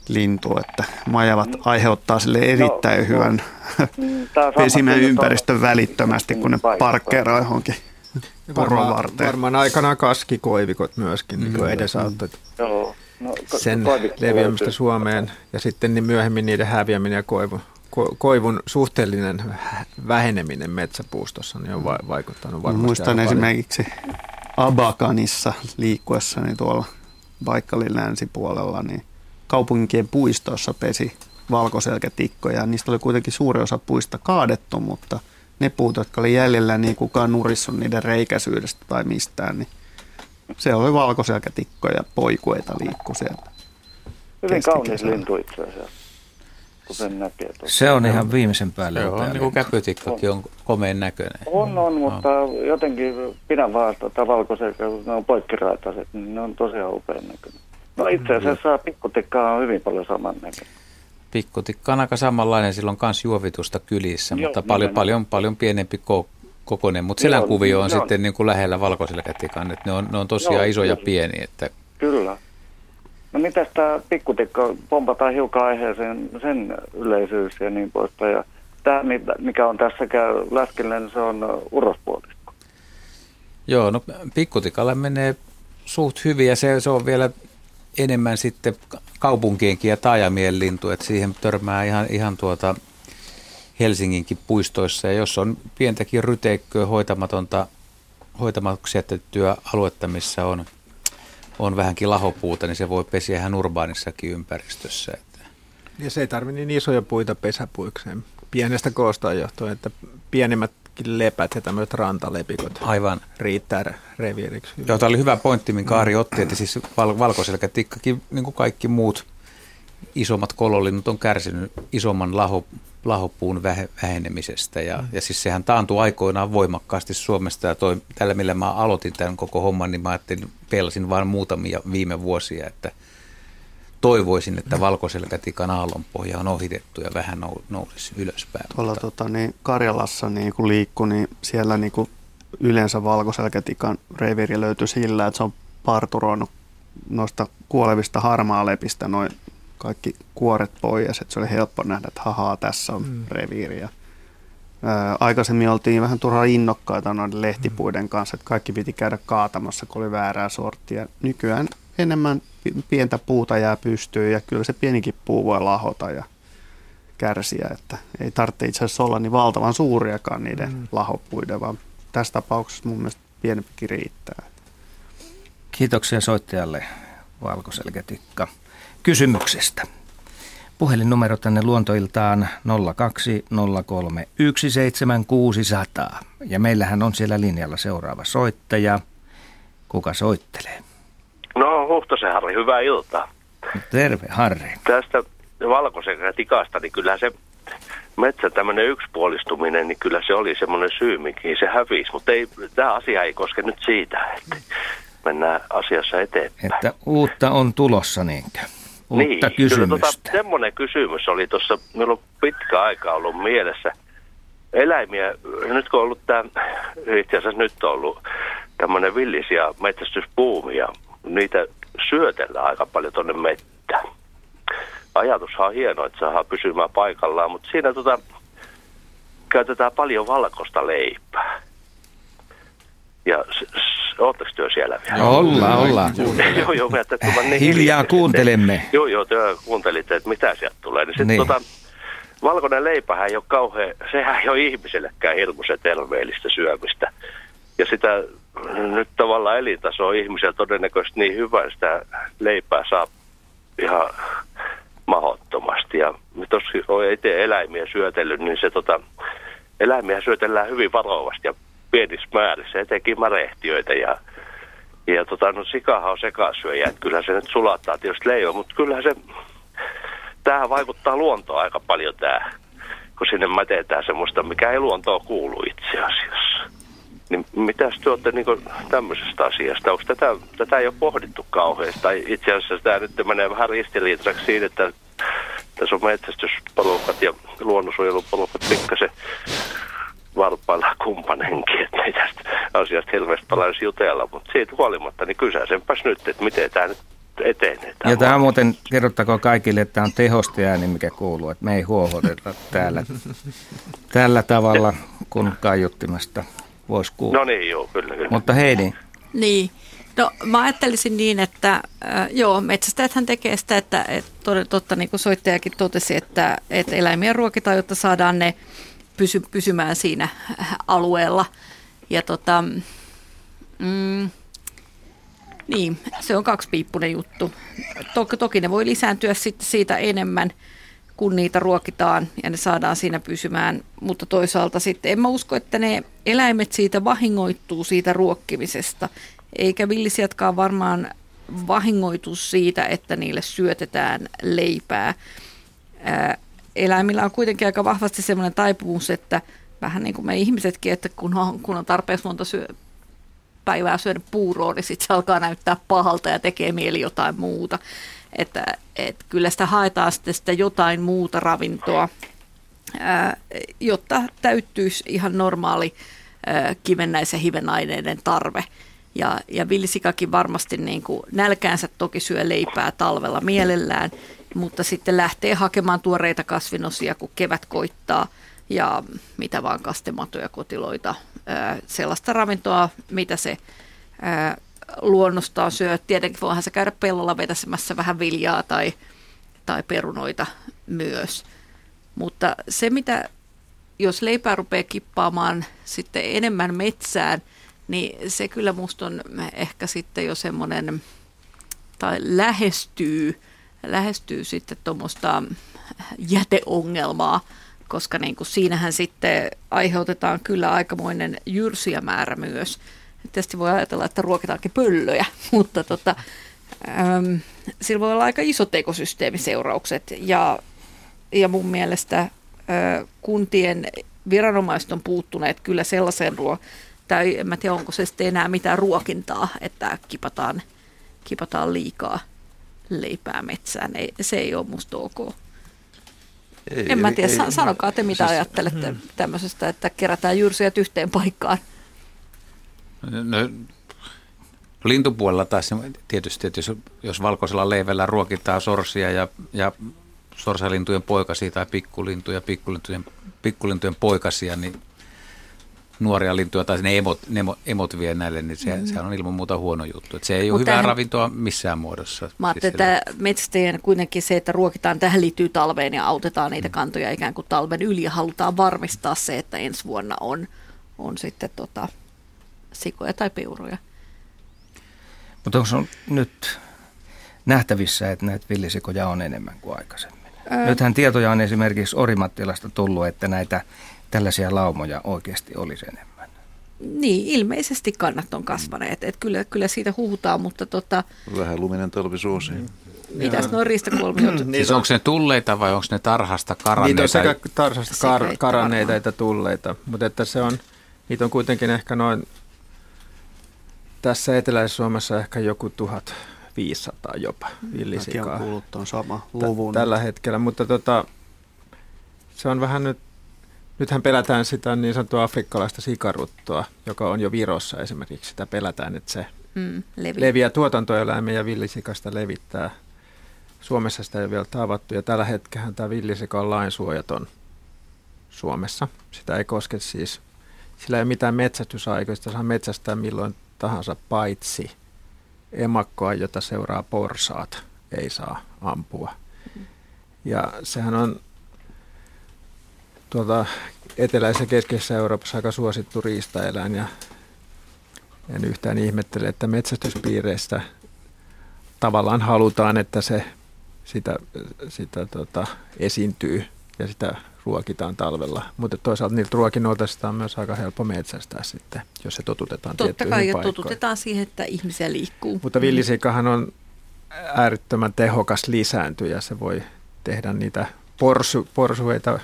lintu, että majavat aiheuttaa sille erittäin hyvän Tää pesimän ympäristön välittömästi, kun ne parkkeeraa johonkin Varmaan, varmaan aikanaan kaskikoivikot myöskin niin Mm. edesauttoi Joo. No, sen leviämistä. Suomeen ja sitten niin myöhemmin niiden häviäminen ja koivun, ko, koivun suhteellinen väheneminen metsäpuustossa niin on va- vaikuttanut Mä varmasti muistan esimerkiksi Abakanissa liikkuessani tuolla Baikkalin länsipuolella, niin kaupunkien puistoissa pesi valkoselkätikkoja. Niistä oli kuitenkin suuri osa puista kaadettu, mutta ne puut, jotka oli jäljellä, niin kukaan nurissut niiden reikäisyydestä tai mistään, niin se oli valkoselkätikkoja, poikueita liikku sieltä. Hyvin kaunis lintu itse asiassa. Se on ihan viimeisen päälle. Se on niin kuin käpytikkakin on komeen näköinen. On, on, mutta jotenkin pidän vaan tota valkoiselta, kun ne on poikkiraitaiset, niin ne on tosiaan upean näköinen. No itse asiassa pikkutikka on hyvin paljon saman näköinen. Pikkutikka on aika samanlainen, sillä on myös juovitusta kylissä, Joo, mutta paljon, paljon, paljon pienempi ko- kokoinen. Mutta Joo, selänkuvio on joo. sitten niin kuin lähellä valkoselkätikan, että ne on, ne on tosiaan Joo, isoja kyllä. pieniä. Että Kyllä. No mitäs tämä pikkutikka, pompataan hiukan aiheeseen sen yleisyys ja niin poispäin. Ja tämä, mikä on tässä käy läskillä, niin se on urospuolisko. Joo, no pikkutikalle menee suht hyvin ja se, se on vielä enemmän sitten kaupunkienkin ja taajamien lintu, että siihen törmää ihan, ihan tuota Helsinginkin puistoissa ja jos on pientäkin ryteikköä hoitamatonta, hoitamaksi jätettyä aluetta, missä on, on vähänkin lahopuuta, niin se voi pesiä ihan urbaanissakin ympäristössä. Että Ja se ei tarvitse niin isoja puita pesäpuikseen. Pienestä koostaan johtuen, että pienemmätkin lepät ja tämmöiset rantalepikot Aivan. riittää re- reviiriksi. Joo, tämä oli hyvä pointti, minkä Ari otti, että siis val- valkoselkätikkakin, niin kuin kaikki muut isommat kololinnut on kärsinyt isomman laho, lahopuun vähenemisestä. Ja, mm. ja siis sehän taantui aikoinaan voimakkaasti Suomesta ja toi, tällä millä mä aloitin tämän koko homman, niin mä ajattelin, pelasin vain muutamia viime vuosia, että toivoisin, että valkoselkätikan aallonpohja on ohitettu ja vähän nousisi ylöspäin. Tuolla mutta... tota, niin Karjalassa niin kun liikku, niin siellä niin kun yleensä valkoselkätikan reviiri löytyy sillä, että se on parturoinut noista kuolevista harmaalepistä noin kaikki kuoret pois, että se oli helppo nähdä, että hahaa, tässä on mm. reviiriä. Ää, aikaisemmin oltiin vähän turhaa innokkaita noiden lehtipuiden kanssa, että kaikki piti käydä kaatamassa, kun oli väärää sorttia. Nykyään enemmän pientä puuta jää pystyyn ja kyllä se pienikin puu voi lahota ja kärsiä, että ei tarvitse itse asiassa olla niin valtavan suuriakaan niiden mm. lahopuiden, vaan tässä tapauksessa mun mielestä pienempikin riittää. Kiitoksia soittajalle Valkoselketikka kysymyksestä. Puhelinnumero tänne luontoiltaan 0203 17600. Ja meillähän on siellä linjalla seuraava soittaja. Kuka soittelee? No Huhtosen Harri, hyvää iltaa. Terve Harri. Tästä valkoisen tikasta, niin kyllä se metsän tämmöinen yksipuolistuminen, niin kyllä se oli semmoinen syy, mihin se hävisi. Mutta ei, tämä asia ei koske nyt siitä, että mennään asiassa eteenpäin. Että uutta on tulossa niinkö? Uutta niin, kysymystä. Kyllä, tota, semmoinen kysymys oli tuossa, meillä on pitkä aika ollut mielessä. Eläimiä, nyt kun on ollut tämä, itse asiassa nyt on ollut tämmöinen villisiä metsästyspuumia, niitä syötellään aika paljon tuonne mettään. Ajatushan on hieno, että saadaan pysymään paikallaan, mutta siinä tota, käytetään paljon valkoista leipää. Ja Oletteko työ siellä vielä? No, ollaan, ollaan. joo, joo, mä niin Hiljaa kuuntelemme. Joo, joo, te kuuntelitte, että mitä sieltä tulee. Niin, sit, niin. Tota, valkoinen leipähän ei ole kauhean, sehän ei ole ihmisellekään hirmuisen terveellistä syömistä. Ja sitä nyt tavallaan elintaso on ihmisellä todennäköisesti niin hyvä, sitä leipää saa ihan mahottomasti. Ja tuossa on itse eläimiä syötellyt, niin se tota, eläimiä syötellään hyvin varovasti ja pienissä määrissä, etenkin märehtiöitä ja ja tota, no sikahan on sekasyöjä, että kyllä se nyt sulattaa tietysti leijo, mutta kyllähän se, tähän vaikuttaa luontoon aika paljon tämä, kun sinne mätetään semmoista, mikä ei luontoon kuulu itse asiassa. Niin mitä te olette niin tämmöisestä asiasta? Onko tätä, tätä ei ole pohdittu kauheasti? Tai itse asiassa tämä nyt menee vähän ristiriitaksi siitä, että tässä on metsästyspalvelut ja luonnonsuojelupalvelut pikkasen varpailla kumppanenkin, että ei tästä asiasta hirveästi palaisi jutella, mutta siitä huolimatta niin kysäisenpäs nyt, että miten tämä nyt etenee. Tämä ja tämä on muuten, kerrottakoon kaikille, että tämä on tehosta ääni, mikä kuuluu, että me ei huohodeta täällä tällä tavalla, kun kaiuttimesta voisi kuulla. No niin, joo, kyllä, kyllä. Mutta Heidi. Niin, No mä ajattelisin niin, että äh, joo, metsästäjäthän tekee sitä, että et, totta niin kuin soittajakin totesi, että, että eläimiä ruokitaan, jotta saadaan ne pysy, pysymään siinä alueella. Ja tota, mm, niin, se on kaksipiippunen juttu. Toki, toki ne voi lisääntyä sitten siitä enemmän, kun niitä ruokitaan ja ne saadaan siinä pysymään. Mutta toisaalta sitten en mä usko, että ne eläimet siitä vahingoittuu siitä ruokkimisesta. Eikä villisiatkaan varmaan vahingoitu siitä, että niille syötetään leipää. Ää, eläimillä on kuitenkin aika vahvasti sellainen taipumus, että vähän niin kuin me ihmisetkin, että kun on, kun on tarpeeksi monta syö, päivää syödä puuroa, niin sitten se alkaa näyttää pahalta ja tekee mieli jotain muuta. Että, et kyllä sitä haetaan sitten sitä jotain muuta ravintoa, ää, jotta täyttyisi ihan normaali ää, kivennäisen hivenaineiden tarve. Ja, ja villisikakin varmasti niin kuin nälkäänsä toki syö leipää talvella mielellään, mutta sitten lähtee hakemaan tuoreita kasvinosia, kun kevät koittaa ja mitä vaan kastematoja, kotiloita, sellaista ravintoa, mitä se luonnostaan syö. Tietenkin voihan se käydä pellolla vetäsemässä vähän viljaa tai, tai perunoita myös. Mutta se, mitä jos leipää rupeaa kippaamaan sitten enemmän metsään, niin se kyllä musta on ehkä sitten jo semmoinen, tai lähestyy lähestyy sitten tuommoista jäteongelmaa, koska niin kuin siinähän sitten aiheutetaan kyllä aikamoinen jyrsiä määrä myös. Tietysti voi ajatella, että ruokitaankin pöllöjä, <laughs> mutta tota, äm, sillä voi olla aika isot ekosysteemiseuraukset ja, ja mun mielestä ä, kuntien viranomaiset on puuttuneet kyllä sellaiseen ruo, tai en mä tiedä onko se sitten enää mitään ruokintaa, että kipataan, kipataan liikaa leipää metsään. Ei, se ei ole musta ok. Ei, en mä tiedä, ei, sanokaa te mitä siis, ajattelette hmm. tämmöisestä, että kerätään jyrsijät yhteen paikkaan. No, lintupuolella taas tietysti, että jos, jos valkoisella leivellä ruokitaan sorsia ja, ja sorsalintujen poikasia tai pikkulintuja, pikkulintujen, pikkulintujen poikasia, niin nuoria lintuja tai ne emot, ne emot vie näille, niin se, mm. sehän on ilman muuta huono juttu. Että se ei Mutta ole hyvää tähän, ravintoa missään muodossa. Mä ajattelin, että metsästäjien kuitenkin se, että ruokitaan, tähän liittyy talveen ja autetaan niitä mm. kantoja ikään kuin talven yli ja halutaan varmistaa se, että ensi vuonna on, on sitten tota, sikoja tai peuroja. Mutta onko nyt nähtävissä, että näitä villisikoja on enemmän kuin aikaisemmin? Ää... Nythän tietoja on esimerkiksi Orimattilasta tullut, että näitä tällaisia laumoja oikeasti olisi enemmän. Niin, ilmeisesti kannat on kasvaneet. Et kyllä, kyllä siitä huhutaan, mutta tota... Vähän luminen talvisuosi. Mm. Mitäs nuo riistakolmiot? niin siis onko ne tulleita vai onko ne tarhasta karanneita? Niitä on sekä tarhasta kar- karanneita että tulleita, mutta että se on, niitä on kuitenkin ehkä noin tässä Etelä-Suomessa ehkä joku 1500 jopa villisikaa. Mäkin kuullut tuon sama luvun. Tällä hetkellä, mutta tota, se on vähän nyt, nythän pelätään sitä niin sanottua afrikkalaista sikaruttoa, joka on jo Virossa esimerkiksi. Sitä pelätään, että se mm, levi. leviää tuotantoeläimiä ja villisikasta levittää. Suomessa sitä ei ole vielä tavattu ja tällä hetkellä tämä villisika on lainsuojaton Suomessa. Sitä ei koske siis, sillä ei ole mitään metsästysaikoista, saa metsästää milloin tahansa paitsi emakkoa, jota seuraa porsaat, ei saa ampua. Ja sehän on tuolta eteläisessä keskeisessä Euroopassa aika suosittu riistaeläin ja en yhtään ihmettele, että metsästyspiireistä tavallaan halutaan, että se sitä, sitä tota, esiintyy ja sitä ruokitaan talvella. Mutta toisaalta niiltä ruokinnoilta sitä on myös aika helppo metsästää sitten, jos se totutetaan Totta kai, ja totutetaan siihen, että ihmisiä liikkuu. Mutta villisikahan on äärettömän tehokas lisääntyjä. Se voi tehdä niitä porsu, porsueita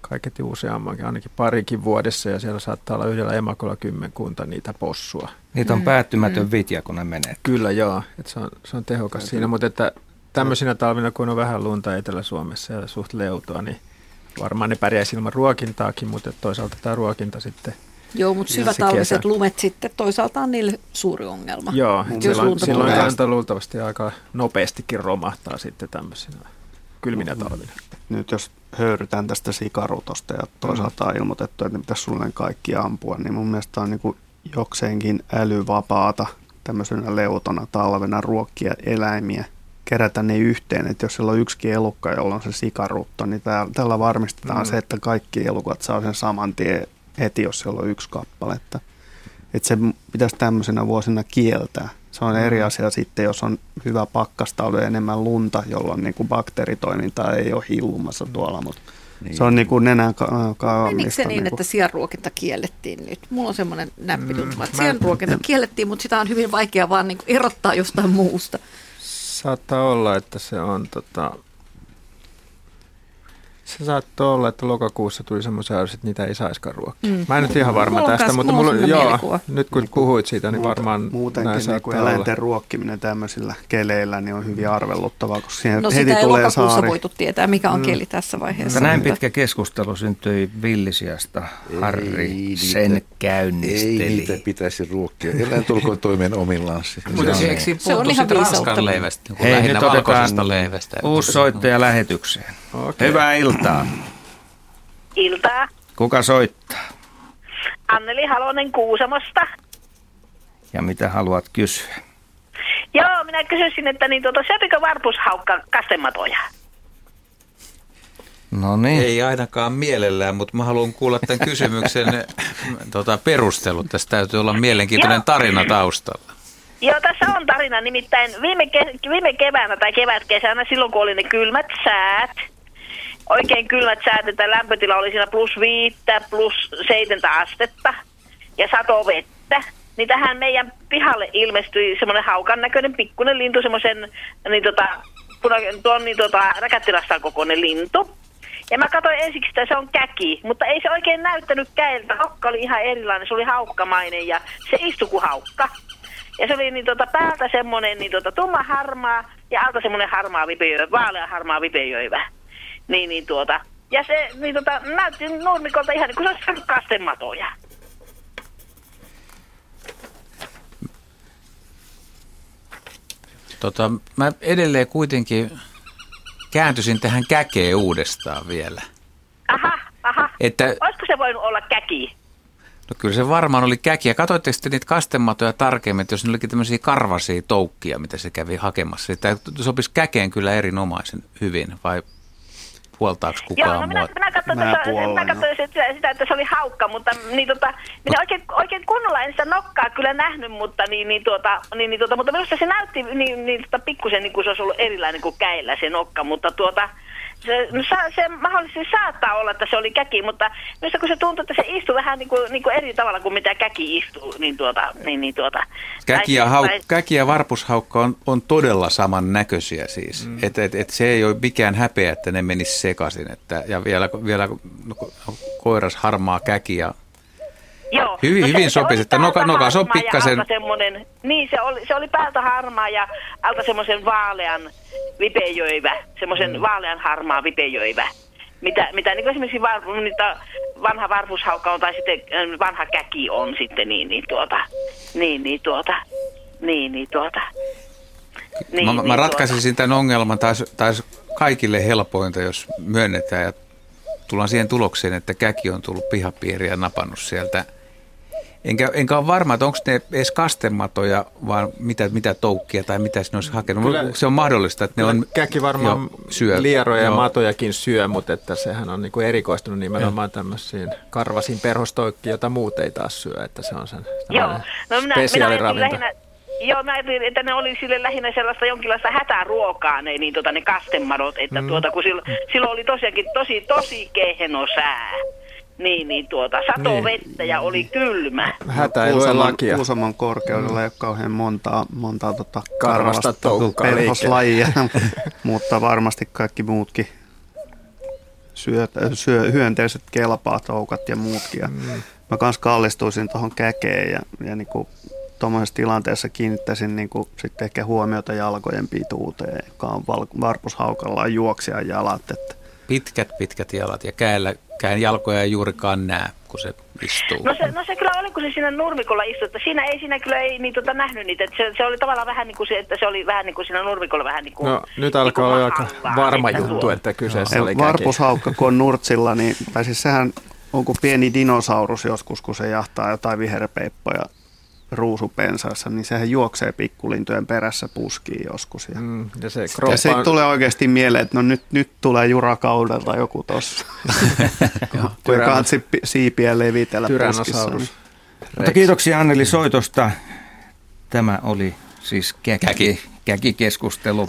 kaiketi useammankin, ainakin parikin vuodessa, ja siellä saattaa olla yhdellä emakolla kymmenkunta niitä possua. Niitä on mm. päättymätön mm. vitja, kun ne menee. Kyllä joo, että se, on, se on tehokas Pääty. siinä, mutta että tämmöisinä talvina, kun on vähän lunta Etelä-Suomessa ja suht leutoa, niin varmaan ne pärjäisi ilman ruokintaakin, mutta toisaalta tämä ruokinta sitten Joo, mutta syvätalviset lumet sitten toisaalta on niille suuri ongelma. Joo, silloin, silloin kanta luultavasti aika nopeastikin romahtaa sitten tämmöisenä kylminä talvina. Nyt jos höyrytään tästä sikarutosta ja toisaalta on ilmoitettu, että pitäisi sulle kaikki ampua, niin mun mielestä on niin jokseenkin älyvapaata tämmöisenä leutona talvena ruokkia eläimiä – kerätä ne yhteen, että jos siellä on yksi elukka, jolla on se sikarutto, niin tällä varmistetaan mm. se, että kaikki elukat saa sen saman tien heti, jos siellä on yksi kappale. Että, että se pitäisi tämmöisenä vuosina kieltää. Se on eri mm. asia sitten, jos on hyvä pakkastaude enemmän lunta, jolloin niin kuin bakteeritoiminta ei ole hillumassa tuolla, mutta niin. Se on niin kuin nenän ka- ka- Menikö se niin, niin kuin... että sianruokinta kiellettiin nyt? Mulla on semmoinen näppituntuma, että mm, sianruokinta kiellettiin, mutta sitä on hyvin vaikea vaan niin kuin erottaa jostain muusta. Saattaa olla, että se on tota, se saattoi olla, että lokakuussa tuli semmoisia että niitä ei saiskaan ruokkia. Mm. Mä en nyt ihan varma mulla tästä, mutta mulla, joo, nyt kun puhuit siitä, niin varmaan Muutenkin näin niin kuin eläinten olla. ruokkiminen tämmöisillä keleillä niin on hyvin arveluttavaa, koska siihen no, heti sitä tulee ei saari. voitu tietää, mikä on mm. keli tässä vaiheessa. näin pitkä keskustelu syntyi Villisiasta. Harri ei sen niitä, käynnisteli. Ei niitä pitäisi ruokkia. Eläin tulkoon toimeen omillaan. Mutta se, se on ihan ranskan leivästä, Hei, nyt otetaan leivästä. uusi soittaja lähetykseen. Okay. Hyvää iltaa. Iltaa. Kuka soittaa? Anneli Halonen Kuusamosta. Ja mitä haluat kysyä? Joo, minä kysyisin, että niin tuota, syöpikö varpushaukka kastematoja? No niin. Ei ainakaan mielellään, mutta mä haluan kuulla tämän kysymyksen <laughs> tota, perustelut. Tässä täytyy olla mielenkiintoinen tarina taustalla. Joo, tässä on tarina. Nimittäin viime, ke- viime keväänä tai kevätkesänä, silloin kun oli ne kylmät säät, oikein kylmät säät, että lämpötila oli siinä plus viittä, plus seitsemän astetta ja sato vettä. niin tähän meidän pihalle ilmestyi semmoinen haukan näköinen pikkuinen lintu, semmoisen niin tota, tuon niin tota, räkättirastaan kokoinen lintu. Ja mä katsoin ensiksi, että se on käki, mutta ei se oikein näyttänyt käeltä. Haukka oli ihan erilainen, se oli haukkamainen ja se istui kuin haukka. Ja se oli niin tota, päältä semmoinen niin tota, tumma harmaa ja alta semmoinen harmaa vipejöivä, vaalea harmaa vipejöivä. Niin, niin tuota. Ja se niin tota, näytti nurmikolta ihan niin kuin se olisi saanut kastematoja. Tota, mä edelleen kuitenkin kääntyisin tähän käkeen uudestaan vielä. Aha, aha. Että, Olisiko se voinut olla käki? no kyllä se varmaan oli käki. Ja katsoitteko sitten niitä kastematoja tarkemmin, että jos ne olikin tämmöisiä karvasia toukkia, mitä se kävi hakemassa. Että sopisi käkeen kyllä erinomaisen hyvin, vai puoltaako kukaan Joo, no minä, mua? minä katsoin, Mä että, puollan, minä katsoin sitä, sitä, että se oli haukka, mutta niin, tota, minä oikein, oikein kunnolla en sitä nokkaa kyllä nähnyt, mutta, niin, niin, tuota, niin, niin, tuota, mutta minusta se näytti niin, niin tota, pikkusen niin kuin se olisi ollut erilainen kuin käillä se nokka, mutta tuota, se, no, sa, se mahdollisesti saattaa olla, että se oli käki, mutta minusta kun se tuntui, että se istui vähän niin kuin, niin kuin eri tavalla kuin mitä käki istuu, niin tuota, niin, niin tuota. Käki ja, tai- hau, tai- käki ja varpushaukka on, on todella samannäköisiä siis. Mm. Et, et, et se ei ole mikään häpeä, että ne menis sekaisin. Että, ja vielä, vielä no, koiras harmaa käki ja Joo. Hyvin- se- hyvin sopisi, että noka- nokas on pikkasen- semmonen, niin, se oli, se oli päältä harmaa ja alta semmoisen vaalean vipejöivä, semmoisen mm. vaalean harmaa vipejöivä. Mitä, mitä niin esimerkiksi var, niitä vanha varpushaukka on tai sitten äh, vanha käki on sitten niin, niin tuota, niin, niin tuota, niin, niin tuota. Niin, mä, mä niin ratkaisisin tämän ongelman, taisi, taisi kaikille helpointa, jos myönnetään ja tullaan siihen tulokseen, että käki on tullut pihapiiriä ja napannut sieltä. Enkä, enkä ole varma, että onko ne edes kastematoja, vaan mitä, mitä toukkia tai mitä ne olisi hakenut. Kyllä- se on mahdollista, että ne on... Käki varmaan jo syö. lieroja ja Joo. matojakin syö, mutta että sehän on niinku erikoistunut nimenomaan tämmöisiin karvasiin perhostoikkiin, jota muut ei taas syö, että se on sen Joo, no minä, lähinnä, joo, mä ajattelin, että ne oli sille lähinnä sellaista jonkinlaista hätäruokaa, ne, niin, tota, ne kastemadot, että mm. tuota, kun silloin, silloin oli tosiaankin tosi, tosi kehno sää. Niin, niin tuota, sato Niin. vettä ja oli kylmä. Hätä ei Kuusamon, lakia. Kuusamon korkeudella ei ole kauhean montaa, montaa tota Karvasta toukkaa perhoslajia, <laughs> mutta varmasti kaikki muutkin syö, syö, hyönteiset kelpaa, toukat ja muutkin. Ja Mm. Mä kans kallistuisin tuohon käkeen ja, ja niinku, tuommoisessa tilanteessa kiinnittäisin niinku, sitten ehkä huomiota jalkojen pituuteen, joka on val, varpushaukalla on juoksijan jalat. Että Pitkät, pitkät jalat ja käellä, käen jalkoja ei juurikaan näe, kun se istuu. No se, no se kyllä oli, kun se siinä nurmikolla istui, että siinä ei siinä kyllä ei niin, tota, nähnyt niitä. Että se, se, oli tavallaan vähän niin kuin se, että se oli vähän niin kuin siinä nurmikolla vähän niin kuin... No nyt alkaa olla aika varma juttu, että kyseessä oli käki. Varpushaukka, kun on nurtsilla, niin, tai siis sehän on kuin pieni dinosaurus joskus, kun se jahtaa jotain viherpeippoja ruusupensaassa, niin sehän juoksee pikkulintujen perässä puskiin joskus. Ja, Mm, ja se ja se tulee oikeasti mieleen, että no nyt, nyt tulee jurakaudelta joku tossa. <laughs> kun kansi pi- siipiä levitellä Tyrannosaurus puskissa. Niin. Mutta kiitoksia Anneli soitosta. Tämä oli siis käki, käkikeskustelu,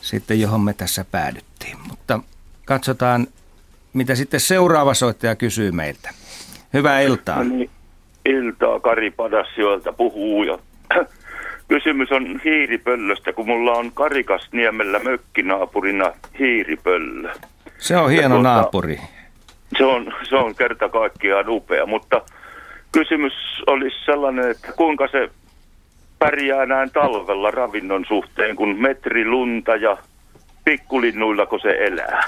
sitten johon me tässä päädyttiin. Mutta katsotaan, mitä sitten seuraava soittaja kysyy meiltä. Hyvää iltaa. No niin, iltaa Kari Padasjoelta puhuu ja <clears throat> kysymys on hiiripöllöstä, kun mulla on Karikasniemellä mökkinaapurina hiiripöllö. Se on hieno tuota- naapuri. Se on, se on kerta kaikkiaan upea, mutta kysymys olisi sellainen, että kuinka se pärjää näin talvella ravinnon suhteen, kun metri lunta ja pikkulinnuillako se elää?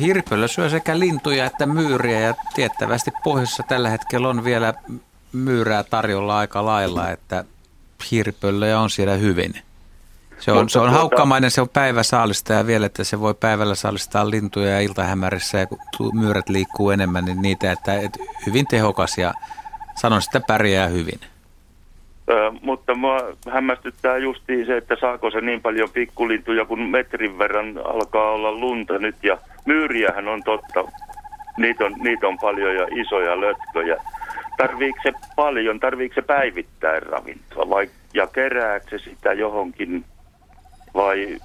Hirpölö syö sekä lintuja että myyriä ja tiettävästi pohjoisessa tällä hetkellä on vielä myyrää tarjolla aika lailla, että hirpöllöjä on siellä hyvin. Se on, Mutta se on tuota- haukkamainen, se on päiväsaalista ja vielä, että se voi päivällä saalistaa lintuja ja iltahämärissä ja kun myyrät liikkuu enemmän, niin niitä, että, että hyvin tehokas ja sanon sitä pärjää hyvin. Ö, mutta mua hämmästyttää justiin se, että saako se niin paljon pikkulintuja, kun metrin verran alkaa olla lunta nyt. Ja myyriähän on totta. Niitä on, niitä on paljon ja isoja lötköjä. Tarviiko se paljon, tarviiko se päivittäin ravintoa vai, ja kerääkö se sitä johonkin vai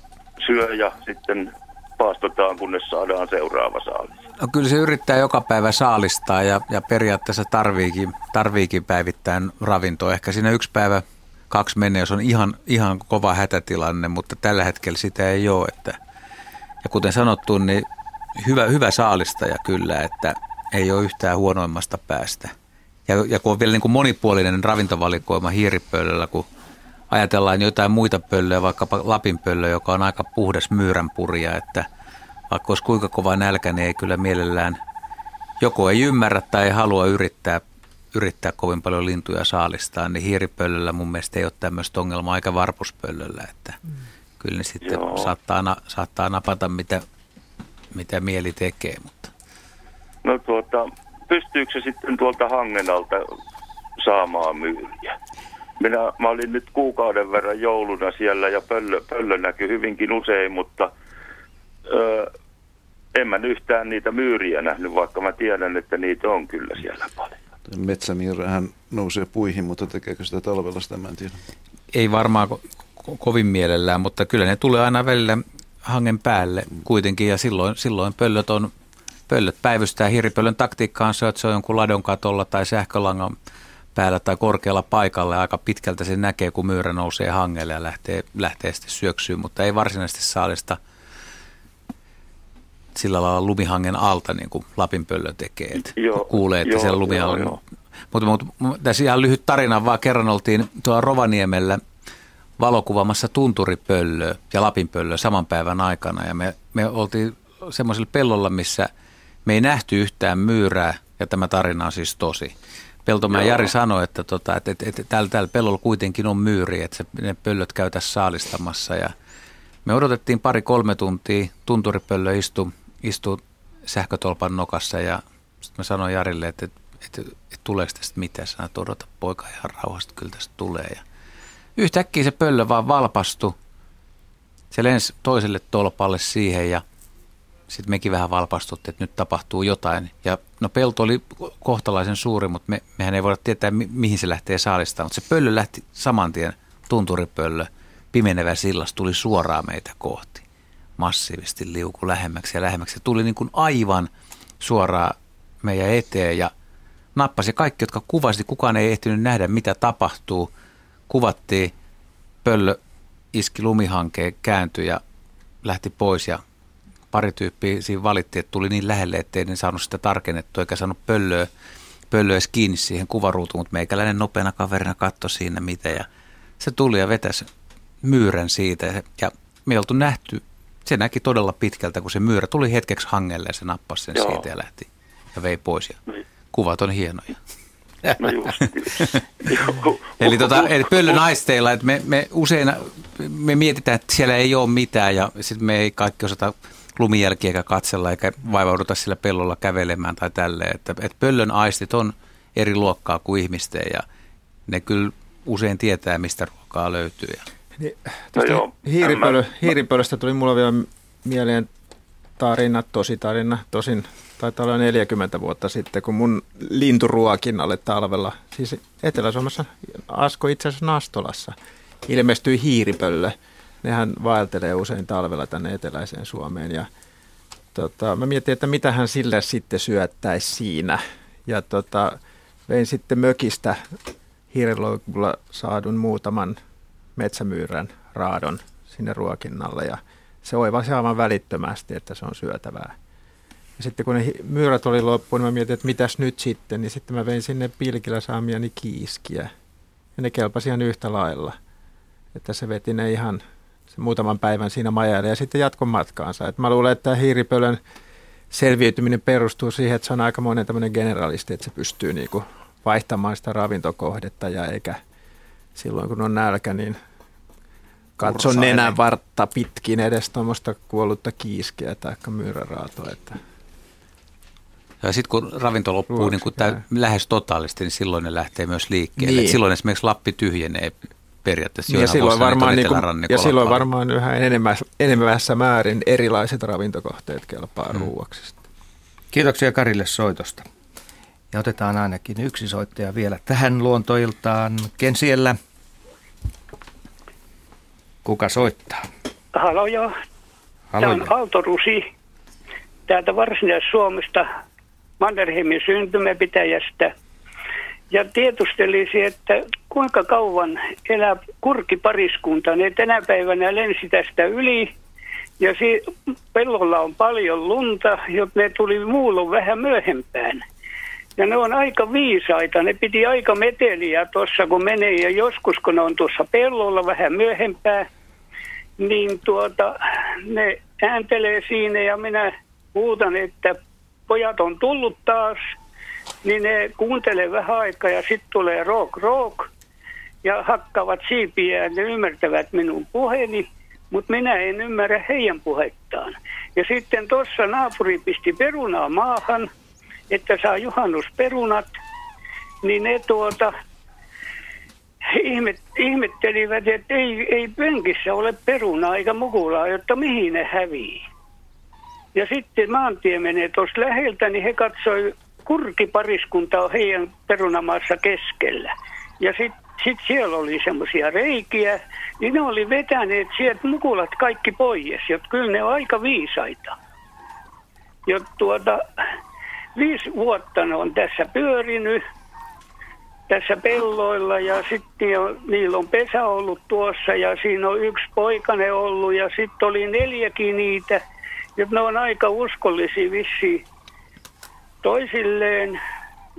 syö ja sitten paastotaan, kunnes saadaan seuraava saalis. No kyllä se yrittää joka päivä saalistaa ja, ja periaatteessa tarviikin, tarviikin päivittäin ravintoa. Ehkä siinä yksi päivä, kaksi menee, jos on ihan, ihan kova hätätilanne, mutta tällä hetkellä sitä ei ole. Että, ja kuten sanottu, niin hyvä, hyvä saalistaja kyllä, että ei ole yhtään huonoimmasta päästä. Ja, ja kun on vielä niin kuin monipuolinen ravintovalikoima hiiripöllöllä, kun ajatellaan jotain muita pöllöjä, vaikkapa Lapin pöllö, joka on aika puhdas myyränpuria, että vaikka olisi kuinka kova nälkä, niin ei kyllä mielellään joko ei ymmärrä tai ei halua yrittää, yrittää kovin paljon lintuja saalistaa, niin hiiripöllöllä mun mielestä ei ole tämmöistä ongelmaa, aika varpuspöllöllä, että mm. kyllä ne sitten saattaa, saattaa napata mitä, mitä mieli tekee. Mutta. No tuota, pystyykö se sitten tuolta Hangenalta saamaan myyriä? Minä, mä olin nyt kuukauden verran jouluna siellä ja pöllö, pöllö näkyi hyvinkin usein, mutta ö, en mä yhtään niitä myyriä nähnyt, vaikka mä tiedän, että niitä on kyllä siellä paljon. Metsämiirrähän nousee puihin, mutta tekeekö sitä talvella sitä, mä en tiedä. Ei varmaan ko- ko- kovin mielellään, mutta kyllä ne tulee aina välillä hangen päälle kuitenkin ja silloin, silloin pöllöt on pöllöt päivystää. Hiripöllön taktiikka on se, että se on jonkun ladon katolla tai sähkölangan päällä tai korkealla paikalla. Aika pitkältä se näkee, kun myyrä nousee hangelle ja lähtee, lähtee sitten syöksyyn, mutta ei varsinaisesti saalista sillä lailla lumihangen alta, niin kuin Lapin pöllö tekee. Että joo, kuulee, että joo, siellä lumihangen... Mutta, mutta tässä ihan lyhyt tarina, vaan kerran oltiin tuolla Rovaniemellä valokuvaamassa tunturipöllöä ja Lapinpöllöä saman päivän aikana. Ja me, me oltiin semmoisella pellolla, missä me ei nähty yhtään myyrää, ja tämä tarina on siis tosi. Peltomäen Jari sanoi, että, tota, että, että, että täällä, täällä pellolla kuitenkin on myyri, että se, ne pöllöt käytäisiin saalistamassa. Ja me odotettiin pari-kolme tuntia, tunturipöllö istui, istui sähkötolpan nokassa ja sitten mä sanoin Jarille, että, että, että, että tuleeko tästä mitään. Sanoin, että odota poika ihan rauhasta, kyllä tästä tulee. Ja yhtäkkiä se pöllö vaan valpastui. Se lensi toiselle tolpalle siihen ja – sitten mekin vähän valpastuttiin, että nyt tapahtuu jotain. Ja no pelto oli kohtalaisen suuri, mutta me, mehän ei voida tietää, mi- mihin se lähtee saalistaan. Mutta se pöllö lähti saman tien, tunturipöllö, pimenevä sillas, tuli suoraan meitä kohti. Massiivisesti liuku lähemmäksi ja lähemmäksi. Se tuli niin kuin aivan suoraan meidän eteen ja nappasi kaikki, jotka kuvasi. Kukaan ei ehtinyt nähdä, mitä tapahtuu. Kuvattiin, pöllö iski lumihankeen, kääntyi ja lähti pois ja pari tyyppiä siinä valittiin, että tuli niin lähelle, ettei ne saanut sitä tarkennettua eikä saanut pöllöä, pöllöä edes kiinni siihen kuvaruutuun, mutta meikäläinen nopeana kaverina katsoi siinä mitä ja se tuli ja vetäisi myyrän siitä ja me oltu nähty, se näki todella pitkältä, kun se myyrä tuli hetkeksi hangelle ja se nappasi sen Joo. siitä ja lähti ja vei pois ja niin. kuvat on hienoja. No eli, tota, eli pöllön aisteilla, että me, me usein me mietitään, että siellä ei ole mitään ja sitten me ei kaikki osata lumijälkiä katsella eikä vaivauduta sillä pellolla kävelemään tai tälleen. Että, että pöllön aistit on eri luokkaa kuin ihmisten ja ne kyllä usein tietää, mistä ruokaa löytyy. Niin, no joo, hiiripöllö, hiiripöllöstä tuli mulla vielä mieleen tarina, tosi tarina, tosin taitaa olla 40 vuotta sitten, kun mun linturuokinnalle talvella, siis Etelä-Suomessa Asko itse asiassa Nastolassa, ilmestyi hiiripöllö – nehän vaeltelee usein talvella tänne eteläiseen Suomeen ja tota, mä mietin, että mitä hän sille sitten syöttäisi siinä. Ja tota, vein sitten mökistä hiiriloukulla saadun muutaman metsämyyrän raadon sinne ruokinnalle ja se oivasi aivan välittömästi, että se on syötävää. Ja sitten kun ne myyrät oli loppu, niin mä mietin, että mitäs nyt sitten, niin sitten mä vein sinne pilkillä saamiani kiiskiä. Ja ne kelpasi ihan yhtä lailla. Että se veti ne ihan se muutaman päivän siinä majalle ja sitten jatkon matkaansa. Et mä luulen, että hiiripölön selviytyminen perustuu siihen, että se on aika monen tämmöinen generalisti, että se pystyy niinku vaihtamaan sitä ravintokohdetta ja eikä silloin kun on nälkä, niin katso nenän vartta pitkin edes tuommoista kuollutta kiiskeä tai myyräraatoa. Että sitten kun ravinto loppuu niin kun tää, lähes totaalisti, niin silloin ne lähtee myös liikkeelle. Niin. silloin esimerkiksi Lappi tyhjenee periaatteessa ja silloin varmaan, niin kuin, ja silloin varmaan yhä enemmän, enemmässä määrin erilaiset ravintokohteet kelpaa hmm. ruuaksi. Kiitoksia Karille soitosta. Ja otetaan ainakin yksi soittaja vielä tähän luontoiltaan. Ken siellä? Kuka soittaa? Halo joo. Tämä on Aalto Rusi täältä Varsinais-Suomesta Mannerheimin syntymäpitäjästä. Ja tiedustelisin, että kuinka kauan elää kurkipariskunta. Ne tänä päivänä lensi tästä yli ja si- pellolla on paljon lunta, jotta ne tuli muulloin vähän myöhempään. Ja ne on aika viisaita, ne piti aika meteliä tuossa kun menee ja joskus kun ne on tuossa pellolla vähän myöhempään, niin tuota, ne ääntelee siinä ja minä huutan, että pojat on tullut taas, niin ne kuuntelee vähän aikaa ja sitten tulee rock rock ja hakkaavat siipiä ja ne ymmärtävät minun puheeni, mutta minä en ymmärrä heidän puhettaan. Ja sitten tuossa naapuri pisti perunaa maahan, että saa juhannusperunat, niin ne tuota, ihmet, ihmettelivät, että ei, ei penkissä ole perunaa eikä mukulaa, jotta mihin ne hävii. Ja sitten maantie menee tuossa läheltä, niin he katsoi kurkipariskunta on heidän perunamaassa keskellä. Ja sitten sit siellä oli semmoisia reikiä, niin ne oli vetäneet sieltä mukulat kaikki pois, jotta kyllä ne on aika viisaita. Jotta tuota, viisi vuotta ne on tässä pyörinyt, tässä pelloilla ja sitten niillä on pesä ollut tuossa ja siinä on yksi poikane ollut ja sitten oli neljäkin niitä. Ja ne on aika uskollisia vissiin toisilleen,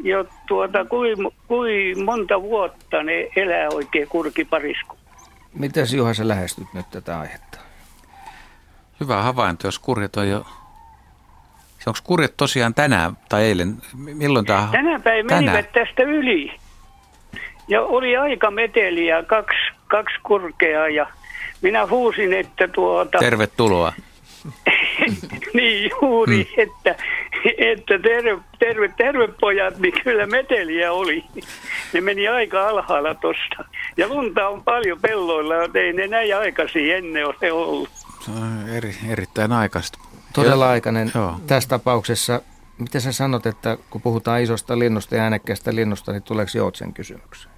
ja tuota, kui, kui monta vuotta ne elää oikein kurkiparisku. Mitäs Juha sä lähestyt nyt tätä aihetta? Hyvä havainto, jos kurjet on jo... Onko kurjet tosiaan tänään tai eilen? Milloin tämä... Tänä päivänä menivät tästä yli. Ja oli aika meteliä, kaksi, kaksi kurkeaa ja minä huusin, että tuota... Tervetuloa. <laughs> <laughs> niin juuri, mm. että, että terve, terve, terve pojat, niin kyllä meteliä oli. Ne meni aika alhaalla tosta. Ja lunta on paljon pelloilla, ei ne näin aikaisin ennen ole ollut. Se on eri, erittäin aikaista. Todella aikainen. Joo. Tässä tapauksessa, mitä sä sanot, että kun puhutaan isosta linnusta ja äänekkäästä linnusta, niin tuleeko joutsen kysymykseen?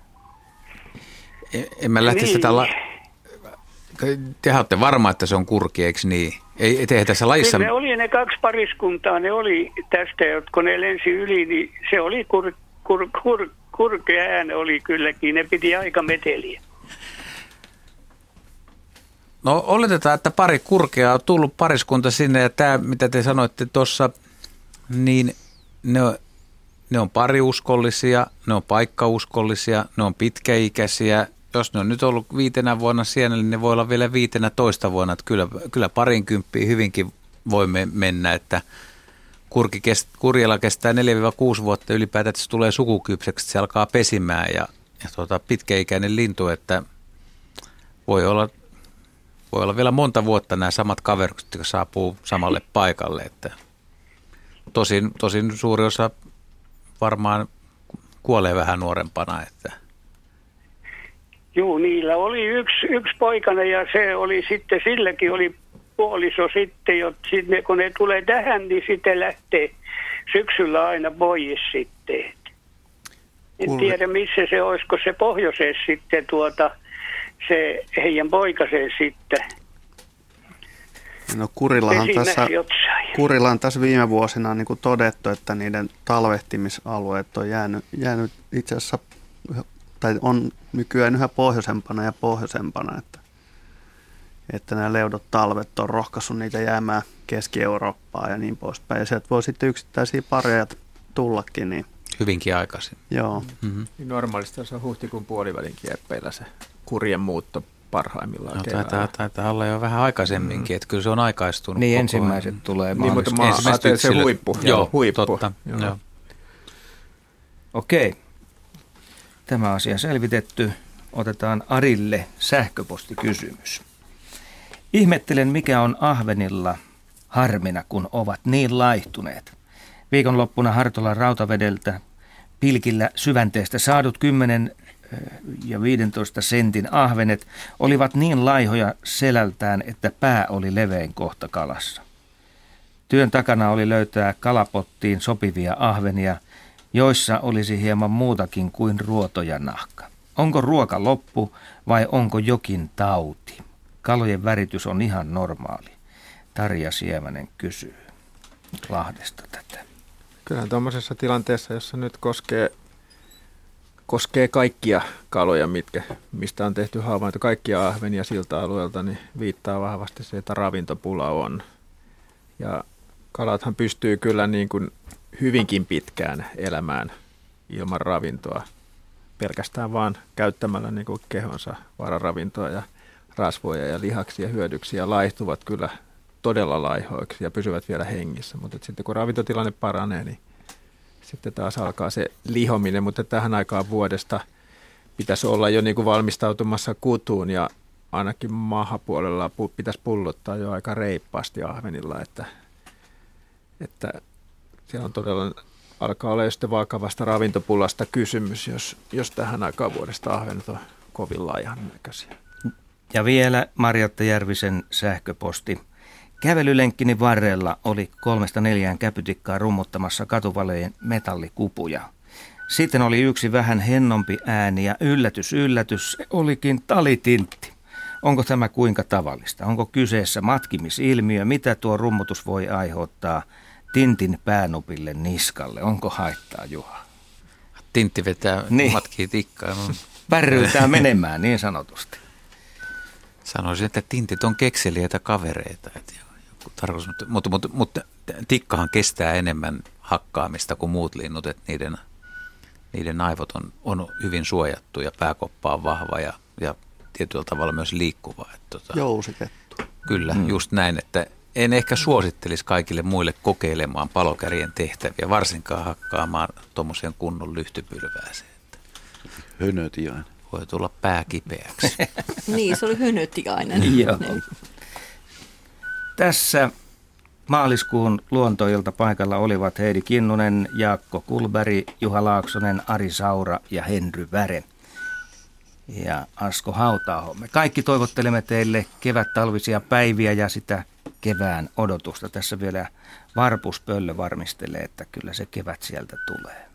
En, en mä lähtisi niin. tätä la- te olette varma, että se on kurki, eikö niin? Ei, ei tässä lajissa... Kyllä ne oli ne kaksi pariskuntaa, ne oli tästä, kun ne lensi yli, niin se oli kur, kur, kur, kurkea ääni oli kylläkin, ne piti aika meteliä. No oletetaan, että pari kurkea on tullut pariskunta sinne ja tämä, mitä te sanoitte tuossa, niin ne on, ne on pariuskollisia, ne on paikkauskollisia, ne on pitkäikäisiä, jos ne on nyt ollut viitenä vuonna siellä, niin ne voi olla vielä viitenä toista vuonna. Että kyllä, kyllä parinkymppiä hyvinkin voimme mennä, että kurki kest, kurjella kestää 4-6 vuotta ylipäätään, että se tulee sukukypseksi, että se alkaa pesimään ja, ja tuota, pitkäikäinen lintu, että voi olla, voi olla vielä monta vuotta nämä samat kaverit, jotka saapuu samalle paikalle. Että tosin, tosin suuri osa varmaan kuolee vähän nuorempana, että – Joo, niillä oli yksi, yksi poikana ja se oli sitten, silläkin oli puoliso sitten, että sitten kun ne tulee tähän, niin sitten lähtee syksyllä aina pois sitten. En Kuule. tiedä missä se olisiko se pohjoisessa sitten tuota, se heidän poikaseen sitten. No Kurillahan tässä, Kurillahan tässä viime vuosina on niin kuin todettu, että niiden talvehtimisalueet on jäänyt, jäänyt itse asiassa tai on nykyään yhä pohjoisempana ja pohjoisempana, että, että nämä leudot talvet on rohkaissut niitä jäämään Keski-Eurooppaan ja niin poispäin. Ja sieltä voi sitten yksittäisiä pareja tullakin. Niin, Hyvinkin aikaisin. Joo. Mm-hmm. Niin normaalisti se on huhtikuun puolivälin kieppeillä se kurjen muutto parhaimmillaan no, taitaa, taitaa olla jo vähän aikaisemminkin, mm. että kyllä se on aikaistunut. Niin ensimmäiset ajan. tulee Niin, mutta ensimmäiset se huippu. Joo, huippu. totta. Joo. Joo. Okei. Tämä asia selvitetty. Otetaan Arille sähköpostikysymys. Ihmettelen, mikä on ahvenilla harmina, kun ovat niin laihtuneet. Viikonloppuna Hartolan rautavedeltä pilkillä syvänteestä saadut 10 ja 15 sentin ahvenet olivat niin laihoja selältään, että pää oli levein kohta kalassa. Työn takana oli löytää kalapottiin sopivia ahvenia, joissa olisi hieman muutakin kuin ruoto ja nahka. Onko ruoka loppu vai onko jokin tauti? Kalojen väritys on ihan normaali. Tarja Siemänen kysyy Lahdesta tätä. Kyllähän tuommoisessa tilanteessa, jossa nyt koskee, koskee kaikkia kaloja, mitkä, mistä on tehty havainto, kaikkia ahvenia siltä alueelta, niin viittaa vahvasti se, että ravintopula on. Ja kalathan pystyy kyllä niin kuin hyvinkin pitkään elämään ilman ravintoa, pelkästään vaan käyttämällä niin kuin kehonsa vararavintoa ja rasvoja ja lihaksia hyödyksiä laihtuvat kyllä todella laihoiksi ja pysyvät vielä hengissä. Mutta sitten kun ravintotilanne paranee, niin sitten taas alkaa se lihominen, mutta tähän aikaan vuodesta pitäisi olla jo niin kuin valmistautumassa kutuun ja ainakin maahapuolella pitäisi pullottaa jo aika reippaasti ahvenilla, että, että siellä on todella alkaa olla sitten vakavasta ravintopulasta kysymys, jos, jos tähän aikaan vuodesta ahvenet on kovin laihan näköisiä. Ja vielä Marjatta Järvisen sähköposti. Kävelylenkkini varrella oli kolmesta neljään käpytikkaa rummuttamassa katuvaleen metallikupuja. Sitten oli yksi vähän hennompi ääni ja yllätys, yllätys, olikin talitintti. Onko tämä kuinka tavallista? Onko kyseessä matkimisilmiö? Mitä tuo rummutus voi aiheuttaa tintin päänupille niskalle? Onko haittaa, Juha? Tintti vetää niin. matkii tikkaa. <laughs> Värryytää menemään niin sanotusti. Sanoisin, että tintit on kekseliäitä kavereita. Että tarkoitus, mutta, mutta, mutta, mutta tikkahan kestää enemmän hakkaamista kuin muut linnut, että niiden, niiden aivot on, on hyvin suojattu ja pääkoppa on vahva ja, ja tietyllä tavalla myös liikkuva. Että, tota, Jousikettu. Kyllä, mm. just näin, että en ehkä suosittelisi kaikille muille kokeilemaan palokärjen tehtäviä, varsinkaan hakkaamaan tuommoisen kunnon lyhtypylvääseen. Hönötiainen. Voi tulla pää kipeäksi. <laughs> niin, se oli hönötiainen. Joo. Tässä maaliskuun luontoilta paikalla olivat Heidi Kinnunen, Jaakko Kulberi, Juha Laaksonen, Ari Saura ja Henry Väre ja Asko Hautaaho. Me kaikki toivottelemme teille kevät-talvisia päiviä ja sitä kevään odotusta. Tässä vielä Varpuspöllö varmistelee, että kyllä se kevät sieltä tulee.